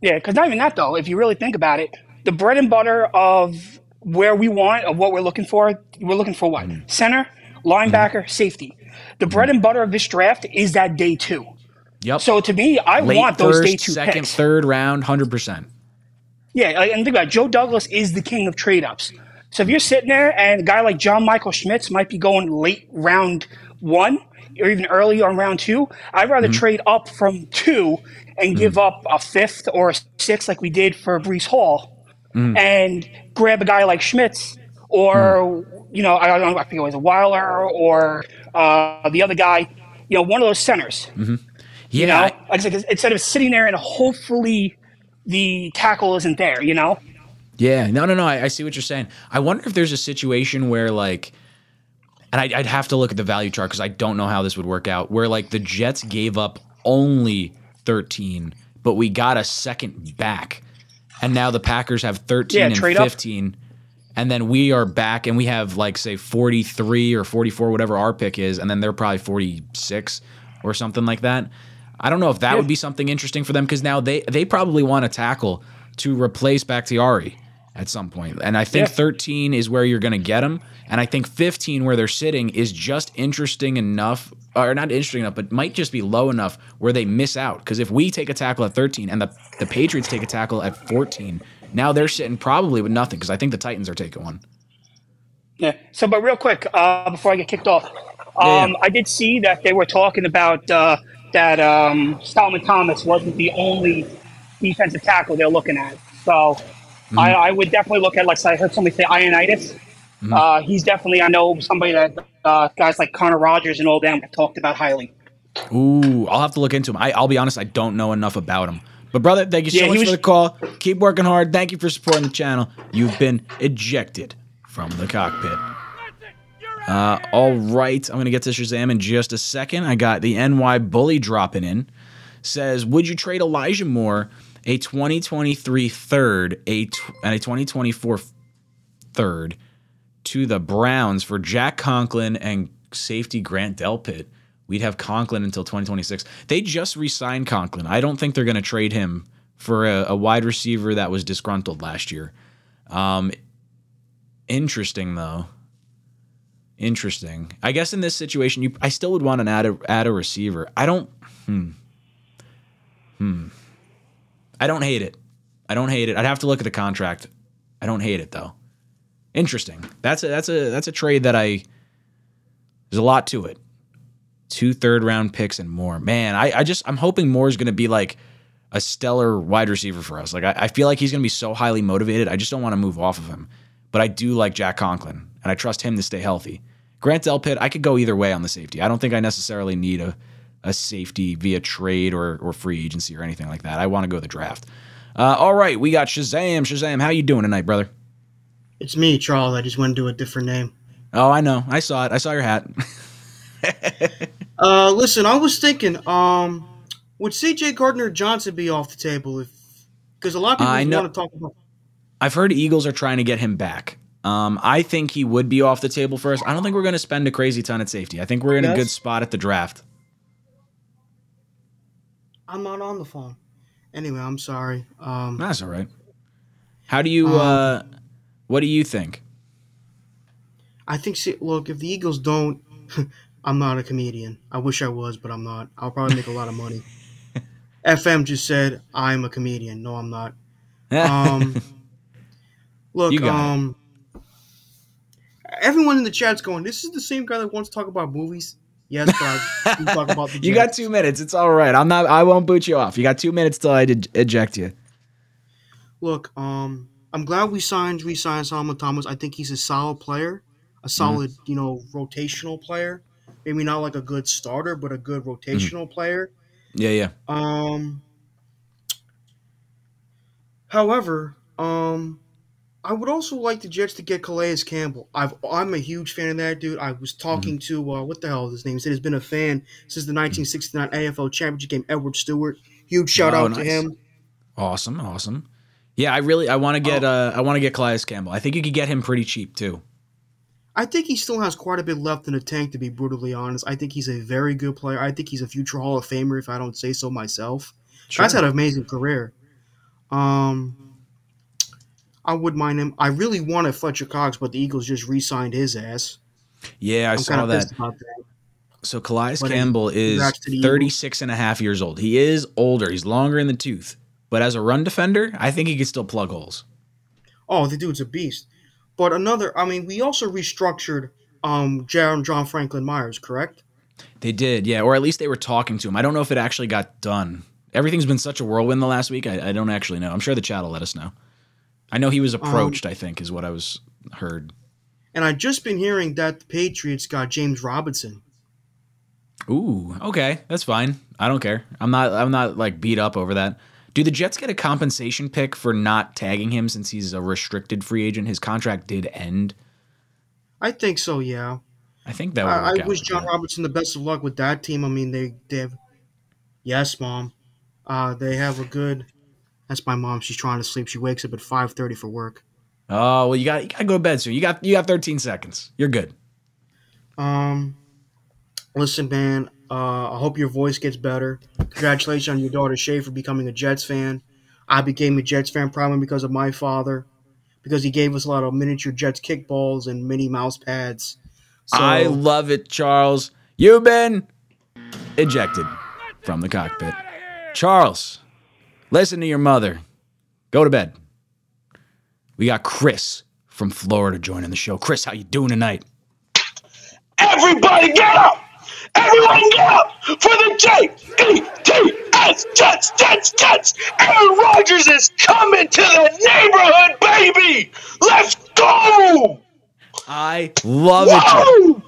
Yeah, because not even that though. If you really think about it, the bread and butter of where we want, of what we're looking for, we're looking for what? Mm-hmm. Center, linebacker, mm-hmm. safety. The bread and butter of this draft is that day two. Yep. So to me, I Late want those first, day two second, picks. third round, hundred percent. Yeah, like, and think about it, Joe Douglas is the king of trade ups. So if you're sitting there and a guy like John Michael Schmitz might be going late round one or even early on round two, I'd rather Mm-hmm. trade up from two and give mm-hmm. up a fifth or a sixth like we did for Breece Hall Mm. and grab a guy like Schmitz or you know I don't know I think it was a Wypler or uh, the other guy, you know one of those centers. Mm-hmm. You Yeah, know, I- like I said, instead of sitting there and hopefully the tackle isn't there. You know. Yeah, no, no, no. I, I see what you're saying. I wonder if there's a situation where like, and I'd, I'd have to look at the value chart because I don't know how this would work out. Where like the Jets gave up only 13, but we got a second back, and now the Packers have 13 Yeah, and trade up. 15, and then we are back and we have like say 43 or 44, whatever our pick is, and then they're probably 46 or something like that. I don't know if that would be something interesting for them because now they they probably want to tackle to replace Bakhtiari at some point. And I think Yeah. 13 is where you're going to get them. And I think 15, where they're sitting, is just interesting enough, or not interesting enough, but might just be low enough where they miss out. Because if we take a tackle at 13 and the, the Patriots take a tackle at 14, now they're sitting probably with nothing because I think the Titans are taking one. Yeah. So, but real quick, uh, before I get kicked off, Yeah, um, I did see that they were talking about uh, that um, Solomon Thomas wasn't the only defensive tackle they're looking at. So, Mm-hmm. I, I would definitely look at like I heard somebody say Ioannidis. Mm-hmm. Uh, he's definitely I know somebody that uh, guys like Connor Rogers and all them have talked about highly. Ooh, I'll have to look into him. I, I'll be honest, I don't know enough about him. But brother, thank you so Yeah, much was- for the call. Keep working hard. Thank you for supporting the channel. You've been ejected from the cockpit. Uh, all right, I'm gonna get to Shazam in just a second. I got the NY bully dropping in. Says, would you trade Elijah Moore, a 2023 third, a tw- and a 2024 third, to the Browns for Jack Conklin and safety Grant Delpit? We'd have Conklin until 2026. They just re-signed Conklin. I don't think they're going to trade him for a, a wide receiver that was disgruntled last year. Um, interesting though. Interesting. I guess in this situation, you I still would want to add a add a receiver. I don't. Hmm. Hmm. I don't hate it. I don't hate it. I'd have to look at the contract. I don't hate it though. Interesting. That's a that's a that's a trade that I. There's a lot to it. Two third round picks and more. Man, I, I just I'm hoping Moore is to be like a stellar wide receiver for us. Like I, I feel like he's to be so highly motivated. I just don't want to move off of him. But I do like Jack Conklin, and I trust him to stay healthy. Grant Delpit, I could go either way on the safety. I don't think I necessarily need a, a safety via trade or, or free agency or anything like that. I want to go the draft. Uh, all right, we got Shazam. Shazam, how you doing tonight, brother? It's me, Charles. I just went to a different name. Oh, I know. I saw it. I saw your hat. [LAUGHS] Uh, listen, I was thinking, um, would C.J. Gardner Johnson be off the table if Because a lot of people I know- want to talk about. I've heard Eagles are trying to get him back. Um, I think he would be off the table first. I don't think we're going to spend a crazy ton at safety. I think we're in a good spot at the draft. I'm not on the phone. Anyway, I'm sorry. Um, That's all right. How do you? Um, uh, what do you think? I think. See, look, if the Eagles don't, [LAUGHS] I'm not a comedian. I wish I was, but I'm not. I'll probably make a lot of money. [LAUGHS] FM just said I'm a comedian. No, I'm not. [LAUGHS] Um, look, it. um, everyone in the chat's going. This is the same guy that wants to talk about movies. Yes, but I talk about the. [LAUGHS] You got two minutes. It's all right. I'm not. I won't boot you off. You got two minutes till I did eject you. Look, um, I'm glad we signed, re-signed Solomon Thomas. I think he's a solid player, Mm-hmm. a solid, you know, rotational player. Maybe not like a good starter, but a good Mm-hmm. rotational player. Yeah, yeah. Um, however, um, I would also like the Jets to get Calais Campbell. I've, I'm a huge fan of that dude. I was talking to uh, what the hell is his name? He said he's been a fan since the 1969 AFL Championship game. Edward Stewart. Huge shout Oh, out to him. Awesome, awesome. Yeah, I really. I want to get. Uh, I want to get Calais Campbell. I think you could get him pretty cheap too. I think he still has quite a bit left in the tank, to be brutally honest. I think he's a very good player. I think he's a future Hall of Famer, if I don't say so myself. Sure. Guy's had an amazing career. Um, I wouldn't mind him. I really wanted Fletcher Cox, but the Eagles just re-signed his ass. Yeah, I I'm saw that. that. So Calais But, Campbell is congrats to the Eagles. 36 and a half years old. He is older. He's longer in the tooth. But as a run defender, I think he could still plug holes. Oh, the dude's a beast. But another, I mean, we also restructured um Jaron John Franklin Myers, correct? They did, yeah. Or at least they were talking to him. I don't know if it actually got done. Everything's been such a whirlwind the last week. I, I don't actually know. I'm sure the chat will let us know. I know he was Um, approached, I think, is what I was heard. And I've just been hearing that the Patriots got James Robinson. Ooh, okay. That's fine. I don't care. I'm not I'm not like beat up over that. Do the Jets get a compensation pick for not tagging him since he's a restricted free agent? His contract did end. I think so, yeah. I think that would I, I wish John that. Robertson the best of luck with that team. I mean, they they have. Yes, mom. Uh, they have a good. That's my mom. She's trying to sleep. She wakes up at five thirty for work. Oh well, you got you got to go to bed soon. You got you got 13 seconds. You're good. Um, listen, man. Uh, I hope your voice gets better. Congratulations on your daughter Shay for becoming a Jets fan. I became a Jets fan probably because of my father, because he gave us a lot of miniature Jets kickballs and mini mouse pads. So, I love it, Charles. You've been ejected from the cockpit. Charles, listen to your mother. Go to bed. We got Chris from Florida joining the show. Chris, how you doing tonight? Everybody get up! Everyone get up for the J-E-T-S Jets, Jets, Jets! Aaron Rodgers is coming to the neighborhood, baby! Let's go! I love it.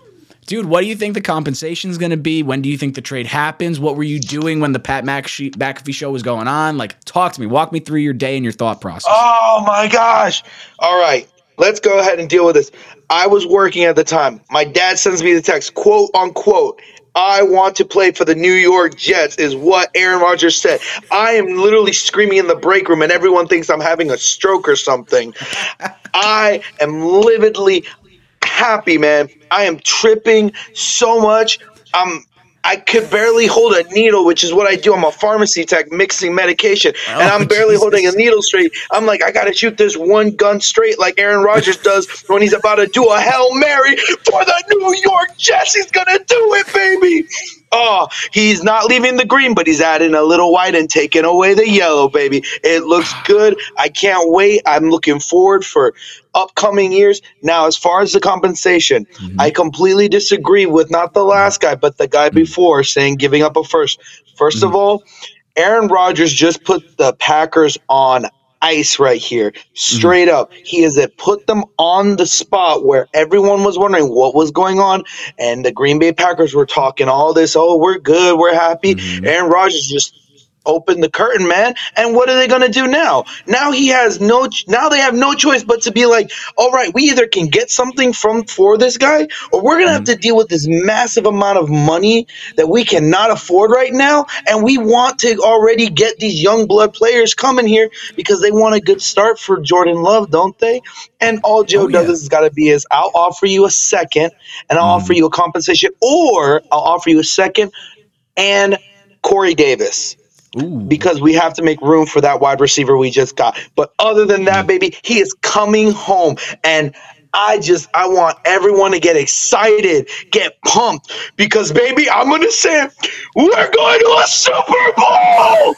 Dude, what do you think the compensation is going to be? When do you think the trade happens? What were you doing when the Pat McAfee show was going on? Like, talk to me. Walk me through your day and your thought process. Oh my gosh. All right. Let's go ahead and deal with this. I was working at the time. My dad sends me the text, quote unquote. I want to play for the New York Jets, is what Aaron Rodgers said. I am literally screaming in the break room, and everyone thinks I'm having a stroke or something. [LAUGHS] I am lividly happy, man. I am tripping so much. I'm I could barely hold a needle, which is what I do. I'm a pharmacy tech mixing medication, oh, and Oh, I'm [LAUGHS] barely holding a needle straight. I'm like, I gotta shoot this one gun straight, like Aaron Rodgers [LAUGHS] does when he's about to do a hail mary for the New York Jets. He's gonna do it, baby. Oh, he's not leaving the green, but he's adding a little white and taking away the yellow, baby. It looks good. I can't wait. I'm looking forward for upcoming years. Now, as far as the compensation, mm-hmm. I completely disagree with not the last guy, but the guy mm-hmm. before saying giving up a first. 1st of mm-hmm. all, Aaron Rodgers just put the Packers on ice right here. Mm-hmm. Straight up. He has it put them on the spot where everyone was wondering what was going on. And the Green Bay Packers were talking all this, oh, we're good, we're happy. Mm-hmm. Aaron Rodgers just opened the curtain, man. And what are they going to do now? Now he has no. ch- Now they have no choice but to be like, all right, we either can get something from for this guy, or we're going to have to deal with this massive amount of money that we cannot afford right now. And we want to already get these young blood players coming here because they want a good start for Jordan Love, don't they? And all Joe oh, does is got to be is I'll offer you a second, and I'll offer mm. you a compensation, or I'll offer you a second and Corey Davis. Because we have to make room for that wide receiver we just got. But other than that, mm. baby, he is coming home. And I just I want everyone to get excited, get pumped. Because baby, I'm gonna say we're going to a Super Bowl!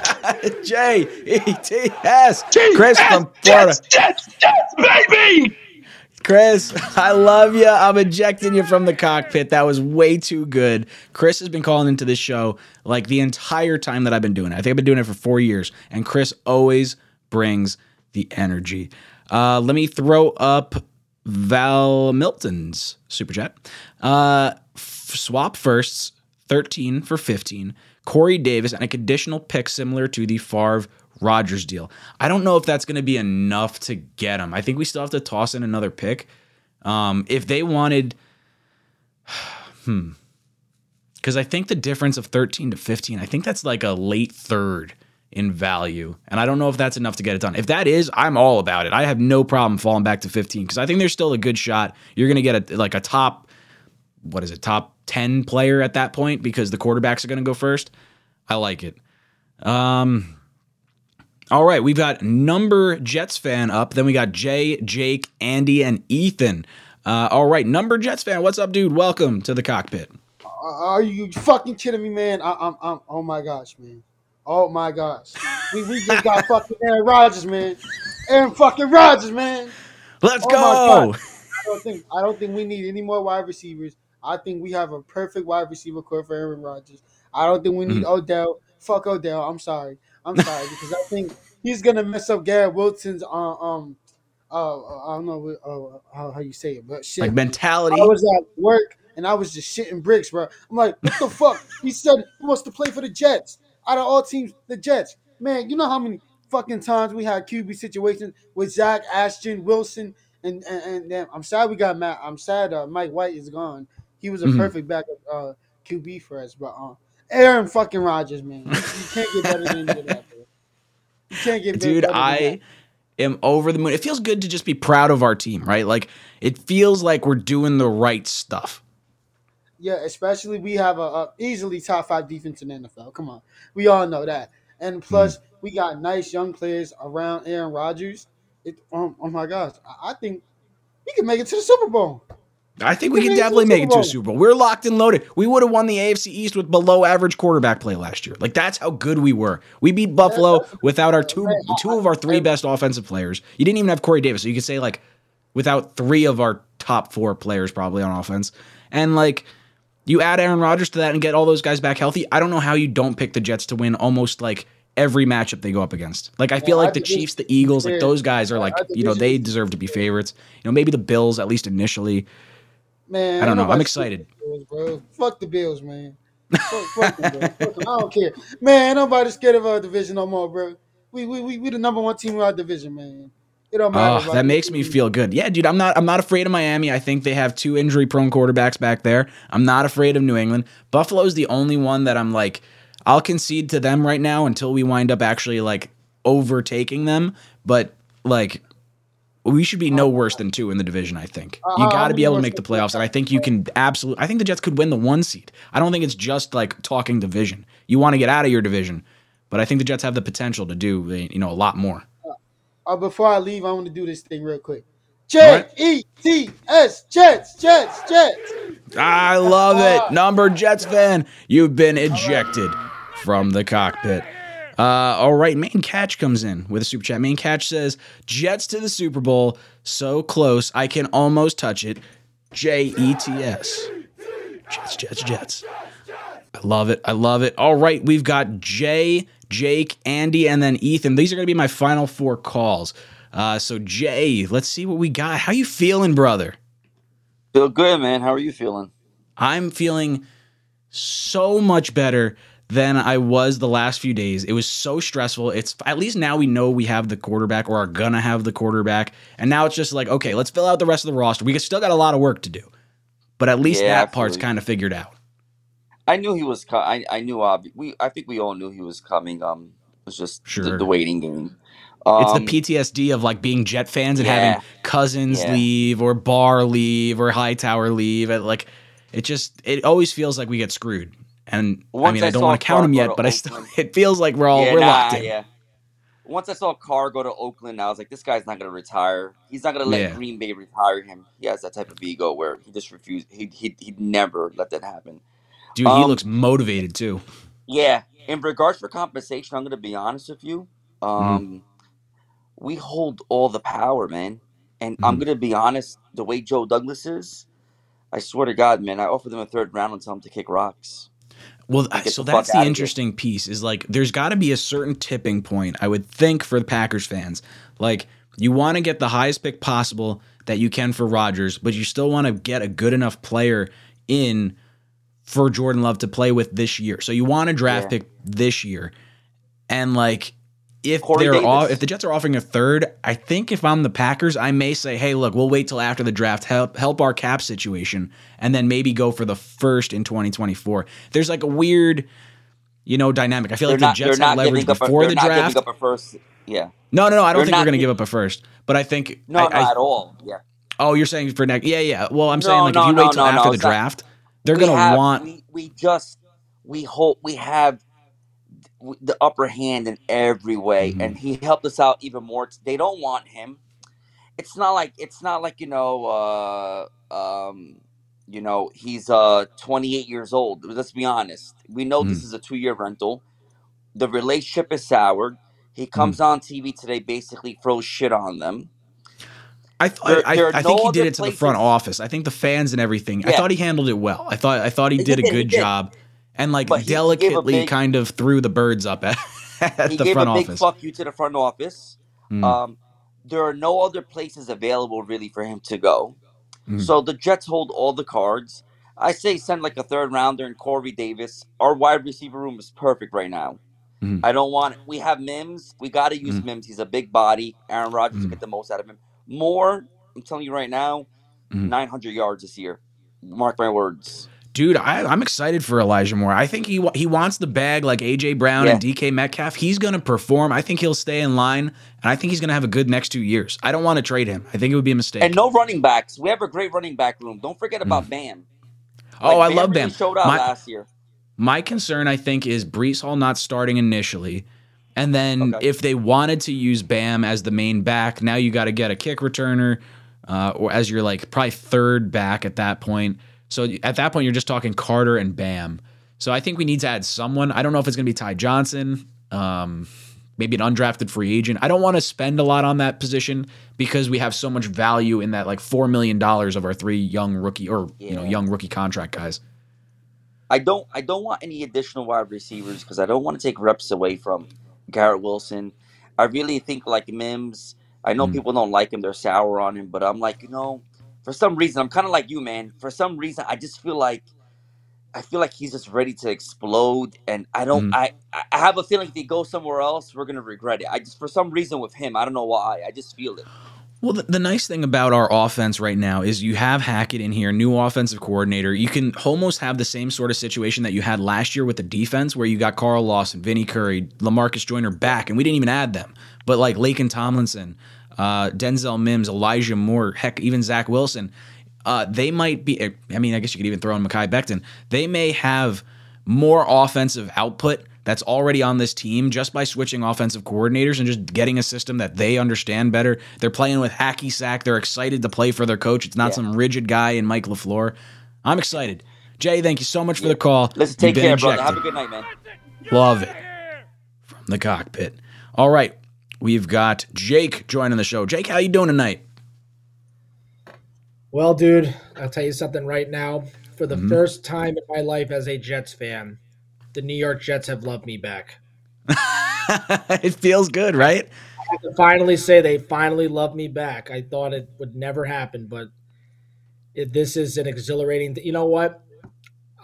[LAUGHS] J E T S. Chris from Florida. Jets, Jets, baby! Chris, [LAUGHS] I love you. I'm ejecting you from the cockpit. That was way too good. Chris has been calling into this show like the entire time that I've been doing it. I think I've been doing it for four years, and Chris always brings the energy. Uh, let me throw up Val Milton's super chat. Uh, f- swap firsts, 13 for 15. Corey Davis and a conditional pick similar to the Favre Rodgers deal. I don't know if that's going to be enough to get him. I think we still have to toss in another pick. Um, if they wanted, [SIGHS] hmm, because I think the difference of 13 to 15, I think that's like a late third in value. And I don't know if that's enough to get it done. If that is, I'm all about it. I have no problem falling back to 15 because I think there's still a good shot. You're going to get a, like a top, what is it, top 10 player at that point because the quarterbacks are going to go first. I like it. Um, all right, we've got number Jets fan up. Then we got Jay, Jake, Andy, and Ethan. Uh, all right, number Jets fan, what's up, dude? Welcome to the cockpit. Are you fucking kidding me, man? I, I'm, I'm, oh my gosh, man. Oh my gosh. We, we just got [LAUGHS] fucking Aaron Rodgers, man. Aaron fucking Rodgers, man. Let's Oh go. I don't think I don't think we need any more wide receivers. I think we have a perfect wide receiver core for Aaron Rodgers. I don't think we need Mhm. Odell. Fuck Odell. I'm sorry. I'm sorry because I think he's gonna mess up Garrett Wilson's uh, um uh I don't know uh, how, how you say it, but shit. Like mentality. I was at work and I was just shitting bricks, bro. I'm like, what the fuck? [LAUGHS] He said he wants to play for the Jets. Out of all teams, the Jets. Man, you know how many fucking times we had QB situations with Zach Ashton, Wilson, and and, and I'm sad we got Matt. I'm sad uh, Mike White is gone. He was a Mhm. perfect backup uh, QB for us, but uh, Aaron fucking Rodgers, man, you, you [LAUGHS] can't get better than that. You can't get Dude, better that. I am over the moon. It feels good to just be proud of our team, right? Like it feels like we're doing the right stuff. Yeah, especially we have a, a easily top five defense in the NFL. Come on, we all know that. And plus, we got nice young players around Aaron Rodgers. It, um, oh my gosh, I, I think we can make it to the Super Bowl. I think we We can made it to definitely make it to a Super Super Bowl. We're locked and loaded. We would have won the AFC East with below average quarterback play last year. Like that's how good we were. We beat Buffalo without our two two of our three best offensive players. You didn't even have Corey Davis, so you could say like without three of our top four players probably on offense. And like you add Aaron Rodgers to that and get all those guys back healthy. I don't know how you don't pick the Jets to win almost like every matchup they go up against. Like I feel Yeah, like I the Chiefs, the Eagles, like those guys are like, you know, they deserve to be favorites. You know, maybe the Bills at least initially. Man, I don't know. I'm excited. scared of the Bills, bro. Fuck the Bills, man. Fuck, fuck them. Fuck them. I don't care, man. Ain't nobody scared of our division no more, bro. We we we, we the number one team in our division, man. It don't matter. Oh, that makes me feel good. Yeah, dude, I'm not I'm not afraid of Miami. I think they have two injury prone quarterbacks back there. I'm not afraid of New England. Buffalo's the only one that I'm like I'll concede to them right now until we wind up actually like overtaking them, but like we should be no worse than two in the division, I think. You Uh, got to be able to make the playoffs and I think you can absolutely I think the Jets could win the 1 seed. I don't think it's just like talking division. You want to get out of your division, but I think the Jets have the potential to do, you know, a lot more. Uh, before I leave, I want to do this thing real quick. J E T S Jets Jets Jets. I love it. Number Jets fan, you've been ejected from the cockpit. Uh, all right, Main Catch comes in with a super chat. Main Catch says, Jets to the Super Bowl, so close, I can almost touch it. J E T S. Jets, Jets, Jets. I love it. I love it. All right, we've got Jay, Jake, Andy, and then Ethan. These are going to be my final four calls. Uh, so Jay, let's see what we got. How you feeling, brother? Feel good, man. How are you feeling? I'm feeling so much better than I was the last few days. It was so stressful. It's at least now we know we have the quarterback or are gonna have the quarterback, and now it's just like okay, let's fill out the rest of the roster. We still got a lot of work to do, but at least Yeah, that part's kind of figured out. I knew he was. Co- I I knew. Uh, we. I think we all knew he was coming. Um, it was just the, Sure. the waiting game. It's the Um, PTSD of like being Jet fans and Yeah. having Cousins Yeah. leave or Bar leave or Hightower leave. It, like it just it always feels like we get screwed. And I mean, I, I don't want to count them yet, to but I still [LAUGHS] it feels like we're all yeah, we're nah, locked in. Yeah. Once I saw Carr go to Oakland, I was like, this guy's not gonna retire. He's not gonna let Yeah. Green Bay retire him. He has that type of ego where he just refused. He he he'd never let that happen. Dude, he Um, looks motivated too. Yeah. In regards for compensation, I'm gonna be honest with you. Mm-hmm. Um, we hold all the power, man. And I'm Mm-hmm. gonna be honest. The way Joe Douglas is, I swear to God, man, I offered them a third round and tell him to kick rocks. Well, so the that's the interesting piece is like there's got to be a certain tipping point, I would think, for the Packers fans. Like you want to get the highest pick possible that you can for Rodgers, but you still want to get a good enough player in for Jordan Love to play with this year. So you want a draft Yeah. pick this year, and like if Corey they're all, if the Jets are offering a third, I think if I'm the Packers, I may say, hey, look, we'll wait till after the draft, help help our cap situation, and then maybe go for the first in 2024. There's like a weird, you know, dynamic. I feel They're like not. the Jets had leverage. A, before they're the not draft. up a first. Yeah. No, no, no. I don't They're think we're going to give up a first, but I think No, I, I- not at all. Yeah. Oh, you're saying for next? Yeah, yeah. Well, I'm No, saying like no, if you wait till after the it's not- draft, they're going to want. We, we just we hope we have the upper hand in every way, Mm-hmm. and he helped us out even more. They don't want him. It's not like it's not like you know, uh, um, you know, he's uh 28 years old. Let's be honest. We know this Mm. is a two year rental. The relationship is soured. He Mm. comes on TV today, basically throws shit on them. I, th- There- I, there I think no he did it to the front office. I think the fans and everything. I thought he handled it well. I thought I thought he He did a did, he good did. job, and like But he- he delicately big- kind of threw the birds up [LAUGHS] at, at he the gave front a big office. fuck you to the front office. Mm. Um, there are no other places available really for him to go. Mm. So the Jets hold all the cards. I say send like a third rounder and Corey Davis. Our wide receiver room is perfect right now. Mhm. I don't want. We have Mims. We got to use Mhm. Mims. He's a big body. Aaron Rodgers to Mhm. get the most out of him. More. I'm telling you right now, Mhm. 900 yards this year. Mark my words. Dude, I, I'm excited for Elijah Moore. I think he he wants the bag like AJ Brown and DK Metcalf. He's going to perform. I think he'll stay in line, and I think he's going to have a good next two years. I don't want to trade him. I think it would be a mistake. And no running backs. We have a great running back room. Don't forget about Bam. oh, Like, I love really Bam. Showed out My- last year. My concern, I think, is Breece Hall not starting initially. And then if they wanted to use Bam as the main back, now you got to get a kick returner, uh, or as your like probably third back at that point. So at that point, you're just talking Carter and Bam. So I think we need to add someone. I don't know if it's going to be Ty Johnson, um, maybe an undrafted free agent. I don't want to spend a lot on that position because we have so much value in that like four million dollars of our three young rookie or you know young rookie contract guys. I don't I don't want any additional wide receivers because I don't want to take reps away from Garrett Wilson. I really think like Mims. I know Mm. people don't like him; they're sour on him, but I'm like, you know, for some reason, I'm kind of like you, man. For some reason, I just feel like I feel like he's just ready to explode, and I don't. Mhm. I I have a feeling if he goes somewhere else, we're gonna regret it. I just for some reason with him, I don't know why. I just feel it. Well, the, the nice thing about our offense right now is you have Hackett in here, new offensive coordinator. You can almost have the same sort of situation that you had last year with the defense, where you got Carl Lawson, Vinny Curry, Lamarcus Joyner back, and we didn't even add them. But like Laken Tomlinson, uh, Denzel Mims, Elijah Moore, heck, even Zach Wilson, uh, they might be. I mean, I guess you could even throw in Mekhi Becton. They may have more offensive output that's already on this team just by switching offensive coordinators and just getting a system that they understand better. They're playing with hacky sack. They're excited to play for their coach. It's not Yeah. some rigid guy in Mike LaFleur. I'm excited. Jay, thank you so much for the call. Let's take care, brother. ejected. Have a good night, man. Love it. From the cockpit. All right. We've got Jake joining the show. Jake, how you doing tonight? Well, dude, I'll tell you something right now. For the Mhm. first time in my life as a Jets fan, the New York Jets have loved me back. [LAUGHS] it feels good, right? I can finally say they finally love me back. I thought it would never happen, but it, this is an exhilarating. Th- you know what?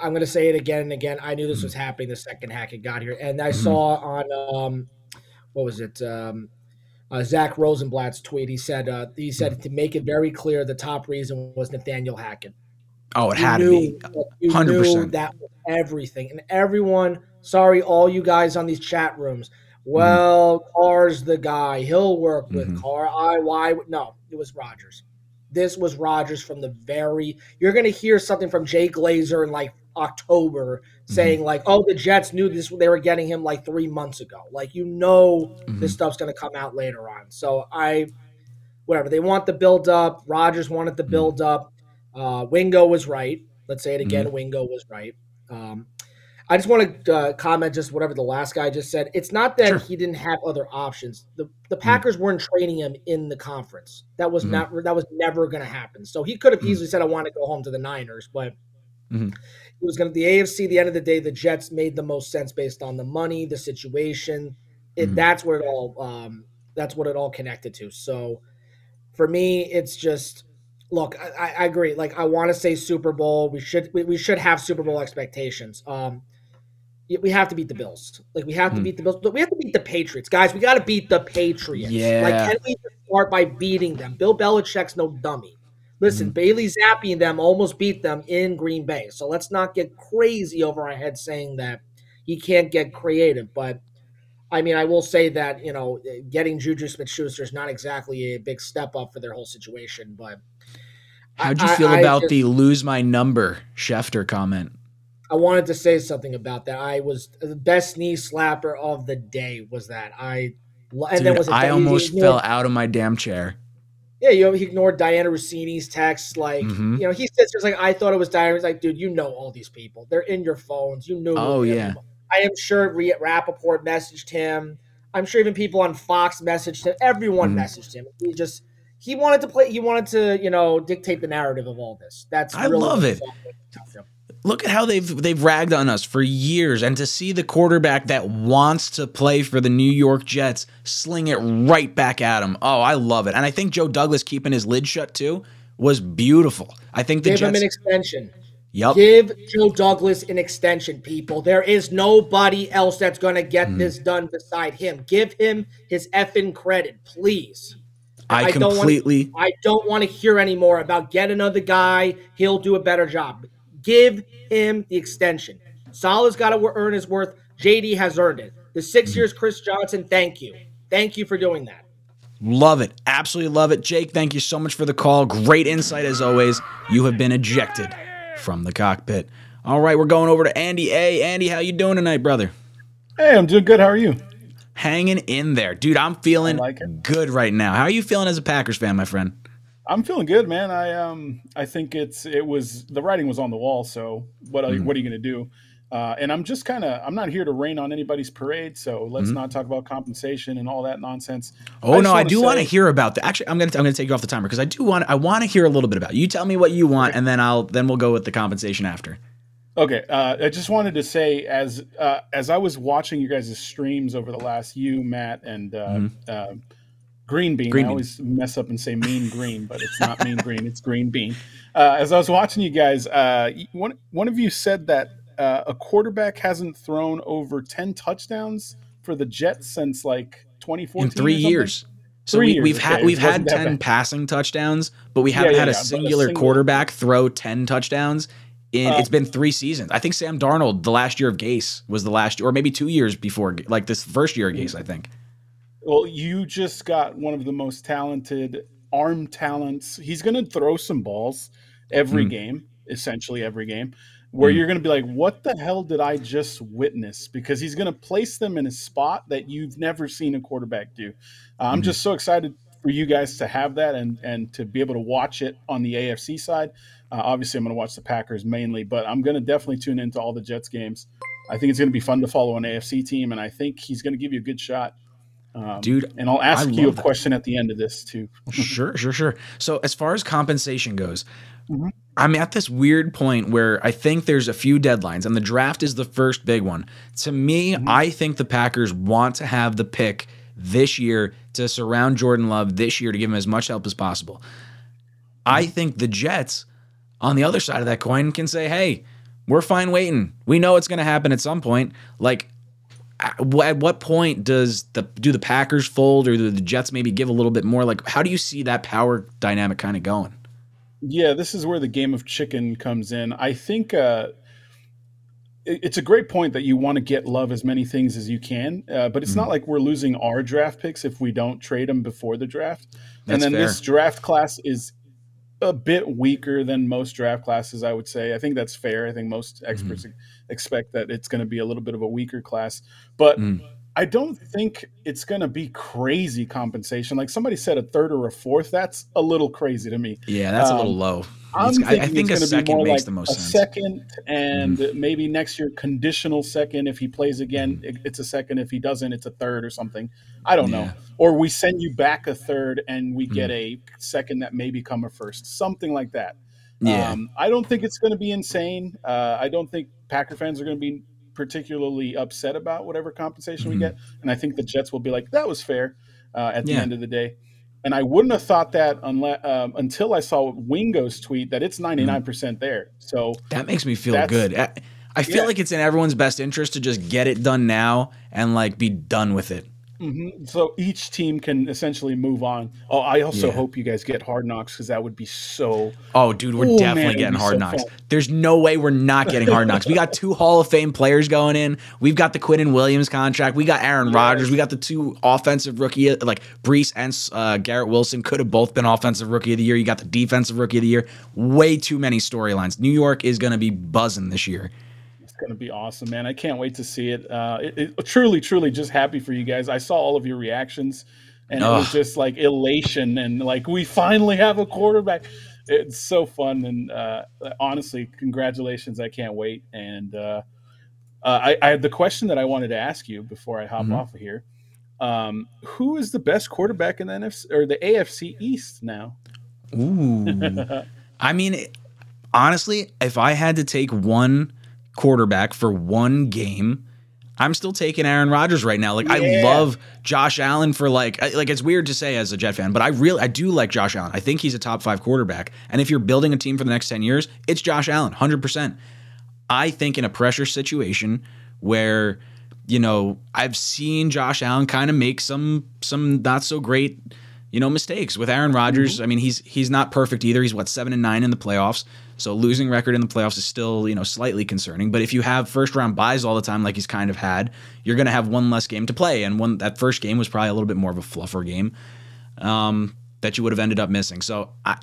I'm going to say it again and again. I knew this Mm-hmm. was happening the second Hackett got here, and I saw on um, what was it? Um, uh, Zach Rosenblatt's tweet. He said uh, he said to make it very clear, the top reason was Nathaniel Hackett. Oh, it You had to be. Hundred percent. that was everything, and everyone. Sorry, all you guys on these chat rooms. Mm-hmm. Well, Carr's the guy. He'll work with Mhm. Carr. I why no? It was Rodgers. This was Rodgers from the very. You're going to hear something from Jay Glazer in like October Mm-hmm. Saying like, "Oh, the Jets knew this. They were getting him like three months ago." Like you know, Mm-hmm. this stuff's going to come out later on. So I, whatever they want the build up. Rodgers wanted the Mm-hmm. build up. Uh, Wingo was right. Let's say it again. Mhm. Wingo was right. Um, I just want to uh, comment just whatever the last guy just said. It's not that he didn't have other options. The the Packers weren't training him in the conference. That was not that was never going to happen. So he could have easily said, "I want to go home to the Niners," but was going to the AFC. The end of the day, the Jets made the most sense based on the money, the situation. It Mhm. that's where it all um, that's what it all connected to. So for me, it's just look. I, I- I agree. Like I want to say Super Bowl. We should we, we should have Super Bowl expectations. Um, we have to beat the Bills. Like we have to Hmm. beat the Bills, but we have to beat the Patriots, guys. We got to beat the Patriots. Yeah. Like can we start by beating them? Bill Belichick's no dummy. Mm-hmm. Listen, Bailey Zappe and them almost beat them in Green Bay. So let's not get crazy over our head saying that he can't get creative. But I mean, I will say that, you know, getting Juju Smith Schuster is not exactly a big step up for their whole situation. But How'd you I- feel I about just- the lose my number Schefter comment? I wanted to say something about that. I was the best knee slapper of the day was that. I and Dude, was I almost fell out of my damn chair. Yeah, you know, he ignored Dianna Russini's text. Like, Mhm. you know, he says like I thought it was Dianna. He's like, dude, you know all these people. They're in your phones. You know. Oh yeah. I am sure Re- Rapoport messaged him. I'm sure even people on Fox messaged him. Everyone Mhm. messaged him. He just he wanted to play. He wanted to you know dictate the narrative of all this. That's I really love it. all about him. Look at how they've they've ragged on us for years, and to see the quarterback that wants to play for the New York Jets sling it right back at him. Oh, I love it, and I think Joe Douglas keeping his lid shut too was beautiful. I think the Give him an extension. Yep. Give Joe Douglas an extension, people. There is nobody else that's going to get Mm. this done beside him. Give him his effing credit, please. I don't wanna- completely- I don't want to hear anymore about get another guy. He'll do a better job. Give him the extension. Saleh's got to earn his worth. JD has earned it. The six Mm-hmm. years, Chris Johnson. Thank you. Thank you for doing that. Love it. Absolutely love it. Jake, thank you so much for the call. Great insight as always. You have been ejected from the cockpit. All right, we're going over to Andy A. Andy, how you doing tonight, brother? Hey, I'm doing good. How are you? Hanging in there. Dude, I'm feeling good right now. How are you feeling as a Packers fan, my friend? I'm feeling good, man. I um I think it's it was the writing was on the wall. So what are, Mhm. what are you going to do? Uh, and I'm just kind of I'm not here to rain on anybody's parade. So let's Mhm. not talk about compensation and all that nonsense. Oh just no, I do want to hear about that. Actually, I'm gonna I'm gonna take you off the timer because I do want I want to hear a little bit about. It. You tell me what you want, and then I'll then we'll go with the compensation after. Okay, uh, I just wanted to say as uh, as I was watching you guys' streams over the last you, Matt, and uh, Mhm. uh, Green Bean. Green I Bean. always mess up and say Mean Green, but it's not Mean Green. It's Green Bean. Uh, as I was watching you guys, uh, one one of you said that uh, a quarterback hasn't thrown over ten touchdowns for the Jets since like 2014 in three years. So Three we, we've had we've had ten bad. passing touchdowns, but we haven't yeah, had a yeah, a singular single- quarterback throw ten touchdowns. In Uh, it's been three seasons. I think Sam Darnold, the last year of Gase, was the last, or maybe two years before, like this first year of Gase. I think. Well, you just got one of the most talented arm talents. He's going to throw some balls every Mm. game, essentially every game, where Mm. you're going to be like, what the hell did I just witness? Because he's going to place them in a spot that you've never seen a quarterback do. Uh, I'm Mhm. just so excited for you guys to have that and, and to be able to watch it on the AFC side. Uh, obviously, I'm going to watch the Packers mainly, but I'm going to definitely tune into all the Jets games. I think it's going to be fun to follow an AFC team, and I think he's going to give you a good shot. Um, Dude, and I'll I ask you a that. question at the end of this too. [LAUGHS] sure, sure, sure. So as far as compensation goes, Mhm. I'm at this weird point where I think there's a few deadlines, and the draft is the first big one. To me, Mm-hmm. I think the Packers want to have the pick this year to surround Jordan Love this year to give him as much help as possible. I think the Jets, on the other side of that coin, can say, hey, We're fine waiting. We know it's going to happen at some point. Like, at at what point does the do the Packers fold or do the Jets maybe give a little bit more? Like, how do you see that power dynamic kind of going? Yeah, this is where the game of chicken comes in. I think uh, it's a great point that you want to get love as many things as you can, uh, but it's Mm-hmm. not like we're losing our draft picks if we don't trade them before the draft. That's and then fair. this draft class is a bit weaker than most draft classes, I would say. I think that's fair. I think most experts Mm-hmm. expect that it's going to be a little bit of a weaker class, but Mm. I don't think it's going to be crazy compensation. Like somebody said, a third or a fourth. That's a little crazy to me. Yeah, that's a little Um, low. I'm It's- I- I thinking think a it's second makes like the most a sense. second, and maybe next year conditional second if he plays again. it- It's a second. If he doesn't, it's a third or something. I don't know. Or we send you back a third, and we get Mm. a second that may become a first, something like that. Yeah. Um, I don't think it's going to be insane. Uh, I don't think Packer fans are going to be particularly upset about whatever compensation we Mhm. get, and I think the Jets will be like, "That was fair." Uh, at the Yeah. end of the day, and I wouldn't have thought that unless um, until I saw Wingo's tweet that it's ninety nine percent there. So That makes me feel good. I, I feel Yeah. like it's in everyone's best interest to just get it done now and like be done with it. Mhm. So each team can essentially move on. Oh, I also Yeah. hope you guys get Hard Knocks because that would be so. Oh, dude, we're Oh, definitely it'd getting hard so knocks. fun. There's no way we're not getting hard knocks. We got two [LAUGHS] Hall of Fame players going in. We've got the Quinnen Williams contract. We got Aaron Rodgers. We got the two offensive rookie, like Breece and uh, Garrett Wilson could have both been offensive rookie of the year. You got the defensive rookie of the year. Way too many storylines. New York is going to be buzzing this year. Going to be awesome, man. I can't wait to see it. Uh, it, it. Truly, truly, just happy for you guys. I saw all of your reactions, and it was just like elation and like we finally have a quarterback. It's so fun, and uh, honestly, congratulations! I can't wait. And uh, uh, I, I had the question that I wanted to ask you before I hop Mhm. off of here. Um, who is the best quarterback in the NFC or the AFC East now? Ooh. [LAUGHS] I mean, honestly, if I had to take one quarterback for one game, I'm still taking Aaron Rodgers right now. Like I love Josh Allen for like I- like it's weird to say as a Jet fan, but I really I do like Josh Allen. I think he's a top 5 quarterback. And if you're building a team for the next 10 years, it's Josh Allen, 100%. I think in a pressure situation where you know, I've seen Josh Allen kind of make some some not so great, you know, mistakes with Aaron Rodgers. I mean, he's he's not perfect either. He's what 7 and 9 in the playoffs. So losing record in the playoffs is still, you know, slightly concerning, but if you have first round buys all the time like he's kind of had, you're going to have one less game to play and one that first game was probably a little bit more of a fluffer game. Um that you would have ended up missing. So I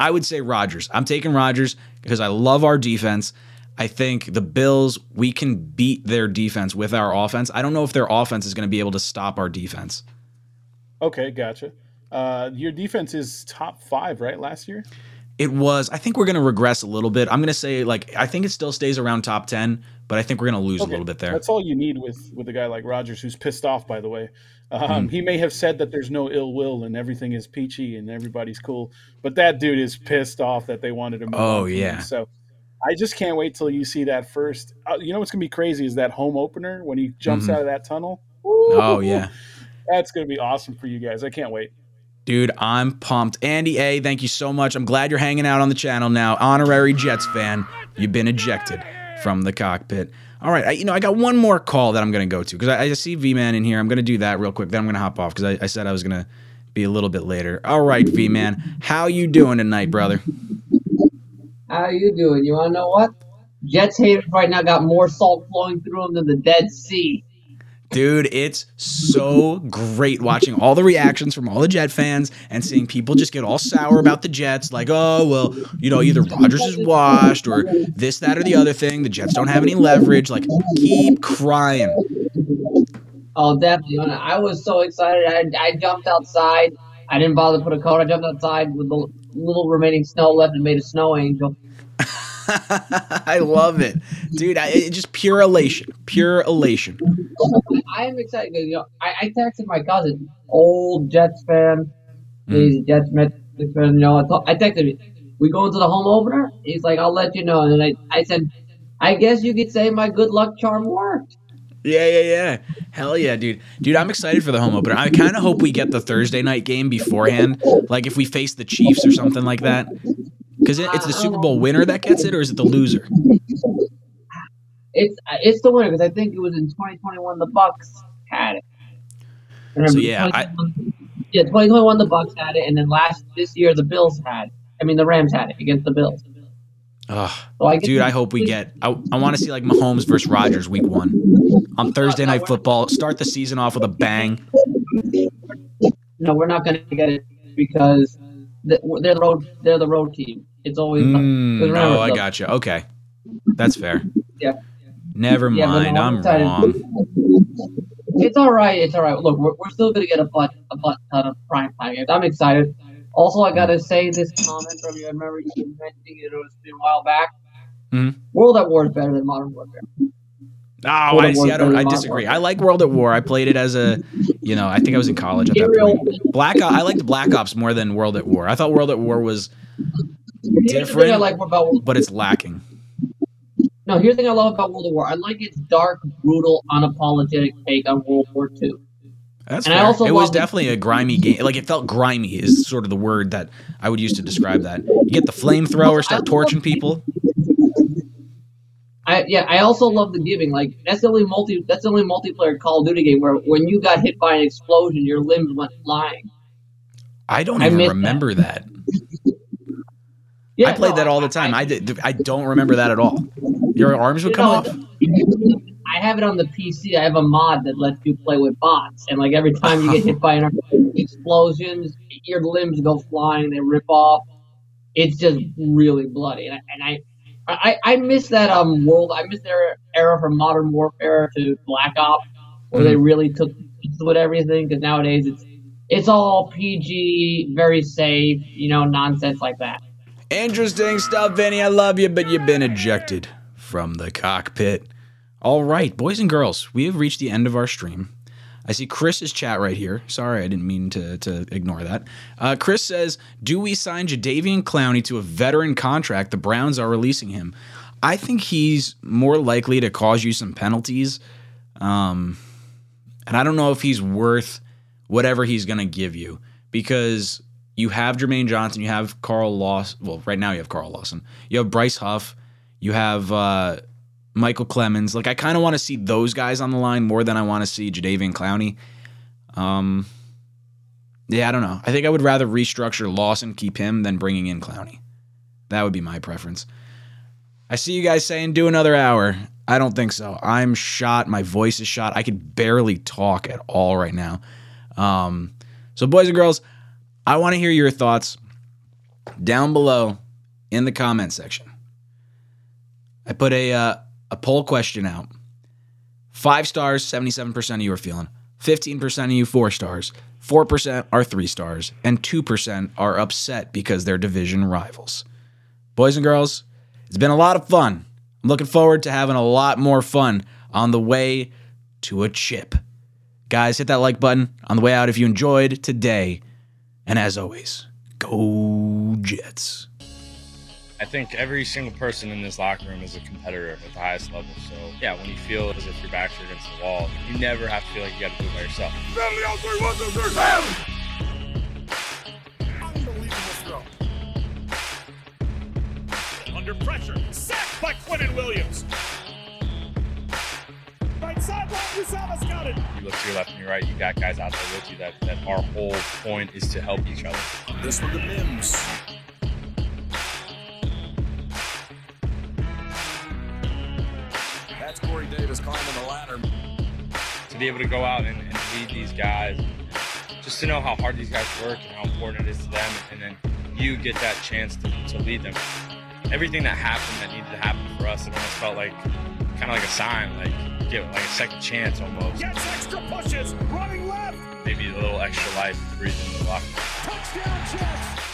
I would say Rodgers. I'm taking Rodgers because I love our defense. I think the Bills, we can beat their defense with our offense. I don't know if their offense is going to be able to stop our defense. Okay, gotcha. Uh, your defense is top five, right? Last year. It was, I think we're going to regress a little bit. I'm going to say, like, I think it still stays around top 10, but I think we're going to lose a little bit there. That's all you need with with a guy like Rodgers, who's pissed off. By the way, um, Mhm. he may have said that there's no ill will and everything is peachy and everybody's cool, but that dude is pissed off that they wanted to move. Oh, from him. yeah. So I just can't wait till you see that first. Uh, you know what's gonna be crazy is that home opener when he jumps Mhm. out of that tunnel. Oh, yeah. That's gonna be awesome for you guys. I can't wait. Dude, I'm pumped. Andy A, thank you so much. I'm glad you're hanging out on the channel now. Honorary Jets fan. You've been ejected from the cockpit. All right, I, you know I got one more call that I'm going to go to because I, I see V Man in here. I'm going to do that real quick. Then I'm going to hop off because I, I said I was going to be a little bit later. All right, V Man, how you doing tonight, brother? How you doing? You want to know what? Jets haters right now got more salt flowing through them than the Dead Sea. Dude, it's so great watching all the reactions from all the Jet fans and seeing people just get all sour about the Jets, like, oh, well, you know, either Rodgers is washed or this, that, or the other thing. The Jets don't have any leverage. Like, keep crying. Oh, definitely. I was so excited. I, I jumped outside. I didn't bother to put a coat. I jumped outside with the little remaining snow left and made a snow angel. [LAUGHS] [LAUGHS] I love it. Dude, I, it just pure elation. Pure elation. I am excited. You know, I, I texted my cousin, old Jets fan. Hmm. He's a Jets Mets fan. You know, I, texted him. We going to the home opener? He's like, I'll let you know. And I, I said, I guess you could say my good luck charm worked. Yeah, yeah, yeah. Hell yeah, dude. Dude, I'm excited for the home opener. I kind of hope we get the Thursday night game beforehand. Like if we face the Chiefs or something like that. Because it, it's the Super Bowl winner that gets it, or is it the loser? It's it's the winner because I think it was in 2021 the Bucs had it. So yeah, I, yeah, 2021 the Bucs had it, and then last this year the Bills had. it. I mean the Rams had it against the Bills. ugh, So I dude, I hope we get. I, I want to see like Mahomes versus Rodgers week one on Thursday night football. Start the season off with a bang. No, we're not going to get it because they're the road they're the road team. It's always Mm, oh, I got you. Okay, that's fair. Yeah. Never mind. no, I'm wrong. It's all right. It's all right. Look, we're, we're still going to get a butt a butt ton of prime time games. I'm excited. Also, I got to say this comment from you. I remember you mentioning it, it was a while back. Mhm. World at War is better than Modern Warfare. Oh, I see. I don't. I disagree. I like World at War. I played it as a, you know, I think I was in college at that point. Black. I liked Black Ops more than World at War. I thought World at War was Here's the thing I different, like but it's lacking. No, here's the thing I love about World War. I like its dark, brutal, unapologetic take on World War II. That's And I fair. also it was definitely a grimy game. Like it felt grimy is sort of the word that I would use to describe that. You get the flamethrower, start torching people. I yeah, I also love the giving. Like that's the only multi that's the only multiplayer Call of Duty game where when you got hit by an explosion, your limbs went flying. I don't I even miss that. remember that. Yeah, I played no, that all the time. I, did. I don't remember that at all. [LAUGHS] Your arms would come off. I have it on the PC. I have a mod that lets you play with bots, and like every time you get hit [LAUGHS] by an explosions, your limbs go flying. They rip off. It's just really bloody, and I and I, I, I miss that um world. I miss their era from Modern Warfare to Black Ops, where they really took with everything. Because nowadays it's it's all PG, very safe, you know, nonsense like that. Interesting stuff, Vinny. I love you, but you've been ejected from the cockpit. All right, boys and girls, we have reached the end of our stream. I see Chris's chat right here. Sorry, I didn't mean to, to ignore that. Uh, Chris says, Do we sign Jadeveon Clowney to a veteran contract? The Browns are releasing him. I think he's more likely to cause you some penalties. Um, and I don't know if he's worth whatever he's going to give you because you have Jermaine Johnson, you have Carl Lawson. Well, right now you have Carl Lawson. You have Bryce Huff. You have uh, Micheal Clemons. Like I kind of want to see those guys on the line more than I want to see Jadeveon Clowney. Um, yeah, I don't know. I think I would rather restructure Lawson, keep him, than bringing in Clowney. That would be my preference. I see you guys saying do another hour. I don't think so. I'm shot. My voice is shot. I can barely talk at all right now. Um, so, boys and girls, I want to hear your thoughts down below in the comment section. I put a uh, a poll question out. Five stars, 77% of you are feeling. 15% of you, four stars. 4% are three stars. And 2% are upset because they're division rivals. Boys and girls, it's been a lot of fun. I'm looking forward to having a lot more fun on the way to a chip. Guys, hit that like button on the way out if you enjoyed today. And as always, go Jets. I think every single person in this locker room is a competitor at the highest level. So, yeah, when you feel as if your backs are against the wall, you never have to feel like you got to do it by yourself. Under pressure. Sacked by Quinnen Williams. Right sideline, Uzomah's got it. You look to your left and your right, you got guys out there with you that, that our whole point is to help each other. This one to Mims. That's Corey Davis climbing the ladder. to be able to go out and, and lead these guys, just to know how hard these guys work and how important it is to them, and then you get that chance to, to lead them. Everything that happened that needed to happen for us, it almost felt like kind of like a sign, like give it like a second chance almost. Gets extra pushes. Running left. Maybe a little extra life breathing into the locker. Touchdown, Jets.